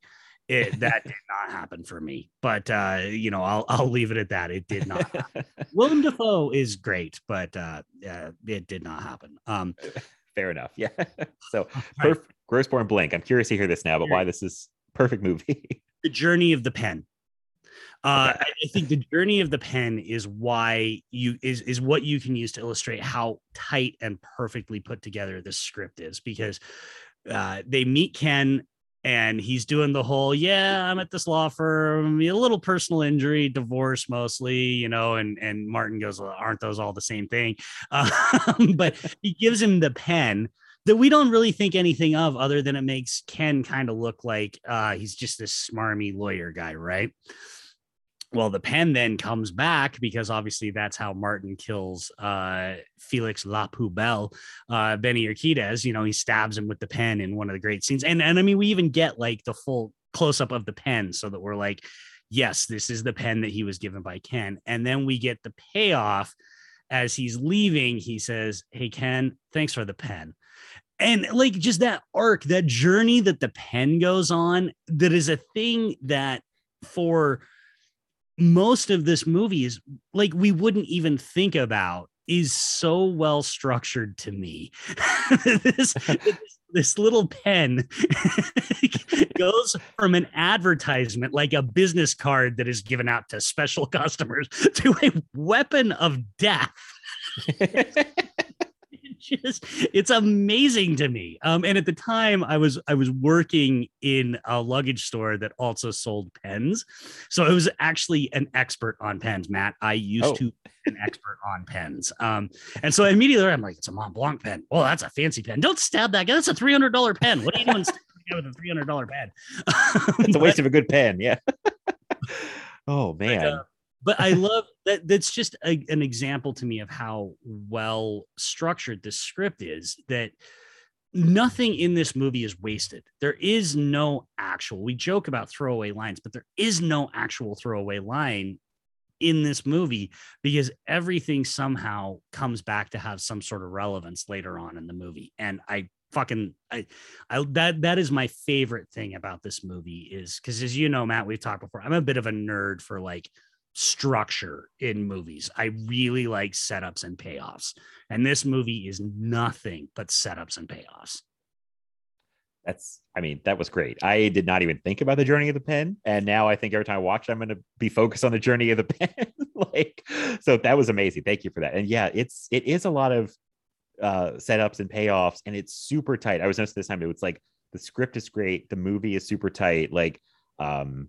It that did not happen for me. But uh, you know, I'll I'll leave it at that. It did not. happen. Willem Dafoe is great, but uh, uh it did not happen. Um Fair enough. Yeah. so right. perf- Grosse Pointe Blank. I'm curious to hear this now, but why this is perfect movie. the journey of the pen. Uh, Okay. I think the journey of the pen is why you is is what you can use to illustrate how tight and perfectly put together this script is because uh, they meet Ken and he's doing the whole yeah I'm at this law firm a little personal injury divorce mostly you know and and Martin goes well, aren't those all the same thing um, but he gives him the pen that we don't really think anything of other than it makes Ken kind of look like uh, he's just this smarmy lawyer guy, right? Well, the pen then comes back because obviously that's how Martin kills uh, Felix La Poubelle, uh, Benny Urquidez. You know, he stabs him with the pen in one of the great scenes. And, and I mean, we even get like the full close up of the pen so that we're like, yes, this is the pen that he was given by Ken. And then we get the payoff as he's leaving. He says, Hey, Ken, thanks for the pen and like just that arc that journey that the pen goes on that is a thing that for most of this movie is like we wouldn't even think about is so well structured to me. This, this little pen goes from an advertisement like a business card that is given out to special customers to a weapon of death just it's amazing to me um and at the time i was i was working in a luggage store that also sold pens so i was actually an expert on pens matt i used Oh. to be an expert on pens um and so immediately i'm like it's a mont blanc pen well that's a fancy pen don't stab that guy that's a $300 pen what are you doing stabbing with a $300 pen it's a waste of a good pen. Yeah. oh man. uh, but I love that. That's just a, an example to me of how well structured this script is. That nothing in this movie is wasted. There is no actual. We joke about throwaway lines, but there is no actual throwaway line in this movie because everything somehow comes back to have some sort of relevance later on in the movie. And I fucking I, I that that is my favorite thing about this movie is because as you know, Matt, we've talked before. I'm a bit of a nerd for like structure in movies. I really like setups and payoffs. And this movie is nothing but setups and payoffs. That's, I mean, that was great. I did not even think about the journey of the pen. And now I think every time I watch I'm going to be focused on the journey of the pen. like, so that was amazing. Thank you for that. And yeah, it's, it is a lot of uh, setups and payoffs, and it's super tight. I was noticing this time, it was like the script is great. The movie is super tight. Like, um,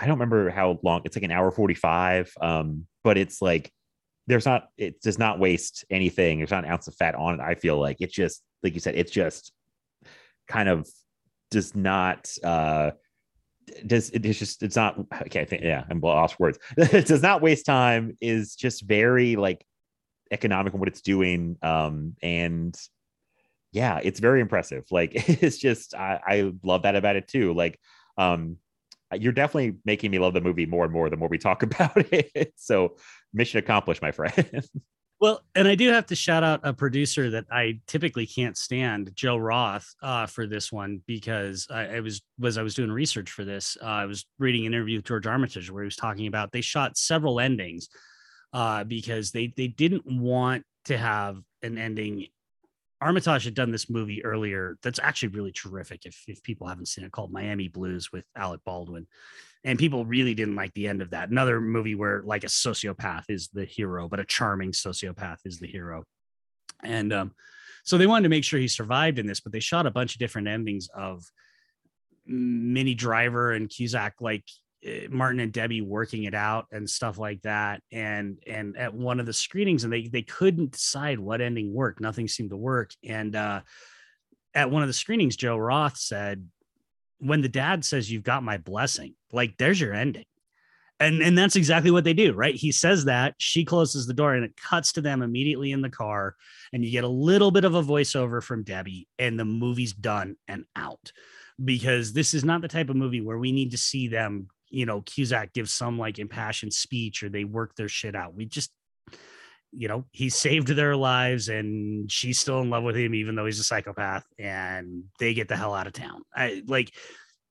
I don't remember how long it's like an hour 45. Um, but it's like, there's not, it does not waste anything. There's not an ounce of fat on it. I feel like it's just, like you said, it's just kind of does not uh does it's just it's not okay I think yeah I'm lost words it does not waste time is just very like economic in what it's doing um and yeah it's very impressive like it's just I, I love that about it too like um you're definitely making me love the movie more and more the more we talk about it so mission accomplished my friend Well, and I do have to shout out a producer that I typically can't stand, Joe Roth, uh, for this one because I, I was was I was doing research for this. Uh, I was reading an interview with George Armitage where he was talking about they shot several endings uh, because they they didn't want to have an ending. Armitage had done this movie earlier that's actually really terrific. If if people haven't seen it, called Miami Blues with Alec Baldwin, and people really didn't like the end of that. Another movie where like a sociopath is the hero, but a charming sociopath is the hero. And um, so they wanted to make sure he survived in this, but they shot a bunch of different endings of Minnie Driver and Cusack, like Martin and Debbie working it out and stuff like that. And and at one of the screenings, and they they couldn't decide what ending worked. Nothing seemed to work. And uh, at one of the screenings, Joe Roth said, "When the dad says you've got my blessing, like there's your ending." And and that's exactly what they do, right? He says that she closes the door, and it cuts to them immediately in the car, and you get a little bit of a voiceover from Debbie, and the movie's done and out because this is not the type of movie where we need to see them, you know, Cusack gives some like impassioned speech or they work their shit out. We just you know he saved their lives and she's still in love with him even though he's a psychopath and they get the hell out of town i like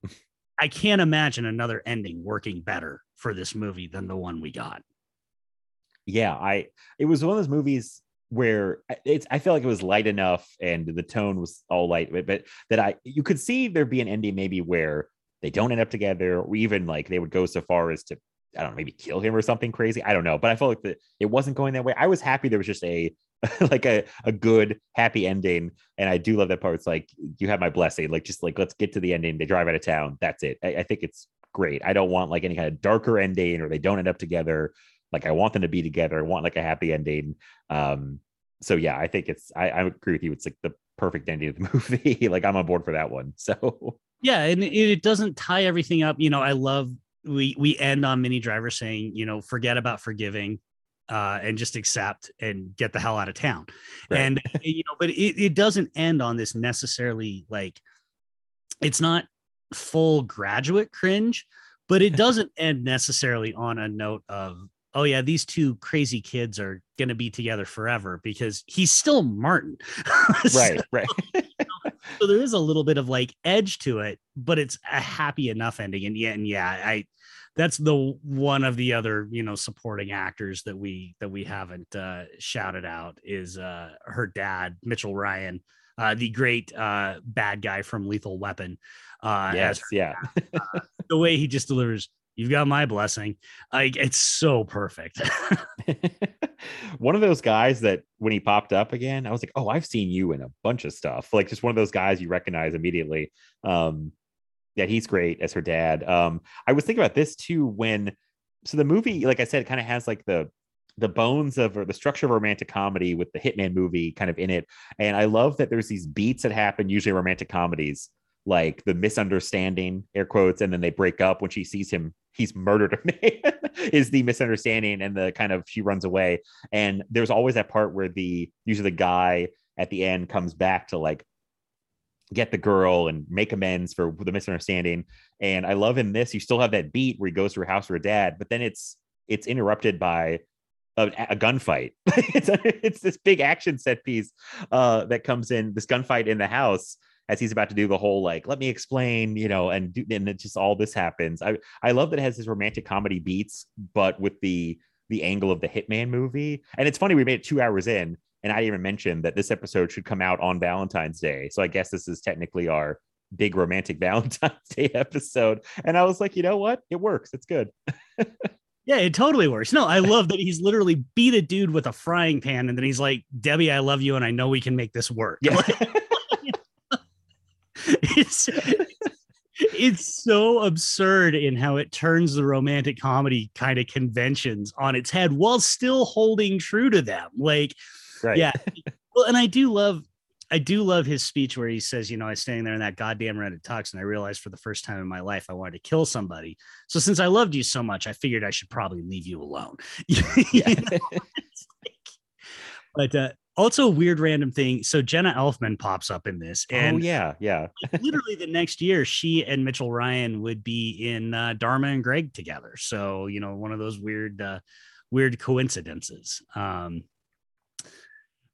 i can't imagine another ending working better for this movie than the one we got yeah i it was one of those movies where it's i feel like it was light enough and the tone was all light but, but that i you could see there be an ending maybe where they don't end up together or even like they would go so far as to I don't know, maybe kill him or something crazy. I don't know, but I felt like the, it wasn't going that way. I was happy there was just a like a, a good happy ending and i do love that part. It's like you have my blessing. Like just like let's get to the ending. They drive out of town. That's it. I, I think it's great. I don't want like any kind of darker ending or they don't end up together. Like i want them to be together. I want like a happy ending. Um so yeah i think it's i, I agree with you it's like the perfect ending of the movie like i'm on board for that one so yeah and it, it doesn't tie everything up you know i love we we end on Minnie Driver saying, you know, forget about forgiving, uh, and just accept and get the hell out of town. Right. And you know, but it, it doesn't end on this necessarily like it's not full graduate cringe, but it doesn't end necessarily on a note of oh yeah these two crazy kids are going to be together forever because he's still martin right right so there is a little bit of like edge to it but it's a happy enough ending and yeah and yeah i that's the one of the other you know supporting actors that we that we haven't uh, shouted out is uh, her dad Mitchell Ryan, uh, the great uh, bad guy from Lethal Weapon. Uh, yes, yeah. uh, the way he just delivers, "You've got my blessing." Like it's so perfect. one of those guys that when he popped up again, I was like, "Oh, I've seen you in a bunch of stuff." Like just one of those guys you recognize immediately. Um, yeah, he's great as her dad. Um, I was thinking about this too when so the movie, like I said, kind of has like the the bones of or the structure of romantic comedy with the Hitman movie kind of in it. And I love that there's these beats that happen usually romantic comedies, like the misunderstanding, air quotes, and then they break up when she sees him, he's murdered a man, is the misunderstanding and the kind of she runs away. And there's always that part where the usually the guy at the end comes back to like get the girl and make amends for the misunderstanding. And I love in this, you still have that beat where he goes to her house with her dad, but then it's it's interrupted by a, a gunfight. it's, a, it's this big action set piece uh, that comes in this gunfight in the house as he's about to do the whole like let me explain you know and do, and it just all this happens i i love that it has this romantic comedy beats but with the the angle of the hitman movie and it's funny we made it two hours in and I didn't even mentioned that this episode should come out on Valentine's Day. So I guess this is technically our big romantic Valentine's Day episode. And I was like, you know what? It works. It's good. yeah, it totally works. No, I love that he's literally beat a dude with a frying pan and then he's like, Debbie, I love you and I know we can make this work. Yeah. it's it's so absurd in how it turns the romantic comedy kind of conventions on its head while still holding true to them. Like Right. Yeah. well, and I do love I do love his speech where he says, you know, I was standing there in that goddamn rented tux and I realized for the first time in my life I wanted to kill somebody. So since I loved you so much, I figured I should probably leave you alone. like, but uh, also a weird random thing. So Jenna Elfman pops up in this. And oh, yeah, yeah. literally the next year, she and Mitchell Ryan would be in uh, Dharma and Greg together. So, you know, one of those weird, uh, weird coincidences. Um,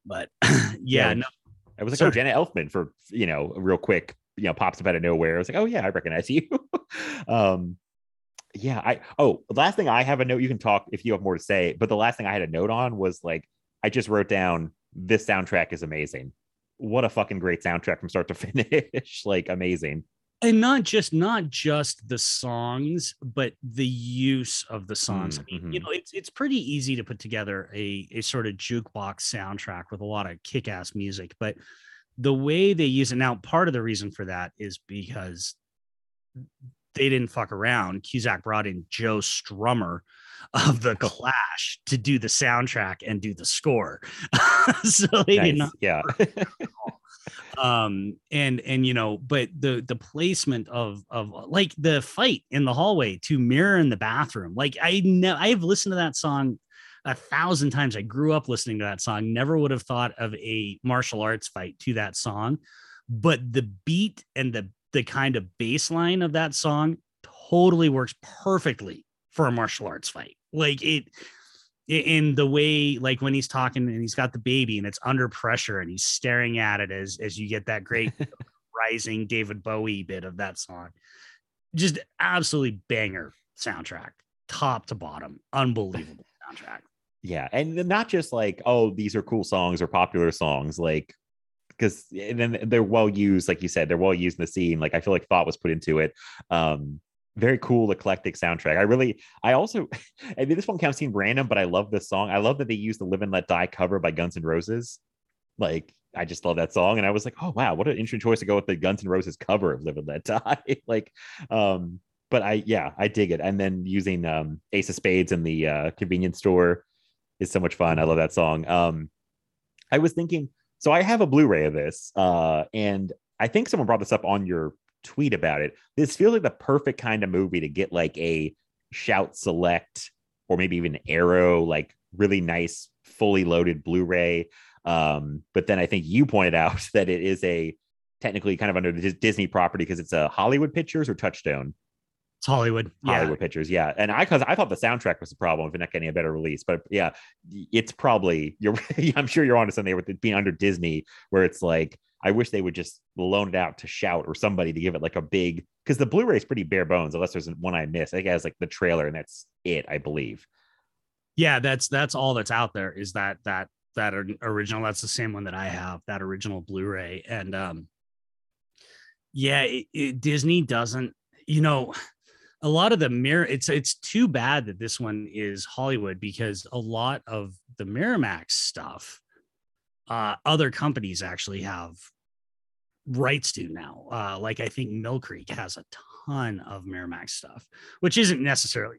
but yeah, yeah no. I was like, Sorry. oh, Jenna Elfman for you know, real quick, you know, pops up out of nowhere. I was like, oh yeah, I recognize you. um, yeah, I oh, last thing I have a note. You can talk if you have more to say, but the last thing I had a note on was like, I just wrote down this soundtrack is amazing. What a fucking great soundtrack from start to finish! like amazing and not just not just the songs but the use of the songs mm-hmm. I mean, you mm-hmm. know it's it's pretty easy to put together a a sort of jukebox soundtrack with a lot of kick-ass music but the way they use it now part of the reason for that is because they didn't fuck around cusack brought in joe strummer of the clash to do the soundtrack and do the score so they nice. did not. Yeah. Um and and you know but the the placement of of like the fight in the hallway to mirror in the bathroom like i know i've listened to that song a thousand times. I grew up listening to that song. Never would have thought of a martial arts fight to that song. But the beat and the the kind of bass line of that song totally works perfectly for a martial arts fight. Like it in the way like when he's talking and he's got the baby and it's under pressure and he's staring at it as as you get that great rising David Bowie bit of that song. Just absolutely banger soundtrack, top to bottom, unbelievable soundtrack. yeah and then not just like oh these are cool songs or popular songs like because and then they're well used like you said they're well used in the scene like i feel like thought was put into it um very cool eclectic soundtrack. I really i also i mean this one kind of seemed random but i love this song. I love that they used the live and let die cover by guns N' roses. Like i just love that song and i was like oh wow what an interesting choice to go with the guns N' roses cover of live and let die. Like um but i yeah i dig it. And then using um ace of spades in the uh convenience store is so much fun. I love that song. Um, I was thinking, so I have a Blu-ray of this, uh, and I think someone brought this up on your tweet about it. This feels like the perfect kind of movie to get like a shout select or maybe even arrow, like really nice, fully loaded Blu-ray. Um, but then I think you pointed out that it is a technically kind of under the Disney property because it's a Hollywood Pictures or Touchstone. It's Hollywood. Yeah. Hollywood Pictures, yeah. And I because I thought the soundtrack was the problem if you're not getting a better release, but yeah, it's probably you're. I'm sure you're onto something with it being under Disney, where it's like I wish they would just loan it out to Shout or somebody to give it like a big because the Blu-ray is pretty bare bones unless there's one I missed. I think it has like the trailer and that's it, I believe. yeah that's that's all that's out there is that that that original that's the same one that i have that original blu-ray and um yeah it, it, disney doesn't you know a lot of the mirror it's it's too bad that this one is hollywood because a lot of the miramax stuff uh other companies actually have rights to now uh like i think mill creek has a ton of miramax stuff which isn't necessarily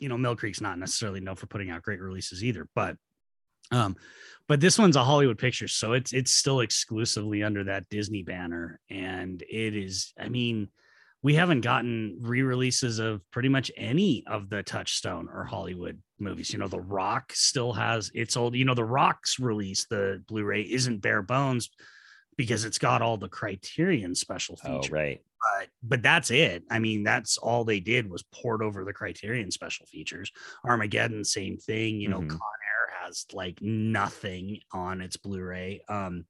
you know, Mill Creek's not necessarily known for putting out great releases either, but um, but this one's a Hollywood picture, so it's it's still exclusively under that Disney banner, and it is. I mean, we haven't gotten re-releases of pretty much any of the Touchstone or Hollywood movies. You know, The Rock still has its old. You know, The Rock's release, the Blu-ray, isn't bare bones because it's got all the Criterion special Oh, features right. but but that's it. I mean, that's all they did was poured over the Criterion special features. Armageddon, same thing. You know, Mhm. Con Air has like nothing on its Blu-ray. Um,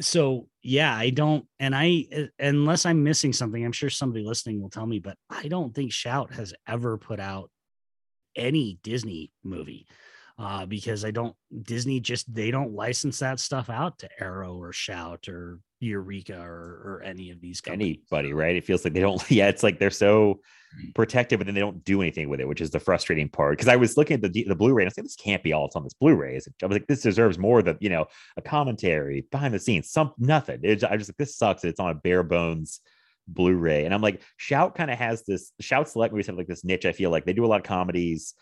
so yeah, I don't, and I unless I'm missing something, I'm sure somebody listening will tell me, but I don't think Shout has ever put out any Disney movie. Uh, because I don't Disney just they don't license that stuff out to Arrow or Shout or Eureka or, or any of these companies. Anybody, right? It feels like they don't. Yeah, it's like they're so Mm. protective, but then they don't do anything with it, which is the frustrating part. Because I was looking at the the Blu-ray and I was like, this can't be all it's on this Blu-ray. I was like, this deserves more than you know a commentary behind the scenes, some nothing. It's, I just like this sucks. It's on a bare bones Blu-ray, and I'm like, Shout kind of has this. Shout Select movies have like this niche. I feel like they do a lot of comedies,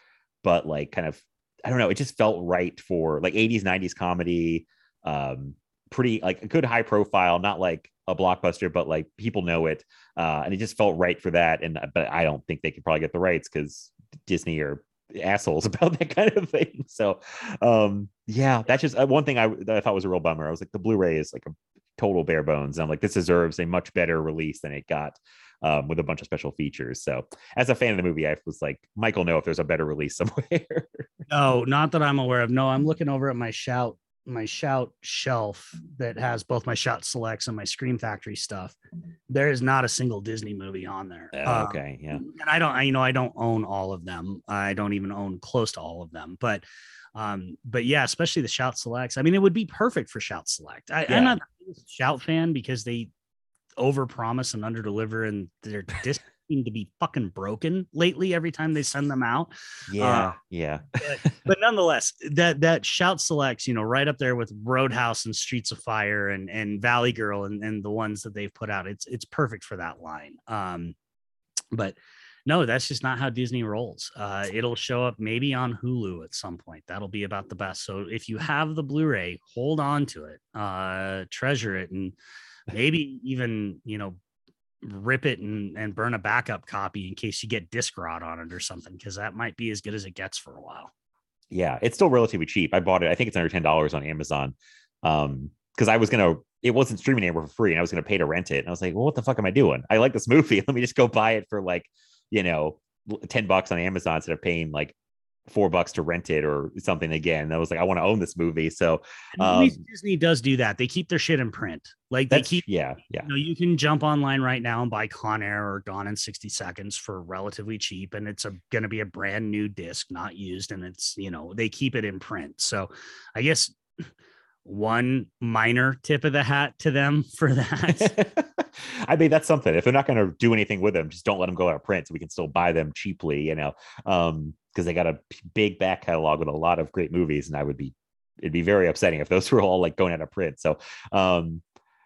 but like kind of I don't know. It just felt right for like 80s, 90s comedy. Um, pretty like a good high profile, not like a blockbuster, but like people know it. Uh, and it just felt right for that. And but I don't think they could probably get the rights because Disney are assholes about that kind of thing. So um yeah, that's just uh, one thing I, I thought was a real bummer. I was like, the Blu-ray is like a total bare bones. And I'm like, this deserves a much better release than it got. Um, with a bunch of special features. So, as a fan of the movie, I was like, Michael, know if there's a better release somewhere. No, not that I'm aware of. No, I'm looking over at my shout my shout shelf that has both my shout selects and my Scream Factory stuff. There is not a single Disney movie on there. Um, okay, yeah. and I don't, I, you know, I don't own all of them. I don't even own close to all of them, but, um, but yeah, especially the Shout Selects. I mean, it would be perfect for Shout Select. I, Yeah. I'm not Shout fan because they overpromise and underdeliver, and their discs seem to be fucking broken lately. Every time they send them out, Yeah, yeah. but nonetheless, that that Shout Selects, you know, right up there with Roadhouse and Streets of Fire and and Valley Girl and and the ones that they've put out. It's it's perfect for that line. Um, but no, that's just not how Disney rolls. Uh, it'll show up maybe on Hulu at some point. That'll be about the best. So if you have the Blu-ray, hold on to it, uh, treasure it, and maybe even you know rip it and, and burn a backup copy in case you get disc rot on it or something because that might be as good as it gets for a while yeah, it's still relatively cheap. I bought it. I think it's under ten dollars on Amazon. Um, because I was gonna, it wasn't streaming anywhere for free, and I was gonna pay to rent it. And I was like, well, what the fuck am I doing? I like this movie. Let me just go buy it for like, you know, ten bucks on Amazon instead of paying like four bucks to rent it or something again. I was like, I want to own this movie. So And at least um, Disney does do that. They keep their shit in print. Like they keep yeah, yeah. you know, you can jump online right now and buy Con Air or Gone in 60 Seconds for relatively cheap. And it's a gonna be a brand new disc, not used. And it's, you know, they keep it in print. So I guess one minor tip of the hat to them for that. I mean, that's something. If they're not going to do anything with them, just don't let them go out of print so we can still buy them cheaply, you know, um, because they got a big back catalog with a lot of great movies. And I would be, it'd be very upsetting if those were all like going out of print. So, um,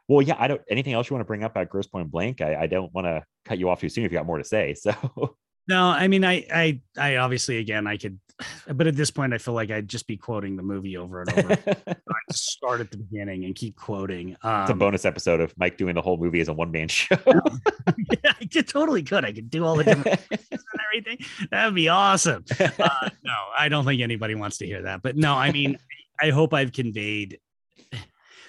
well, yeah, I don't, anything else you want to bring up at Grosse Pointe Blank? I, I don't want to cut you off too soon if you got more to say. So, no, I mean I I I obviously again I could but at this point I feel like I'd just be quoting the movie over and over. I just start at the beginning and keep quoting. It's a Um, bonus episode of Mike doing the whole movie as a one man show. yeah, I could totally could. I could do all the different and everything. That'd be awesome. Uh, no, I don't think anybody wants to hear that. But no, I mean, I hope I've conveyed.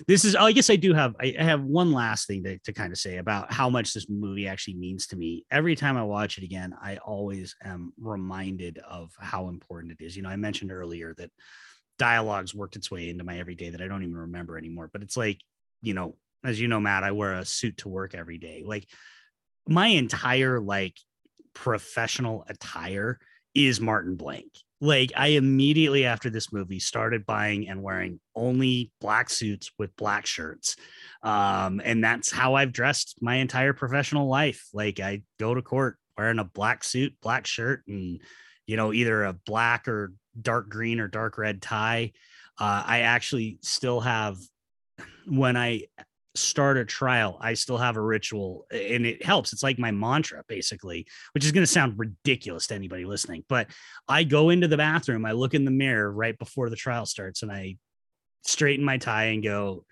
This is. I guess I do have. I have one last thing to, to kind of say about how much this movie actually means to me. Every time I watch it again, I always am reminded of how important it is. You know, I mentioned earlier that dialogues worked its way into my everyday that I don't even remember anymore. But it's like, you know, as you know, Matt, I wear a suit to work every day. Like my entire like professional attire is Martin Blank. Like I immediately after this movie started buying and wearing only black suits with black shirts. Um, and that's how I've dressed my entire professional life. Like I go to court wearing a black suit, black shirt, and you know, either a black or dark green or dark red tie. Uh, I actually still have when I start a trial, I still have a ritual and it helps. It's like my mantra, basically, which is going to sound ridiculous to anybody listening. But I go into the bathroom, I look in the mirror right before the trial starts, and I straighten my tie and go,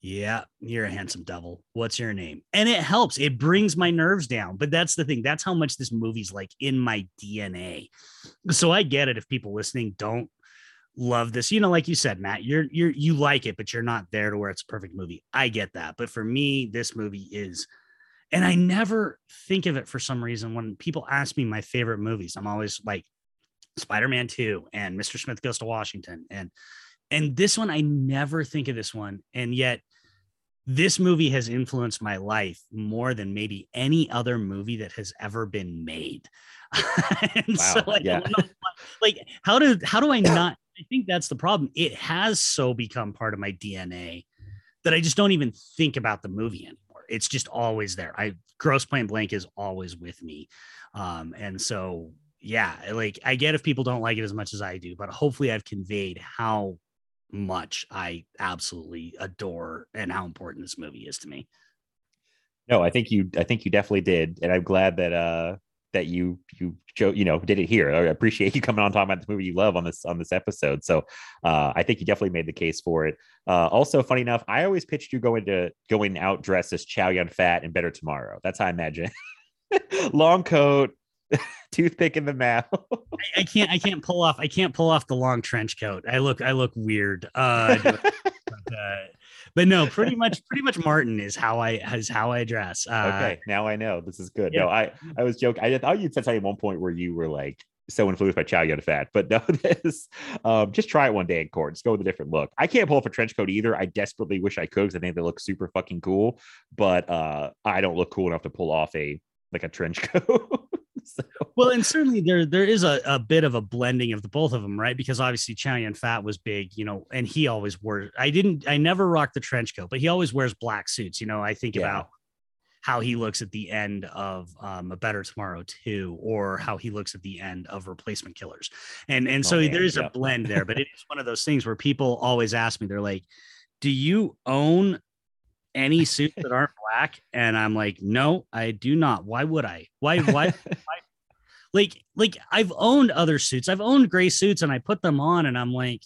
Yeah, you're a handsome devil. What's your name? And it helps. It brings my nerves down. But that's the thing. That's how much this movie's like in my DNA. So I get it if people listening don't love this. You know, like you said, Matt, you're you're you like it, but you're not there to where it's a perfect movie. I get that. But for me, this movie is and I never think of it for some reason when people ask me my favorite movies. I'm always like Spider-Man 2 and Mr. Smith Goes to Washington. And and this one, I never think of this one. And yet this movie has influenced my life more than maybe any other movie that has ever been made. and so Wow, yeah. like how do how do I not I think that's the problem. It has so become part of my DNA that I just don't even think about the movie anymore. It's just always there. I Grosse Pointe Blank is always with me. Um, and so yeah, like I get if people don't like it as much as I do, but hopefully I've conveyed how much I absolutely adore and how important this movie is to me. No, I think you I think you definitely did. And I'm glad that uh that you you show you know did it here. I appreciate you coming on talking about the movie you love on this on this episode. So uh I think you definitely made the case for it. Uh also funny enough, I always pitched you going to going out dressed as Chow Yun Fat and Better Tomorrow. That's how I imagine. Long coat, toothpick in the mouth. I, I can't I can't pull off I can't pull off the long trench coat. I look I look weird. Uh, but, uh but no, pretty much pretty much Martin is how I is how I dress. Uh, okay, now I know this is good. yeah. No, I I was joking. I thought you'd said something at one point where you were like so influenced by Chow Yun Fat, but no, this um, just try it one day in court. Just go with a different look. I can't pull off a trench coat either. I desperately wish I could because I think they look super fucking cool, but uh, I don't look cool enough to pull off a like a trench coat. So- Well, and certainly there there is a, a bit of a blending of the both of them, right? Because obviously Chow Yun Fat was big, you know, and he always wore. I didn't, I never rocked the trench coat, but he always wears black suits. You know, I think Yeah. about how he looks at the end of um, a Better Tomorrow too, or how he looks at the end of Replacement Killers, and and Oh, so there is yeah. a blend there. But it is one of those things where people always ask me, they're like, "Do you own?" Any suits that aren't black and i'm like no i do not why would i why why like like I've owned other suits. I've owned gray suits and I put them on and I'm like,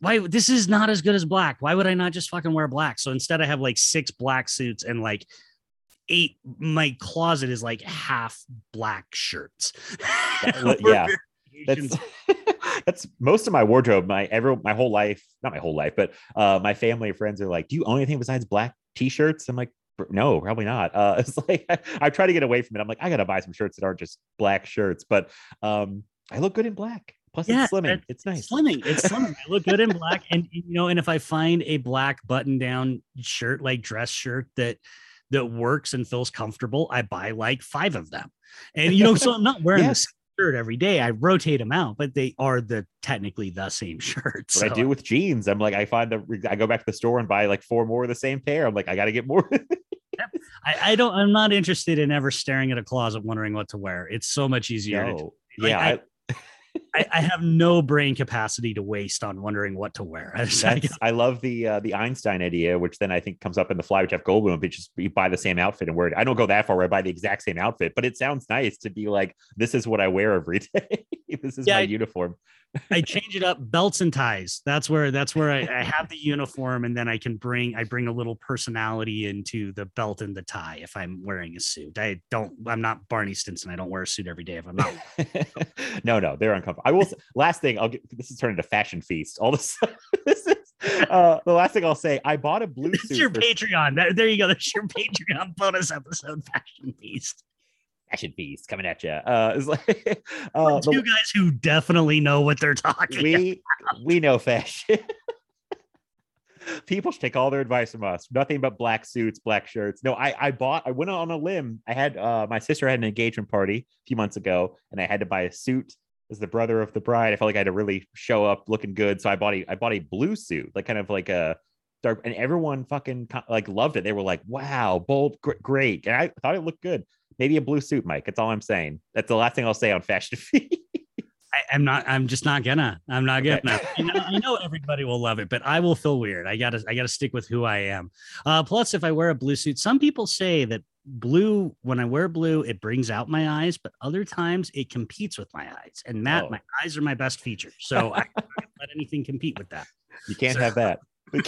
why this is not as good as black. Why would I not just fucking wear black? So instead I have like six black suits and like eight my closet is like half black shirts. yeah, that's that's most of my wardrobe. My every my whole life, not my whole life, but uh, my family and friends are like, "Do you own anything besides black t-shirts?" I'm like, "No, probably not." Uh, it's like I, I try to get away from it. I'm like, I gotta buy some shirts that aren't just black shirts, but um, I look good in black. Plus, Yeah, it's slimming. It's nice. Slimming. It's slimming. I look good in black. And you know, and if I find a black button down shirt, like dress shirt that that works and feels comfortable, I buy like five of them. And you know, so I'm not wearing Yeah. Shirt every day. I rotate them out, but they are the technically the same shirt. What I do with jeans, I'm like, I find the I go back to the store and buy like four more of the same pair. I'm like, I got to get more. I, I don't I'm not interested in ever staring at a closet wondering what to wear. It's so much easier. no. Like, yeah, I- I, I, I have no brain capacity to waste on wondering what to wear. I I love the uh, the Einstein idea, which then I think comes up in the Fly with Jeff Goldblum. But just you buy the same outfit and wear it. I don't go that far where I buy the exact same outfit, but it sounds nice to be like, this is what I wear every day. this is Yeah, my I- uniform. I change it up belts and ties. That's where that's where I, I have the uniform and then I can bring I bring a little personality into the belt and the tie if I'm wearing a suit. I don't I'm not Barney Stinson. I don't wear a suit every day if I'm not. no, no, they're uncomfortable. I will. Last thing, I'll get. This is turning into fashion feast. All this. this is uh, the last thing I'll say. I bought a blue suit. your for- Patreon. There, there you go. That's your Patreon bonus episode, Fashion feast. fashion feast coming at you. Uh, it's like uh, the- Two guys who definitely know what they're talking. we we know fashion. People should take all their advice from us. Nothing but black suits, black shirts. No, I I bought. I went on a limb. I had uh, my sister had an engagement party a few months ago, and I had to buy a suit as the brother of the bride. I felt like I had to really show up looking good, so I bought a I bought a blue suit, like kind of like a dark, and everyone fucking like loved it. They were like, "Wow, bold, gr- great!" And I thought it looked good. Maybe a blue suit, Mike. That's all I'm saying. That's the last thing I'll say on fashion feast. I, I'm not. I'm just not gonna. I'm not gonna. You know, you know everybody will love it, but I will feel weird. I gotta. I gotta stick with who I am. Uh, plus, if I wear a blue suit, some people say that blue. When I wear blue, it brings out my eyes, but other times it competes with my eyes. And Matt, Oh. my eyes are my best feature, so I don't let anything compete with that. You can't have that.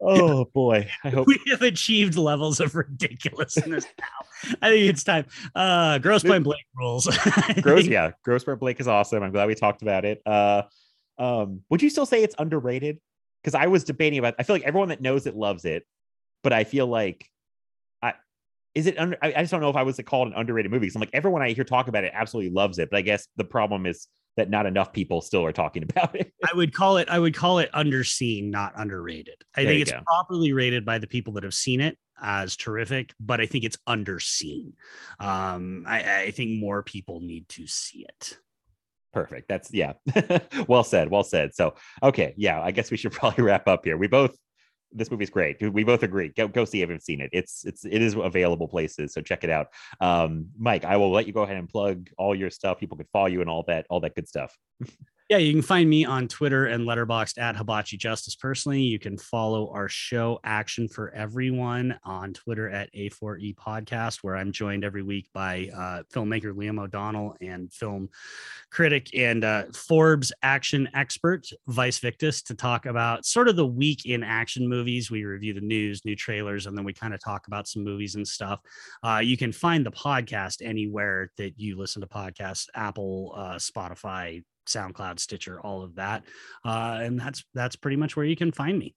Oh boy. I hope We have achieved levels of ridiculousness now. I think it's time. Uh, Grosse Pointe Blake rules. Gross, yeah. Grossberg Blake is awesome. I'm glad we talked about it. Uh um, would you still say it's underrated? Because I was debating about I feel like everyone that knows it loves it, but I feel like I is it under I, I just don't know if I was to call it an underrated movie. 'cause I'm like everyone I hear talk about it absolutely loves it, but I guess the problem is that not enough people still are talking about it. I would call it I would call it underseen, not underrated. I There think it's go. properly rated by the people that have seen it as terrific, but I think it's underseen. Um, I, I think more people need to see it. Perfect. That's yeah. well said. Well said. So okay, yeah. I guess we should probably wrap up here. We both this movie's great. We both agree. Go go see. if you haven't seen it. It's it's it is available places. So check it out. Um, Mike, I will let you go ahead and plug all your stuff. People can follow you and all that all that good stuff. Yeah, you can find me on Twitter and Letterboxd at Hibachi Justice. Personally, you can follow our show Action for Everyone on Twitter at A4E Podcast, where I'm joined every week by uh, filmmaker Liam O'Donnell and film critic and uh, Forbes action expert Vice Victus to talk about sort of the week in action movies. We review the news, new trailers, and then we kind of talk about some movies and stuff. Uh, you can find the podcast anywhere that you listen to podcasts Apple, uh, Spotify, SoundCloud, Stitcher, all of that. Uh, and that's that's pretty much where you can find me.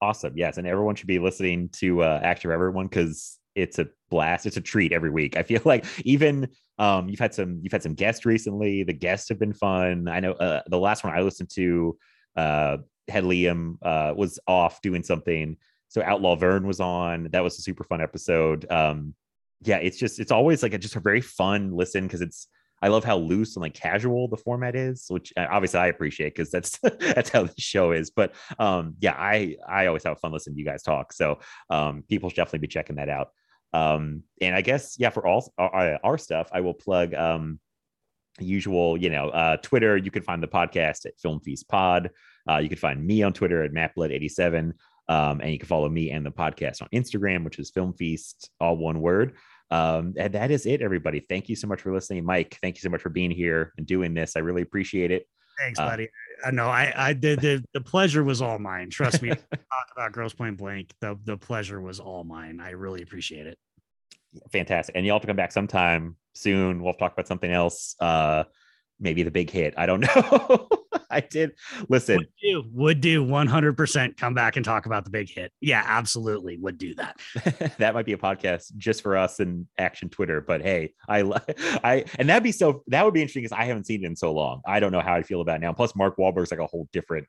Awesome. Yes, and everyone should be listening to uh, Action for Everyone because it's a blast. It's a treat every week. I feel like even um, you've had some you've had some guests recently. The guests have been fun. I know uh, the last one I listened to uh, had Liam uh, was off doing something. So Outlaw Vern was on. That was a super fun episode. Um, yeah, it's just it's always like a, just a very fun listen because it's I love how loose and like casual the format is, which uh, obviously I appreciate because that's that's how the show is. But um, yeah, I I always have fun listening to you guys talk. So um, people should definitely be checking that out. Um, and I guess yeah, for all our, our stuff, I will plug um, usual, you know, uh, Twitter. You can find the podcast at Film Feast Pod. Uh, you can find me on Twitter at MattBlood87. Um, and you can follow me and the podcast on Instagram, which is Film Feast, all one word. Um, and that is it, everybody. Thank you so much for listening. Mike, thank you so much for being here and doing this. I really appreciate it. Thanks, Uh, buddy. I know I I did the, the pleasure was all mine. Trust me. talk about Grosse Pointe Blank. The the pleasure was all mine. I really appreciate it. Fantastic. And you'll have to come back sometime soon. We'll talk about something else. Uh, maybe the big hit. I don't know. I did listen. Would do, would do 100% come back and talk about the big hit. Yeah, absolutely would do that. that might be a podcast just for us and Action Twitter. But hey, I, I, and that'd be so. That would be interesting because I haven't seen it in so long. I don't know how I feel about it now. Plus, Mark Wahlberg's like a whole different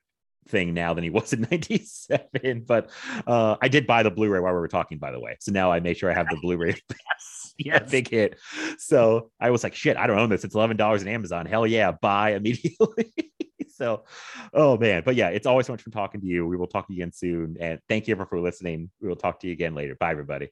thing now than he was in 97 but uh i did buy the blu-ray while we were talking by the way. So now i make sure i have the blu-ray. Yes, yes. big hit. So i was like shit i don't own this. It's $11 in amazon. Hell yeah buy immediately. So oh man. But yeah it's always so much fun talking to you. We will talk again soon. And thank you for listening. We will talk to you again later. Bye everybody